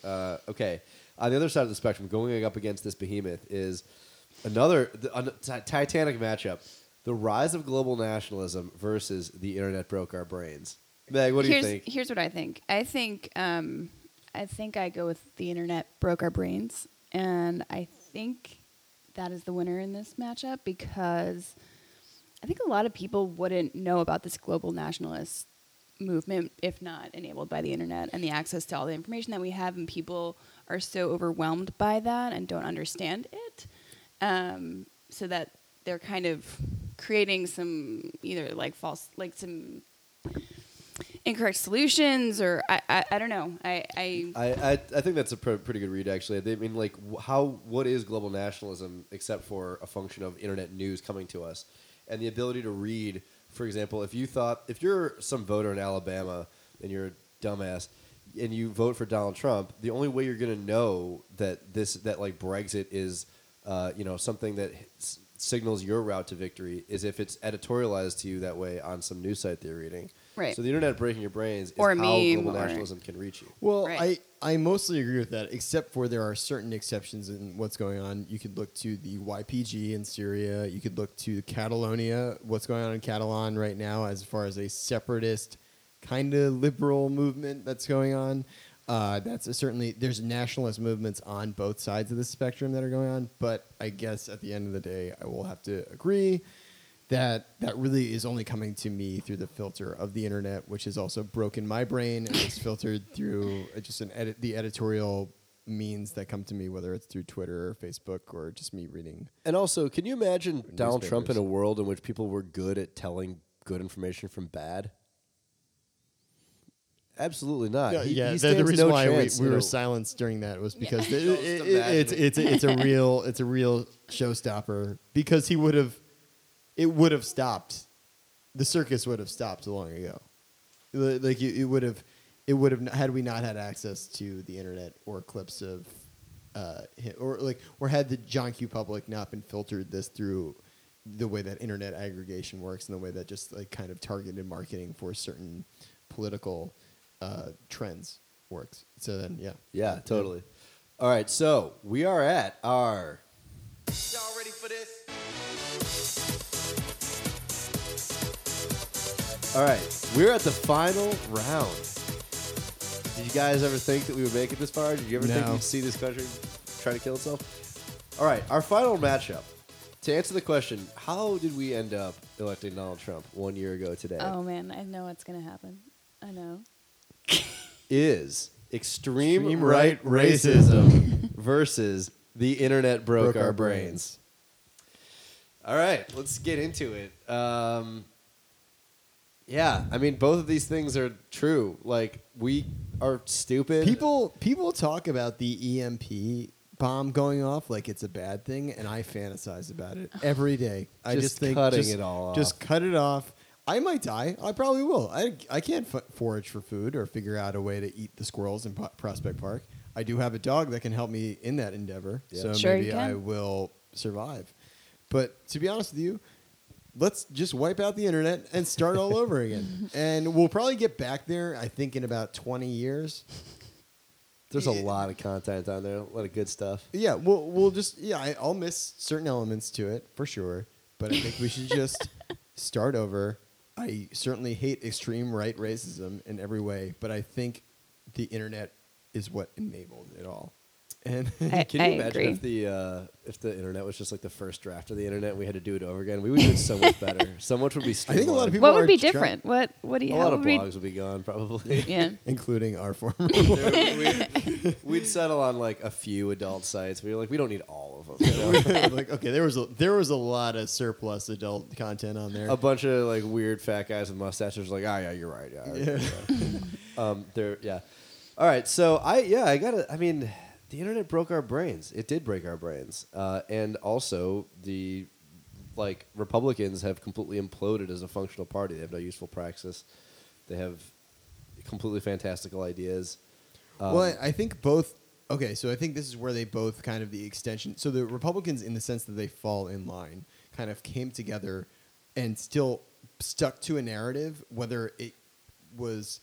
Uh, okay. On the other side of the spectrum, going up against this behemoth is another ti- titanic matchup: the rise of global nationalism versus the internet broke our brains. Meg, what do
here's,
you think?
Here's what I think. I think um, I think I go with the internet broke our brains, and I think that is the winner in this matchup because I think a lot of people wouldn't know about this global nationalist movement if not enabled by the internet and the access to all the information that we have, and people are so overwhelmed by that and don't understand it, um, so that they're kind of creating some either like false, like some incorrect solutions or I, I, I don't know. I, I
I, I, think that's a pr- pretty good read actually. I mean, like, how what is global nationalism except for a function of internet news coming to us and the ability to read? For example, if you thought if you're some voter in Alabama and you're a dumbass and you vote for Donald Trump, the only way you're going to know that this that like Brexit is, uh, you know, something that signals your route to victory is if it's editorialized to you that way on some news site that you're reading.
Right.
So the internet breaking your brains is
Or a
how
meme
global
or-
nationalism can reach you.
Well,
Right.
I, I mostly agree with that, except for there are certain exceptions in what's going on. You could look to the YPG in Syria. You could look to Catalonia, what's going on in Catalan right now, as far as a separatist kind of liberal movement that's going on. Uh, that's a certainly there's nationalist movements on both sides of the spectrum that are going on. But I guess at the end of the day, I will have to agree that that really is only coming to me through the filter of the internet, which has also broken my brain and is filtered through uh, just an edit the editorial means that come to me, whether it's through Twitter or Facebook or just me reading.
And also, can you imagine Donald Trump in a world in which people were good at telling good information from bad? Absolutely not.
Yeah,
He-
yeah,
he
the, the reason
no
why we,
chance
we
in
were
a-
silenced during that was because it- it- it- it's it's a, it's a real it's a real showstopper because he would have it would have stopped the circus would have stopped long ago. Like it, it would have it would have had we not had access to the internet or clips of uh, or like or had the John Q public not been filtered this through the way that internet aggregation works and the way that just like kind of targeted marketing for certain political uh, trends works. So then, yeah,
Yeah, totally. All right, so we are at our
Y'all ready for this?
all right. We're at the final round. Did you guys ever think that we would make it this far? Did you ever think
No.
you'd see this country try to kill itself? All right, our final matchup. To answer the question, how did we end up electing Donald Trump one year ago today?
oh man, I know what's gonna happen. I know.
is extreme,
Extreme
right,
right
racism versus the internet broke,
Broke
our,
our
brains. All right, let's get into it. Um, yeah, I mean, both of these things are true. Like, we are stupid.
people people talk about the EMP bomb going off like it's a bad thing, and I fantasize about it every day. I
Just
just think
cutting
just,
it all
just cut it off. I might die. I probably will. I, I can't f- forage for food or figure out a way to eat the squirrels in Pro- Prospect Park. I do have a dog that can help me in that endeavor,
Yeah.
so
Sure
maybe I will survive. But to be honest with you, let's just wipe out the internet and start all over again. And we'll probably get back there, I think, in about 20 years.
There's a lot of content on there, a lot of good stuff.
Yeah, we'll, we'll just, yeah, I, I'll miss certain elements to it for sure. But I think we should just start over I certainly hate extreme right racism in every way, but I think the internet is what enabled it all. And
I,
Can
I
you imagine
agree.
if the uh, if the internet was just like the first draft of the internet and we had to do it over again? We would do it so much better. So much would be
I think a lot of people
what would be
try-
different? What what do you
a lot of
would we-
blogs would be gone probably.
Yeah.
including our former.
we'd, we'd settle on like a few adult sites. We were like, we don't need all of them. You know?
like okay, there was a, there was a lot of surplus adult content on there.
a bunch of like weird fat guys with mustaches. Like, ah, yeah, you're right. Yeah, yeah. um, there, yeah. All right, so I, yeah, I gotta. I mean, the internet broke our brains. It did break our brains, uh, and also the like Republicans have completely imploded as a functional party. They have no useful praxis. They have completely fantastical ideas. Um,
well, I, I think both. Okay, so I think this is where they both kind of the extension. So the Republicans, in the sense that they fall in line, kind of came together and still stuck to a narrative, whether it was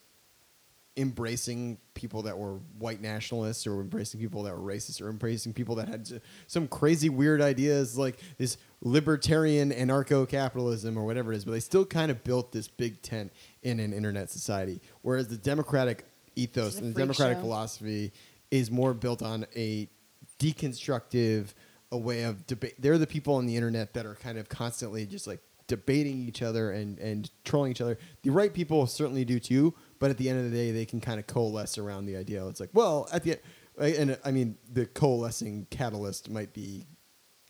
embracing people that were white nationalists or embracing people that were racist or embracing people that had some crazy weird ideas like this libertarian anarcho-capitalism or whatever it is but they still kind of built this big tent in an internet society whereas the democratic ethos and the democratic
show.
philosophy is more built on a deconstructive a way of debate they're the people on the internet that are kind of constantly just like debating each other and and trolling each other the right people certainly do too but at the end of the day they can kind of coalesce around the idea it's like well at the end and i mean the coalescing catalyst might be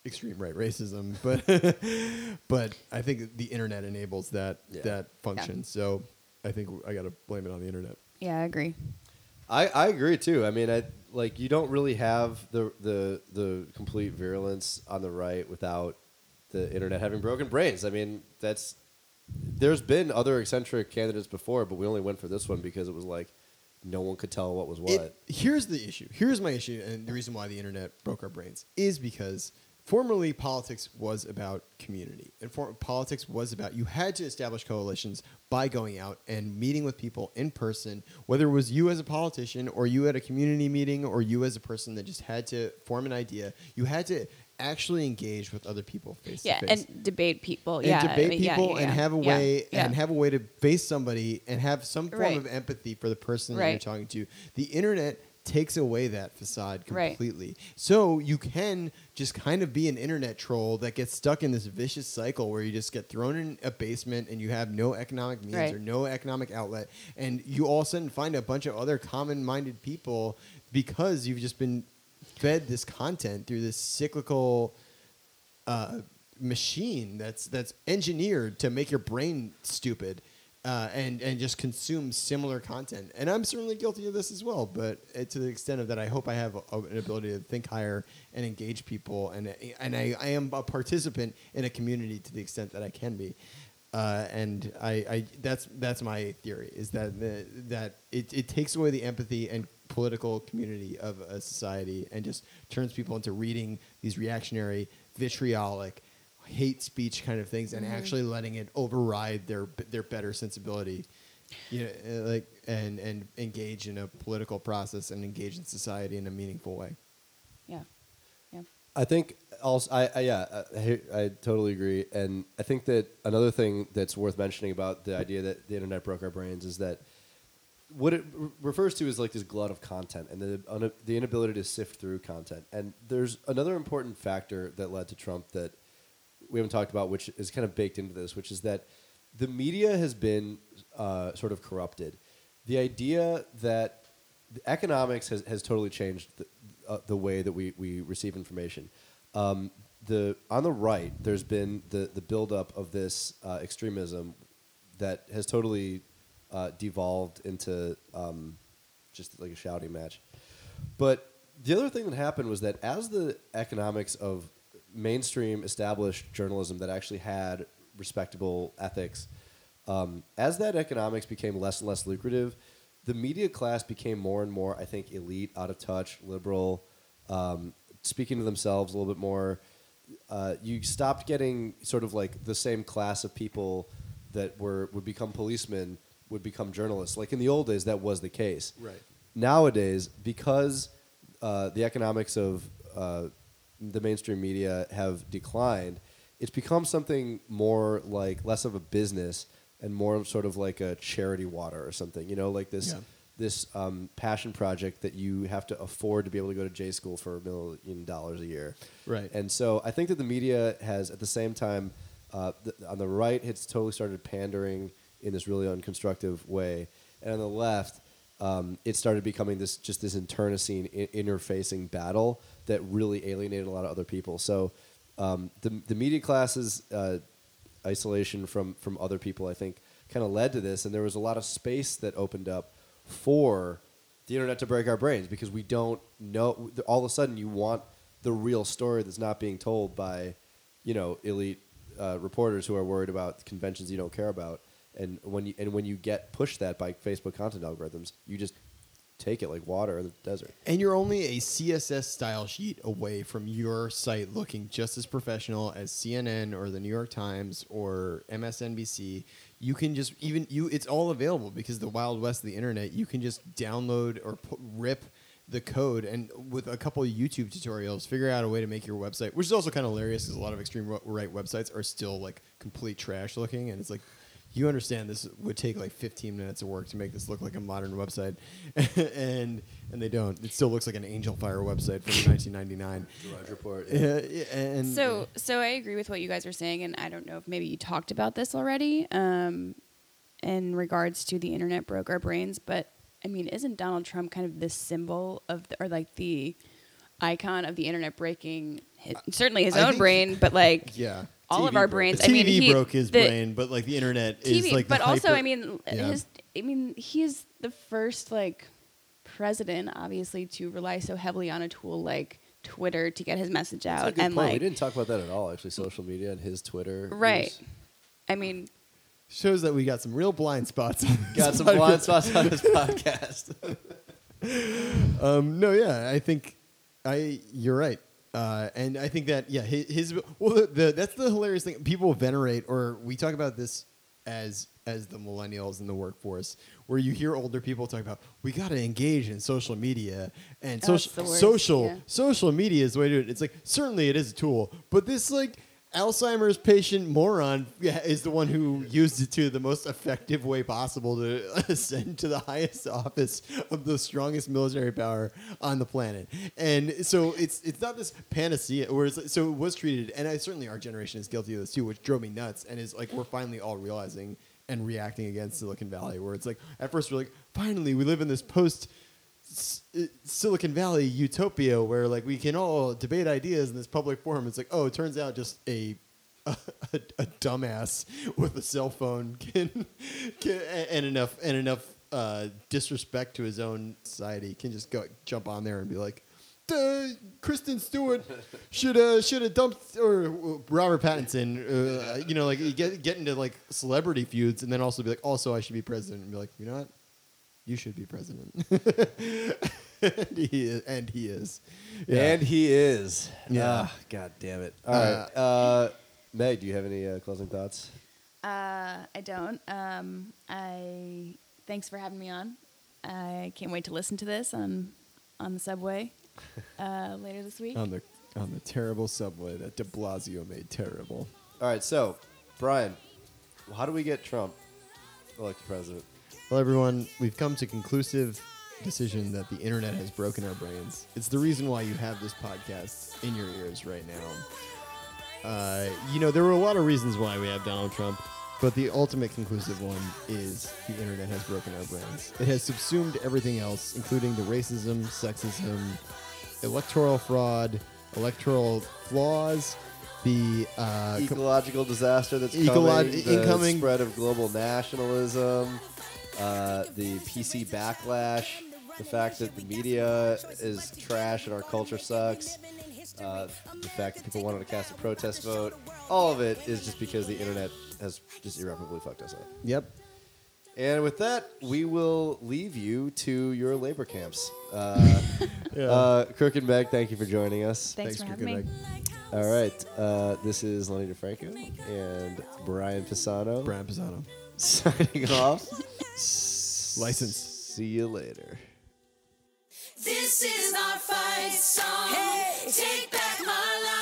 extreme right racism but but i think the internet enables that
Yeah.
that function so i think i got to blame it on the internet
Yeah, I agree.
I, I agree too. I mean, I like you don't really have the the the complete virulence on the right without the internet having broken brains. I mean, that's there's been other eccentric candidates before, but we only went for this one because it was like no one could tell what was what.
It- here's the issue. Here's my issue, and the reason why the internet broke our brains is because formerly politics was about community, and for, politics was about you had to establish coalitions by going out and meeting with people in person, whether it was you as a politician or you at a community meeting or you as a person that just had to form an idea. You had to actually engage with other people face
Yeah,
to face
and debate people.
and
yeah, I
debate
mean, yeah,
people
yeah,
and have a way and have a way to face somebody and have some form
Right.
of empathy for the person that you're talking to. The internet takes away that facade
Right.
completely. So you can just kind of be an internet troll that gets stuck in this vicious cycle where you just get thrown in a basement and you have no economic means
Right.
or no economic outlet and you all of a sudden find a bunch of other common-minded people because you've just been fed this content through this cyclical uh, machine that's that's engineered to make your brain stupid uh, and and just consume similar content. And I'm certainly guilty of this as well. But uh, to the extent of that, I hope I have a, an ability to think higher and engage people, and and I, I am a participant in a community to the extent that I can be. Uh, and I, I that's that's my theory is that the, that it, it takes away the empathy and political community of a society and just turns people into reading these reactionary, vitriolic, hate speech kind of things and actually letting it override their their better sensibility. You know, uh, like and and engage in a political process and engage in society in a meaningful way.
yeah, yeah.
I think also, I, I yeah, I, I totally agree, and I think that another thing that's worth mentioning about the idea that the internet broke our brains is that what it re- refers to is like this glut of content and the una- the inability to sift through content. And there's another important factor that led to Trump that we haven't talked about, which is kind of baked into this, which is that the media has been uh, sort of corrupted. The idea that the economics has, has totally changed the, uh, the way that we, we receive information. Um, the on the right, there's been the the buildup of this uh, extremism that has totally uh, devolved into um, just like a shouting match. But the other thing that happened was that as the economics of mainstream established journalism that actually had respectable ethics, um, as that economics became less and less lucrative, the media class became more and more, I think, elite, out of touch, liberal, um, speaking to themselves a little bit more. Uh, you stopped getting sort of like the same class of people that were would become policemen would become journalists. Like in the old days, that was the case.
Right.
Nowadays, because uh, the economics of uh, the mainstream media have declined, it's become something more like less of a business and more sort of like a charity water or something. You know, like this
Yeah.
This um, passion project that you have to afford to be able to go to J school for a million dollars a year.
Right.
And so I think that the media has, at the same time, uh, th- on the right, it's totally started pandering in this really unconstructive way, and on the left, um, it started becoming this just this internecine I- interfacing battle that really alienated a lot of other people. So um, the the media classes uh, isolation from from other people, I think, kind of led to this, and there was a lot of space that opened up for the internet to break our brains because we don't know. All of a sudden, you want the real story that's not being told by, you know, elite uh, reporters who are worried about conventions you don't care about. And when you and when you get pushed that by Facebook content algorithms, you just take it like water in the desert.
And you're only a CSS style sheet away from your site looking just as professional as CNN or the New York Times or MSNBC. You can just even you it's all available because the wild west of the internet. You can just download or pu- rip the code and with a couple YouTube tutorials figure out a way to make your website, which is also kind of hilarious because a lot of extreme right websites are still like complete trash looking and it's like you understand this would take like 15 minutes of work to make this look like a modern website and and they don't it still looks like an Angelfire website from 1999
Drudge report.
yeah, yeah, and
So, so I agree with what you guys are saying, and I don't know if maybe you talked about this already, um, in regards to the internet broke our brains. But I mean, isn't Donald Trump kind of the symbol of, the, or like the icon of the internet breaking? His, certainly his
I
own brain, but like
yeah
all of our
broke-
brains.
TV
I mean, he-
broke his
the-
brain but like the internet
TV,
is like the
but also,
hyper-
I mean,
Yeah.
his. I mean, he's the first like president, obviously, to rely so heavily on a tool like Twitter to get his message
That's a
out,
good
and
point.
like
we didn't talk about that at all. Actually, social media and his Twitter.
Right.
use.
I mean,
shows that we got some real blind spots on this
Got some
podcast.
blind spots on this podcast.
Um, no, yeah, I think I you're right, uh, and I think that yeah, his, his well, the, the that's the hilarious thing. People venerate, or we talk about this as as the millennials in the workforce, where you hear older people talk about we got to engage in social media and
Oh,
social social
yeah.
social media is the way to do it. It's like certainly it is a tool, but this like. Alzheimer's patient moron is the one who used it to the most effective way possible to ascend to the highest office of the strongest military power on the planet. And so it's it's not this panacea. Whereas so it was treated, and I certainly our generation is guilty of this too, which drove me nuts. And is like we're finally all realizing and reacting against Silicon Valley, where it's like at first we're like, finally we live in this post. S- uh, Silicon Valley utopia where like we can all debate ideas in this public forum. It's like, oh, it turns out just a a, a dumbass with a cell phone can, can and enough and enough uh, disrespect to his own society can just go jump on there and be like, "Duh, Kristen Stewart should uh, should have dumped or uh, Robert Pattinson, uh, you know, like get get into like celebrity feuds and then also be like, also I should be president and be like, you know what, you should be president. and he is, and he is. Yeah.
And he is.
Yeah.
Ah, God damn it. All right. Uh, Meg, do you have any uh, closing thoughts?
uh, I don't. Um, I thanks for having me on. I can't wait to listen to this on on the subway uh, later this week.
on the on the terrible subway that De Blasio made terrible.
All right. So, Brian, how do we get Trump elected president?
Well, everyone, we've come to conclusive decision that the internet has broken our brains. It's the reason why you have this podcast in your ears right now. Uh, you know, there were a lot of reasons why we have Donald Trump, but the ultimate conclusive one is the internet has broken our brains. It has subsumed everything else, including the racism, sexism, electoral fraud, electoral flaws, the uh,
Ecological disaster that's
Ecolo-
coming, the
incoming-
spread of global nationalism, uh, the PC backlash, the fact that the media is trash and our culture sucks, uh, the fact that people wanted to cast a protest vote. All of it is just because the internet has just irreparably fucked us up.
Yep.
And with that, we will leave you to your labor camps. Uh, uh, Crooked Meg, thank you for joining us.
Thanks, for
for
having me.
night.
All right. Uh, this is Lenny DeFranco and Brian Pisano
Brian Pisano.
signing off.
License.
See you later.
This is our fight song. Take back my life.